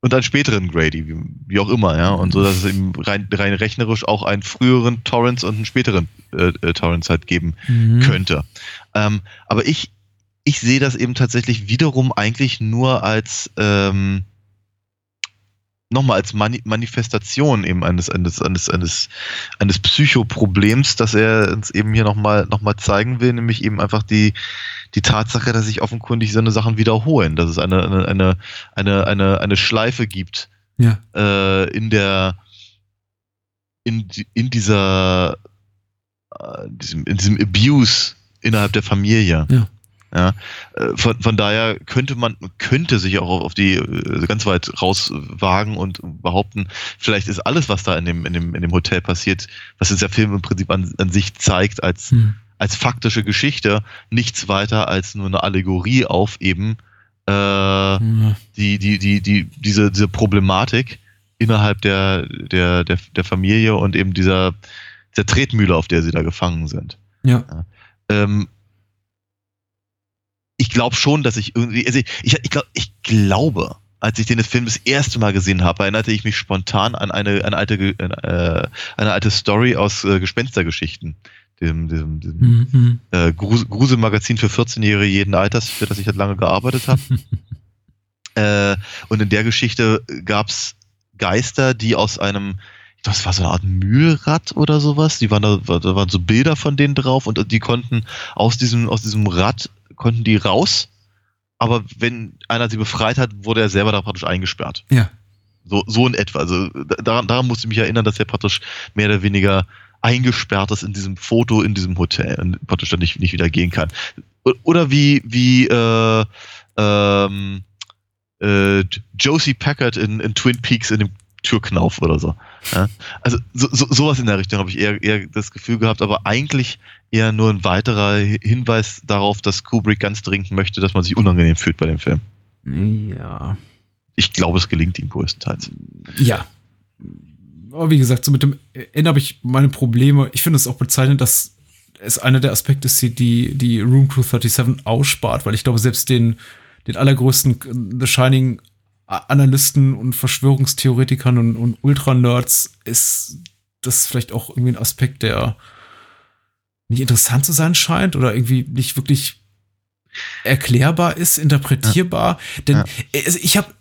und einen späteren Grady, wie, wie auch immer, ja. Und so, dass es eben rein, rein rechnerisch auch einen früheren Torrance und einen späteren äh, äh, Torrance halt geben Mhm. könnte. Ähm, aber ich, ich sehe das eben tatsächlich wiederum eigentlich nur als ähm, nochmal als Mani Manifestation eben eines, eines, eines, eines, eines Psychoproblems, das er uns eben hier nochmal noch mal zeigen will, nämlich eben einfach die, die Tatsache, dass sich offenkundig so eine Sachen wiederholen, dass es eine, eine, eine, eine, eine, eine Schleife gibt Ja. äh, in der in, in dieser äh, diesem, in diesem Abuse innerhalb der Familie. Ja. Ja, äh, von, von daher könnte man, könnte sich auch auf die äh, ganz weit rauswagen und behaupten, vielleicht ist alles, was da in dem, in dem, in dem Hotel passiert, was jetzt der Film im Prinzip an, an sich zeigt, als, Hm. als faktische Geschichte, nichts weiter als nur eine Allegorie auf eben äh, Ja. die, die, die, die, diese, diese Problematik innerhalb der, der, der, der Familie und eben dieser, dieser Tretmühle, auf der sie da gefangen sind. Ja. Ähm, ich glaube schon, dass ich irgendwie, also ich, ich, glaub, ich glaube, als ich den Film das erste Mal gesehen habe, erinnerte ich mich spontan an eine, eine, alte, äh, eine alte Story aus äh, Gespenstergeschichten. Dem, dem, dem Mhm. äh, Grus Gruselmagazin für 14-Jährige jeden Alters, für das ich halt lange gearbeitet habe. äh, und in der Geschichte gab's Geister, die aus einem, ich glaube, es war so eine Art Mühlrad oder sowas. Die waren da, da waren so Bilder von denen drauf und die konnten aus diesem, aus diesem Rad konnten die raus. Aber wenn einer sie befreit hat, wurde er selber da praktisch eingesperrt. Ja. So, so in etwa. Also daran, daran musste ich mich erinnern, dass er praktisch mehr oder weniger eingesperrt ist in diesem Foto, in diesem Hotel und praktisch dann nicht, nicht wieder gehen kann. Oder wie, wie äh, ähm, äh, Josie Packard in, in Twin Peaks in dem Türknauf oder so. Ja? Also so, so, sowas in der Richtung habe ich eher, eher das Gefühl gehabt, aber eigentlich eher nur ein weiterer Hinweis darauf, dass Kubrick ganz dringend möchte, dass man sich unangenehm fühlt bei dem Film. Ja. Ich glaube, es gelingt ihm größtenteils. Ja. Aber wie gesagt, so mit dem Ende habe ich meine Probleme. Ich finde es auch bezeichnend, dass es einer der Aspekte ist, die die, Room 237 ausspart, weil ich glaube, selbst den, den allergrößten The Shining Analysten und Verschwörungstheoretikern und, und Ultra-Nerds ist das vielleicht auch irgendwie ein Aspekt, der nicht interessant zu sein scheint oder irgendwie nicht wirklich erklärbar ist, interpretierbar. Denn Ja. also ich habe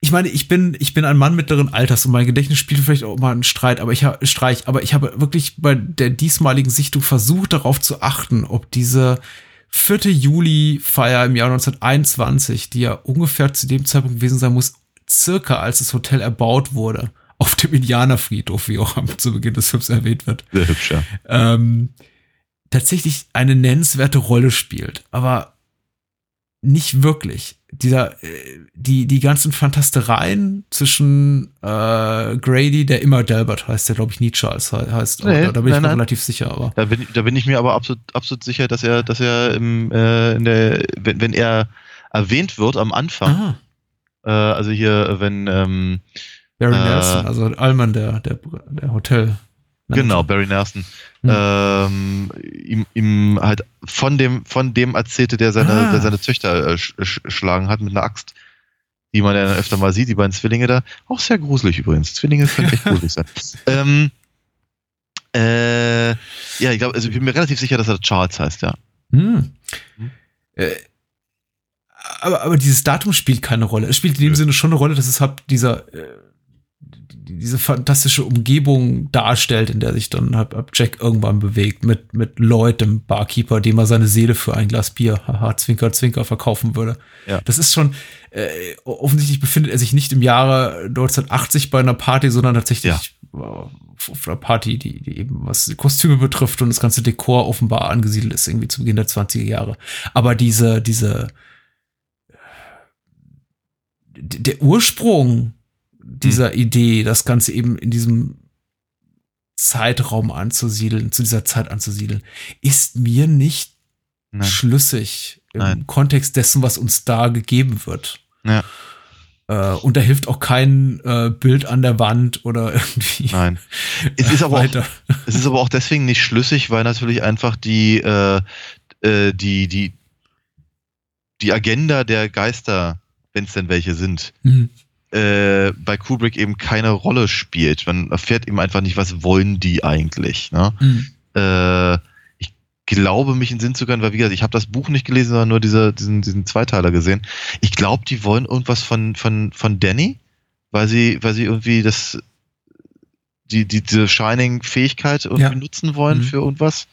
ich meine, ich bin, ich bin ein Mann mittleren Alters und mein Gedächtnis spielt vielleicht auch mal einen Streit, aber ich habe Streich, aber ich habe wirklich bei der diesmaligen Sichtung versucht, darauf zu achten, ob diese 4. Juli-Feier im Jahr 1921, die ja ungefähr zu dem Zeitpunkt gewesen sein muss, circa als das Hotel erbaut wurde, auf dem Indianerfriedhof, wie auch am- zu Beginn des Films erwähnt wird, Sehr hübsch, ja. ähm, tatsächlich eine nennenswerte Rolle spielt, aber nicht wirklich. Dieser, äh, die, die ganzen Fantastereien zwischen äh, Grady, der immer Delbert heißt, der glaube ich nie Charles he- heißt, aber Nee, da, da bin ich nein, mir nein. relativ sicher, aber. Da bin, da bin ich mir aber absolut, absolut sicher, dass er, dass er im, äh, in der, wenn, wenn er erwähnt wird am Anfang, Ah, äh, also hier, wenn, ähm, Barry Äh, Nelson, also Allman, der, der, der Hotel. Genau, Barry Nelson, Hm. ähm, ihm, ihm halt von dem, von dem erzählte, der seine, Ah. der seine Töchter äh, sch, sch, schlagen hat mit einer Axt, die man ja dann öfter mal sieht, die beiden Zwillinge da. Auch sehr gruselig übrigens. Zwillinge können echt gruselig sein. Ähm, äh, ja, ich glaube, also ich bin mir relativ sicher, dass er Charles heißt, ja. Hm. Hm. Äh, aber, aber dieses Datum spielt keine Rolle. Es spielt in dem. Sinne schon eine Rolle, dass es halt dieser, äh, diese fantastische Umgebung darstellt, in der sich dann halt ab Jack irgendwann bewegt, mit, mit Lloyd, dem Barkeeper, dem er seine Seele für ein Glas Bier, haha, Zwinker, Zwinker, verkaufen würde. Ja. Das ist schon, äh, offensichtlich befindet er sich nicht im Jahre 1980 bei einer Party, sondern tatsächlich äh, auf einer Party, die, die eben was die Kostüme betrifft und das ganze Dekor offenbar angesiedelt ist, irgendwie zu Beginn der 20er Jahre. Aber diese, diese, d- der Ursprung dieser Idee, das Ganze eben in diesem Zeitraum anzusiedeln, zu dieser Zeit anzusiedeln, ist mir nicht Nein. schlüssig im Nein. Kontext dessen, was uns da gegeben wird. Ja. Äh, und da hilft auch kein äh, Bild an der Wand oder irgendwie Nein. Es ist aber auch, weiter. Es ist aber auch deswegen nicht schlüssig, weil natürlich einfach die, äh, äh, die, die, die Agenda der Geister, wenn es denn welche sind, Mhm. Äh, bei Kubrick eben keine Rolle spielt. Man erfährt eben einfach nicht, was wollen die eigentlich. Ne? Mhm. Äh, ich glaube, mich in Sinn zu können, weil wie gesagt, ich habe das Buch nicht gelesen, sondern nur diese, diesen, diesen Zweiteiler gesehen. Ich glaube, die wollen irgendwas von, von, von Danny, weil sie, weil sie irgendwie das, die, die, diese Shining-Fähigkeit irgendwie Ja. nutzen wollen Mhm. für irgendwas.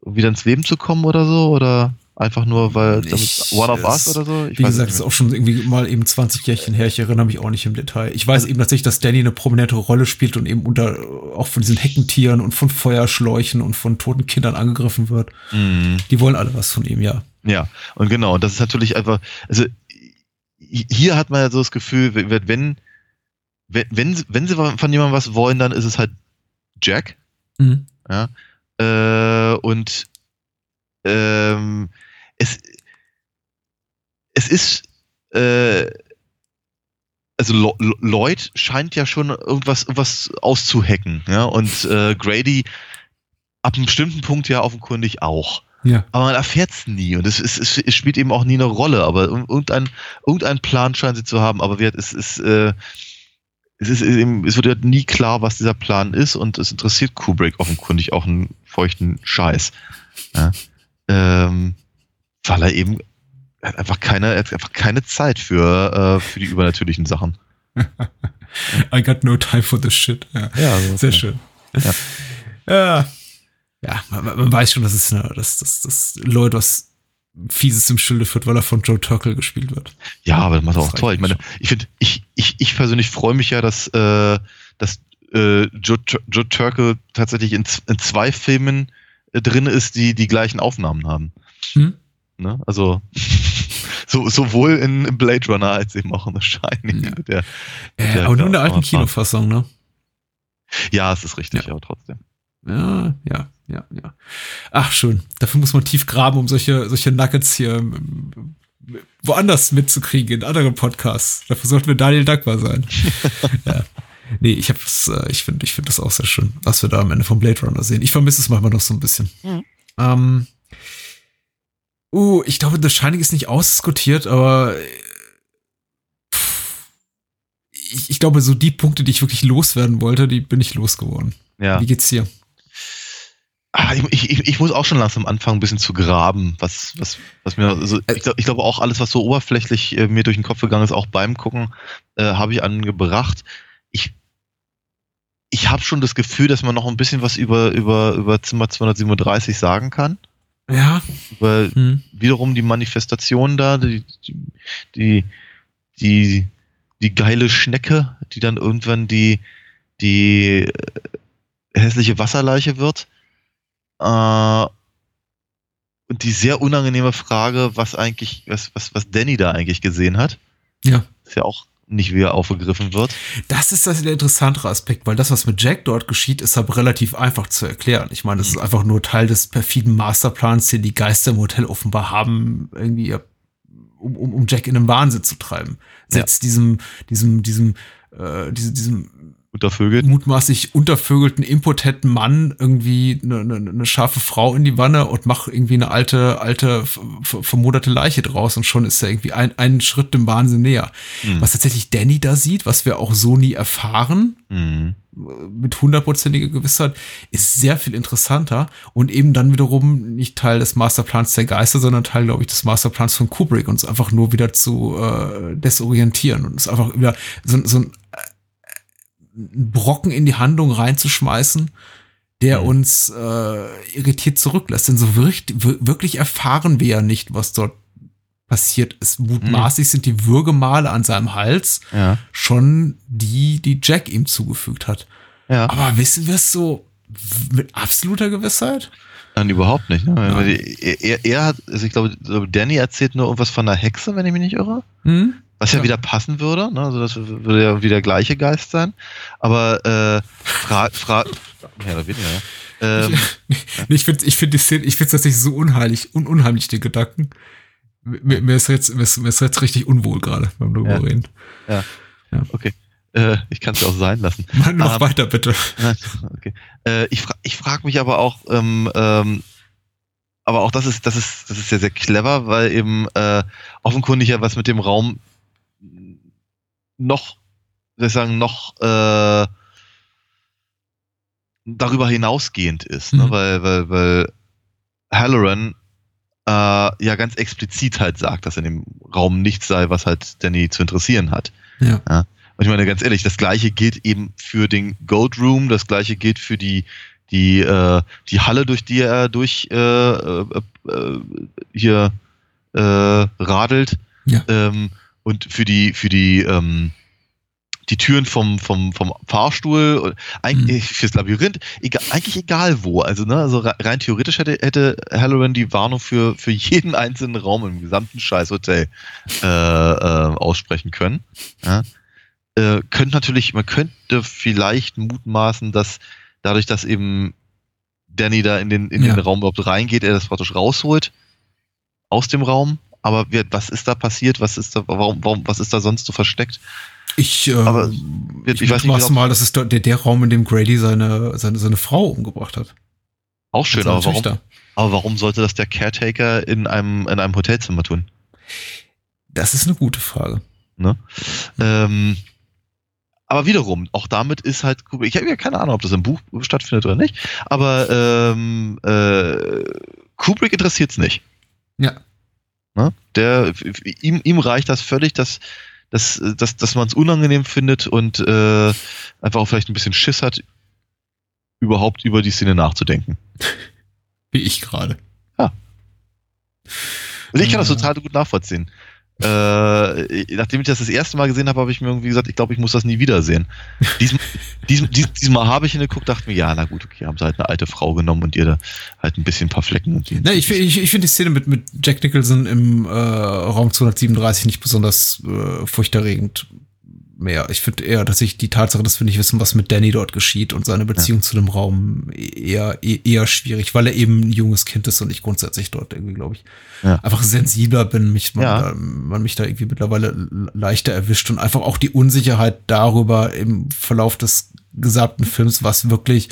Um wieder ins Leben zu kommen oder so, oder einfach nur, weil damit One of Us oder so? Ich Wie gesagt, nicht ist auch schon irgendwie mal eben 20 Jährchen her. Ich erinnere mich auch nicht im Detail. Ich weiß eben tatsächlich, dass Danny eine prominente Rolle spielt und eben unter, auch von diesen Heckentieren und von Feuerschläuchen und von toten Kindern angegriffen wird. Mhm. Die wollen alle was von ihm, ja. Ja, und genau, und das ist natürlich einfach, also hier hat man ja so das Gefühl, wenn, wenn, wenn, wenn, sie- wenn sie von jemandem was wollen, dann ist es halt Jack. Mhm. Äh, und ähm, es, es ist, äh, also Lo- Lo- Lloyd scheint ja schon irgendwas, irgendwas auszuhacken, ja, und äh, Grady ab einem bestimmten Punkt ja offenkundig auch. Ja. aber man erfährt es nie und es, es, es, spielt eben auch nie eine Rolle, aber irgendein, irgendein Plan scheinen sie zu haben, aber wir, es ist, äh, es ist eben, es wird nie klar, was dieser Plan ist und es interessiert Kubrick offenkundig auch einen feuchten Scheiß. Ja? Ähm, weil er eben hat einfach keine, einfach keine Zeit für, äh, für die übernatürlichen Sachen. I got no time for this shit. Ja, Ja, so, sehr ja. schön. Ja, ja man, man weiß schon, dass es eine, dass, dass, dass Lloyd was Fieses im Schilde führt, weil er von Joe Turkel gespielt wird. Ja, aber das macht er auch toll. Ich meine, ich finde, ich, ich, ich persönlich freue mich ja, dass, äh, dass äh, Joe, Joe Turkel tatsächlich in, in zwei Filmen drin ist, die die gleichen Aufnahmen haben. Hm? Ne? Also so, sowohl in Blade Runner als eben auch in The Shining. Ja. Mit Der, Äh, Ja, aber nur in der alten Kinofassung, ne? ja, es ist richtig, Ja. aber trotzdem. Ja, ja, ja, ja. Ach, schön. Dafür muss man tief graben, um solche, solche Nuggets hier ähm, woanders mitzukriegen, in anderen Podcasts. Dafür sollten wir Daniel dankbar sein. ja. Nee, ich hab's, äh, ich finde, ich finde das auch sehr schön, was wir da am Ende vom Blade Runner sehen. Ich vermisse es manchmal noch so ein bisschen. Mhm. Ähm, uh, ich glaube, The Shining ist nicht ausdiskutiert, aber äh, pff, ich, ich glaube, so die Punkte, die ich wirklich loswerden wollte, die bin ich losgeworden. Ja. Wie geht's dir? Ah, ich, ich, ich muss auch schon langsam anfangen, ein bisschen zu graben, was, was, was mir, also ich, glaub, ich glaube auch alles, was so oberflächlich äh, mir durch den Kopf gegangen ist, auch beim Gucken, äh, habe ich angebracht. Ich, habe schon das Gefühl, dass man noch ein bisschen was über, über, über Zimmer 237 sagen kann. Ja. Über Hm. wiederum die Manifestation da, die, die, die, die geile Schnecke, die dann irgendwann die, die äh, hässliche Wasserleiche wird. Äh, und die sehr unangenehme Frage, was eigentlich, was, was, was Danny da eigentlich gesehen hat. Ja. Ist ja auch nicht wieder aufgegriffen wird. Das ist das der interessantere Aspekt, weil das, was mit Jack dort geschieht, ist aber relativ einfach zu erklären. Ich meine, das ist einfach nur Teil des perfiden Masterplans, den die Geister im Hotel offenbar haben, irgendwie, um, um, um Jack in den Wahnsinn zu treiben. Setzt diesem, diesem, diesem, äh, diesem, diesem Untervögelt. mutmaßlich untervögelten, impotenten Mann irgendwie eine, eine, eine scharfe Frau in die Wanne und mach irgendwie eine alte, alte, vermoderte Leiche draus und schon ist er irgendwie ein, einen Schritt dem Wahnsinn näher. Hm. Was tatsächlich Danny da sieht, was wir auch so nie erfahren, Hm. mit hundertprozentiger Gewissheit, ist sehr viel interessanter und eben dann wiederum nicht Teil des Masterplans der Geister, sondern Teil, glaube ich, des Masterplans von Kubrick, uns einfach nur wieder zu äh, desorientieren und es einfach wieder so, so ein einen Brocken in die Handlung reinzuschmeißen, der Mhm. uns äh, irritiert zurücklässt. Denn so wirklich, wirklich erfahren wir ja nicht, was dort passiert ist. Mutmaßlich sind die Würgemale an seinem Hals Ja. schon die, die Jack ihm zugefügt hat. Ja. Aber wissen wir es so mit absoluter Gewissheit? Nein, überhaupt nicht. Ne? Ja. Er, er hat, also ich glaube, Danny erzählt nur irgendwas von einer Hexe, wenn ich mich nicht irre. Hm? Was ja, Ja. wieder passen würde, ne? Also das würde ja wieder der gleiche Geist sein. Aber äh, fra fra ja, oder weniger, ja. Ähm, ich finde ich find die Szene, ich finde es tatsächlich so unheilig, un unheimlich, den Gedanken. Mir, mir, ist jetzt, mir, ist, mir ist jetzt richtig unwohl gerade beim darüber Ja. reden. okay. Äh, ich kann es ja auch sein lassen. Mach noch Ähm, weiter, bitte. okay. Äh, ich fra ich frage mich aber auch, ähm, ähm, aber auch das ist, das ist, das ist sehr, sehr clever, weil eben äh, offenkundig ja was mit dem Raum noch, soll ich sagen, noch äh, darüber hinausgehend ist, ne? Mhm. weil, weil, weil Halloran äh, ja ganz explizit halt sagt, dass in dem Raum nichts sei, was halt Danny zu interessieren hat. Ja. Und ich meine, ganz ehrlich, das gleiche gilt eben für den Gold Room, das gleiche gilt für die, die, äh, die Halle, durch die er durch äh, äh, äh, hier äh, radelt. Ja. Ähm, und für die, für die, ähm, die Türen vom, vom, vom Fahrstuhl, eigentlich fürs Labyrinth, egal, eigentlich egal wo. Also, ne, also re- rein theoretisch hätte, hätte Halloran die Warnung für, für jeden einzelnen Raum im gesamten Scheißhotel äh, äh, aussprechen können. Ja? Äh, könnte natürlich, man könnte vielleicht mutmaßen, dass dadurch, dass eben Danny da in den, in Ja. den Raum überhaupt reingeht, er das praktisch rausholt aus dem Raum. Aber wer, was ist da passiert? Was ist da, warum, warum, was ist da sonst so versteckt? Ich, äh, Aber ich, ich ich weiß nicht mal, das ist der, der Raum, in dem Grady seine, seine, seine Frau umgebracht hat. Auch schön, aber warum, Töchter. aber warum sollte das der Caretaker in einem, in einem Hotelzimmer tun? Das ist eine gute Frage. Ne? Ähm, aber wiederum, auch damit ist halt Kubrick, ich habe ja keine Ahnung, ob das im Buch stattfindet oder nicht, aber ähm, äh, Kubrick interessiert's nicht. Ja. Ne? Der, ihm, ihm reicht das völlig, dass, dass, dass, dass man es unangenehm findet und äh, einfach auch vielleicht ein bisschen Schiss hat, überhaupt über die Szene nachzudenken. Wie ich gerade. Also ich kann das Ja. total gut nachvollziehen. Äh, nachdem ich das das erste Mal gesehen habe, habe ich mir irgendwie gesagt, ich glaube, ich muss das nie wiedersehen. Diesem, diesem, dies- diesmal habe ich hingeguckt, dachte mir, ja, na gut, okay, haben sie halt eine alte Frau genommen und ihr da halt ein bisschen ein paar Flecken. Und die, Ne, ich, ich, ich finde die Szene mit, mit Jack Nicholson im äh, Raum 237 nicht besonders äh, furchterregend mehr. Ich finde eher, dass ich die Tatsache, dass wir nicht wissen, was mit Danny dort geschieht und seine Beziehung zu dem Raum eher, e- eher schwierig, weil er eben ein junges Kind ist und ich grundsätzlich dort irgendwie, glaube ich, Ja. einfach sensibler bin, mich, man, Ja. man mich da irgendwie mittlerweile leichter erwischt und einfach auch die Unsicherheit darüber im Verlauf des gesamten Films, was wirklich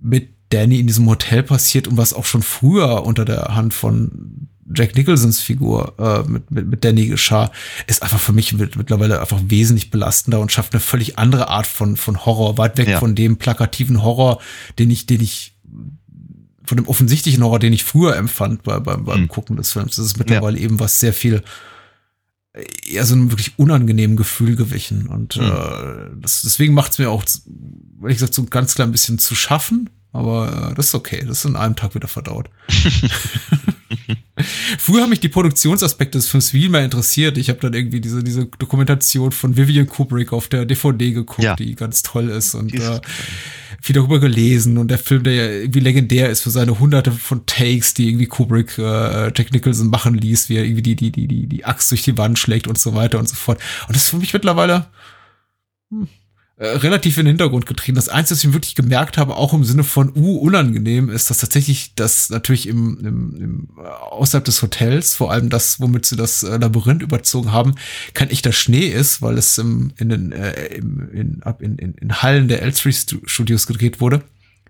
mit Danny in diesem Hotel passiert und was auch schon früher unter der Hand von Jack Nicholsons Figur äh, mit, mit, mit Danny geschah, ist einfach für mich mit, mittlerweile einfach wesentlich belastender und schafft eine völlig andere Art von, von Horror, weit weg Ja. von dem plakativen Horror, den ich, den ich von dem offensichtlichen Horror, den ich früher empfand bei, beim, beim Hm. Gucken des Films. Das ist mittlerweile eben was sehr viel eher so einem wirklich unangenehmen Gefühl gewichen. Und Hm. Mhm. äh, das, deswegen macht es mir auch, ehrlich gesagt, so ein ganz klein bisschen zu schaffen. Aber äh, das ist okay. Das ist in einem Tag wieder verdaut. Früher haben mich die Produktionsaspekte des Films viel mehr interessiert. Ich habe dann irgendwie diese, diese Dokumentation von Vivian Kubrick auf der DVD geguckt, Ja. die ganz toll ist und ist- äh, viel darüber gelesen und der Film, der ja irgendwie legendär ist für seine hunderte von Takes, die irgendwie Kubrick äh, Jack Nicholson machen ließ, wie er irgendwie die, die, die, die, die Axt durch die Wand schlägt und so weiter und so fort. Und das ist für mich mittlerweile hm, äh, relativ in den Hintergrund getrieben. Das Einzige, was ich wirklich gemerkt habe, auch im Sinne von uh, unangenehm, ist, dass tatsächlich das natürlich im, im, im äh, außerhalb des Hotels, vor allem das, womit sie das äh, Labyrinth überzogen haben, kein echter Schnee ist, weil es im, in den äh, im, in, ab in, in, in Hallen der L3 Stu- Studios gedreht wurde.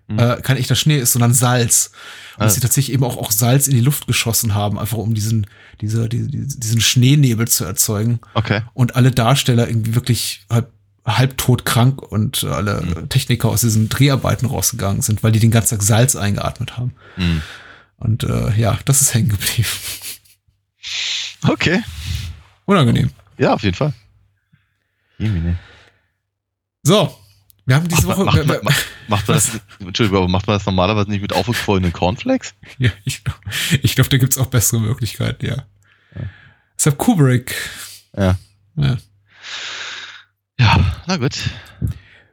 Mhm. Äh, kein echter Schnee ist, sondern Salz. Und Ah. sie tatsächlich eben auch, auch Salz in die Luft geschossen haben, einfach um diesen, diese, diese, diesen Schneenebel zu erzeugen Okay. und alle Darsteller irgendwie wirklich halb, halbtot krank und alle Mhm. Techniker aus diesen Dreharbeiten rausgegangen sind, weil die den ganzen Tag Salz eingeatmet haben. Hm. Und äh, ja, das ist hängen geblieben. Okay. Unangenehm. Ja, auf jeden Fall. So, wir haben diese Macht, Woche. macht, macht, macht das, Entschuldigung, aber macht man das normalerweise nicht mit aufgequollenen Cornflakes? ja, ich glaube, ich glaub, da gibt's auch bessere Möglichkeiten, ja. Deshalb Kubrick. Ja. Ja. Ja, na gut.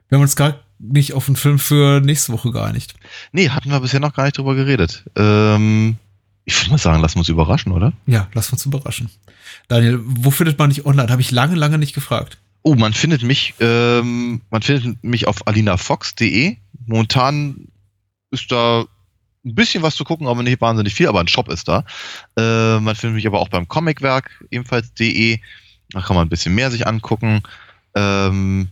Wir haben uns gar nicht auf einen Film für nächste Woche geeinigt. Nee, hatten wir bisher noch gar nicht drüber geredet. Ähm, ich würde mal sagen, lassen wir uns überraschen, oder? Ja, lass uns überraschen. Daniel, wo findet man dich online? Habe ich lange, lange nicht gefragt. Oh, man findet mich, ähm, man findet mich auf alinafox.de. Momentan ist da ein bisschen was zu gucken, aber nicht wahnsinnig viel, aber ein Shop ist da. Äh, man findet mich aber auch beim Comicwerk, ebenfalls de. Da kann man ein bisschen mehr sich angucken. Ähm,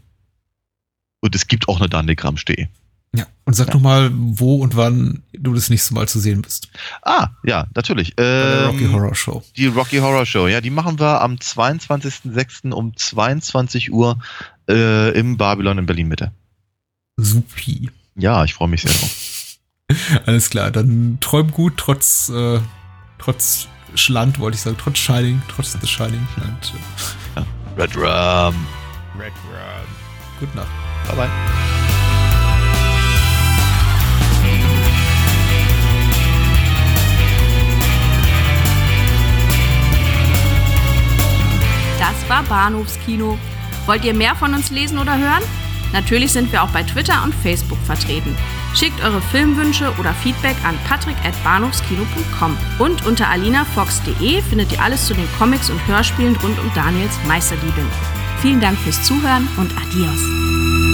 und es gibt auch eine dandegrams.de. Ja. Und sag Ja. doch mal, wo und wann du das nächste Mal zu sehen bist. Ah, ja, natürlich. Ähm, Rocky Horror Show. Die Rocky Horror Show, ja, die machen wir am 22.06. um 22 Uhr äh, im Babylon in Berlin Mitte. Supi. Ja, ich freue mich sehr drauf. Alles klar, dann träum gut, trotz, äh, trotz Schland, wollte ich sagen, trotz Shining, trotz The Shining. Und, äh, Red Rum. Gute Nacht. Bye bye. Das war Bahnhofskino. Wollt ihr mehr von uns lesen oder hören? Natürlich sind wir auch bei Twitter und Facebook vertreten. Schickt eure Filmwünsche oder Feedback an patrick.bahnhofskino.com. Und unter alinafox.de findet ihr alles zu den Comics und Hörspielen rund um Daniels Meisterliebin. Vielen Dank fürs Zuhören und adios.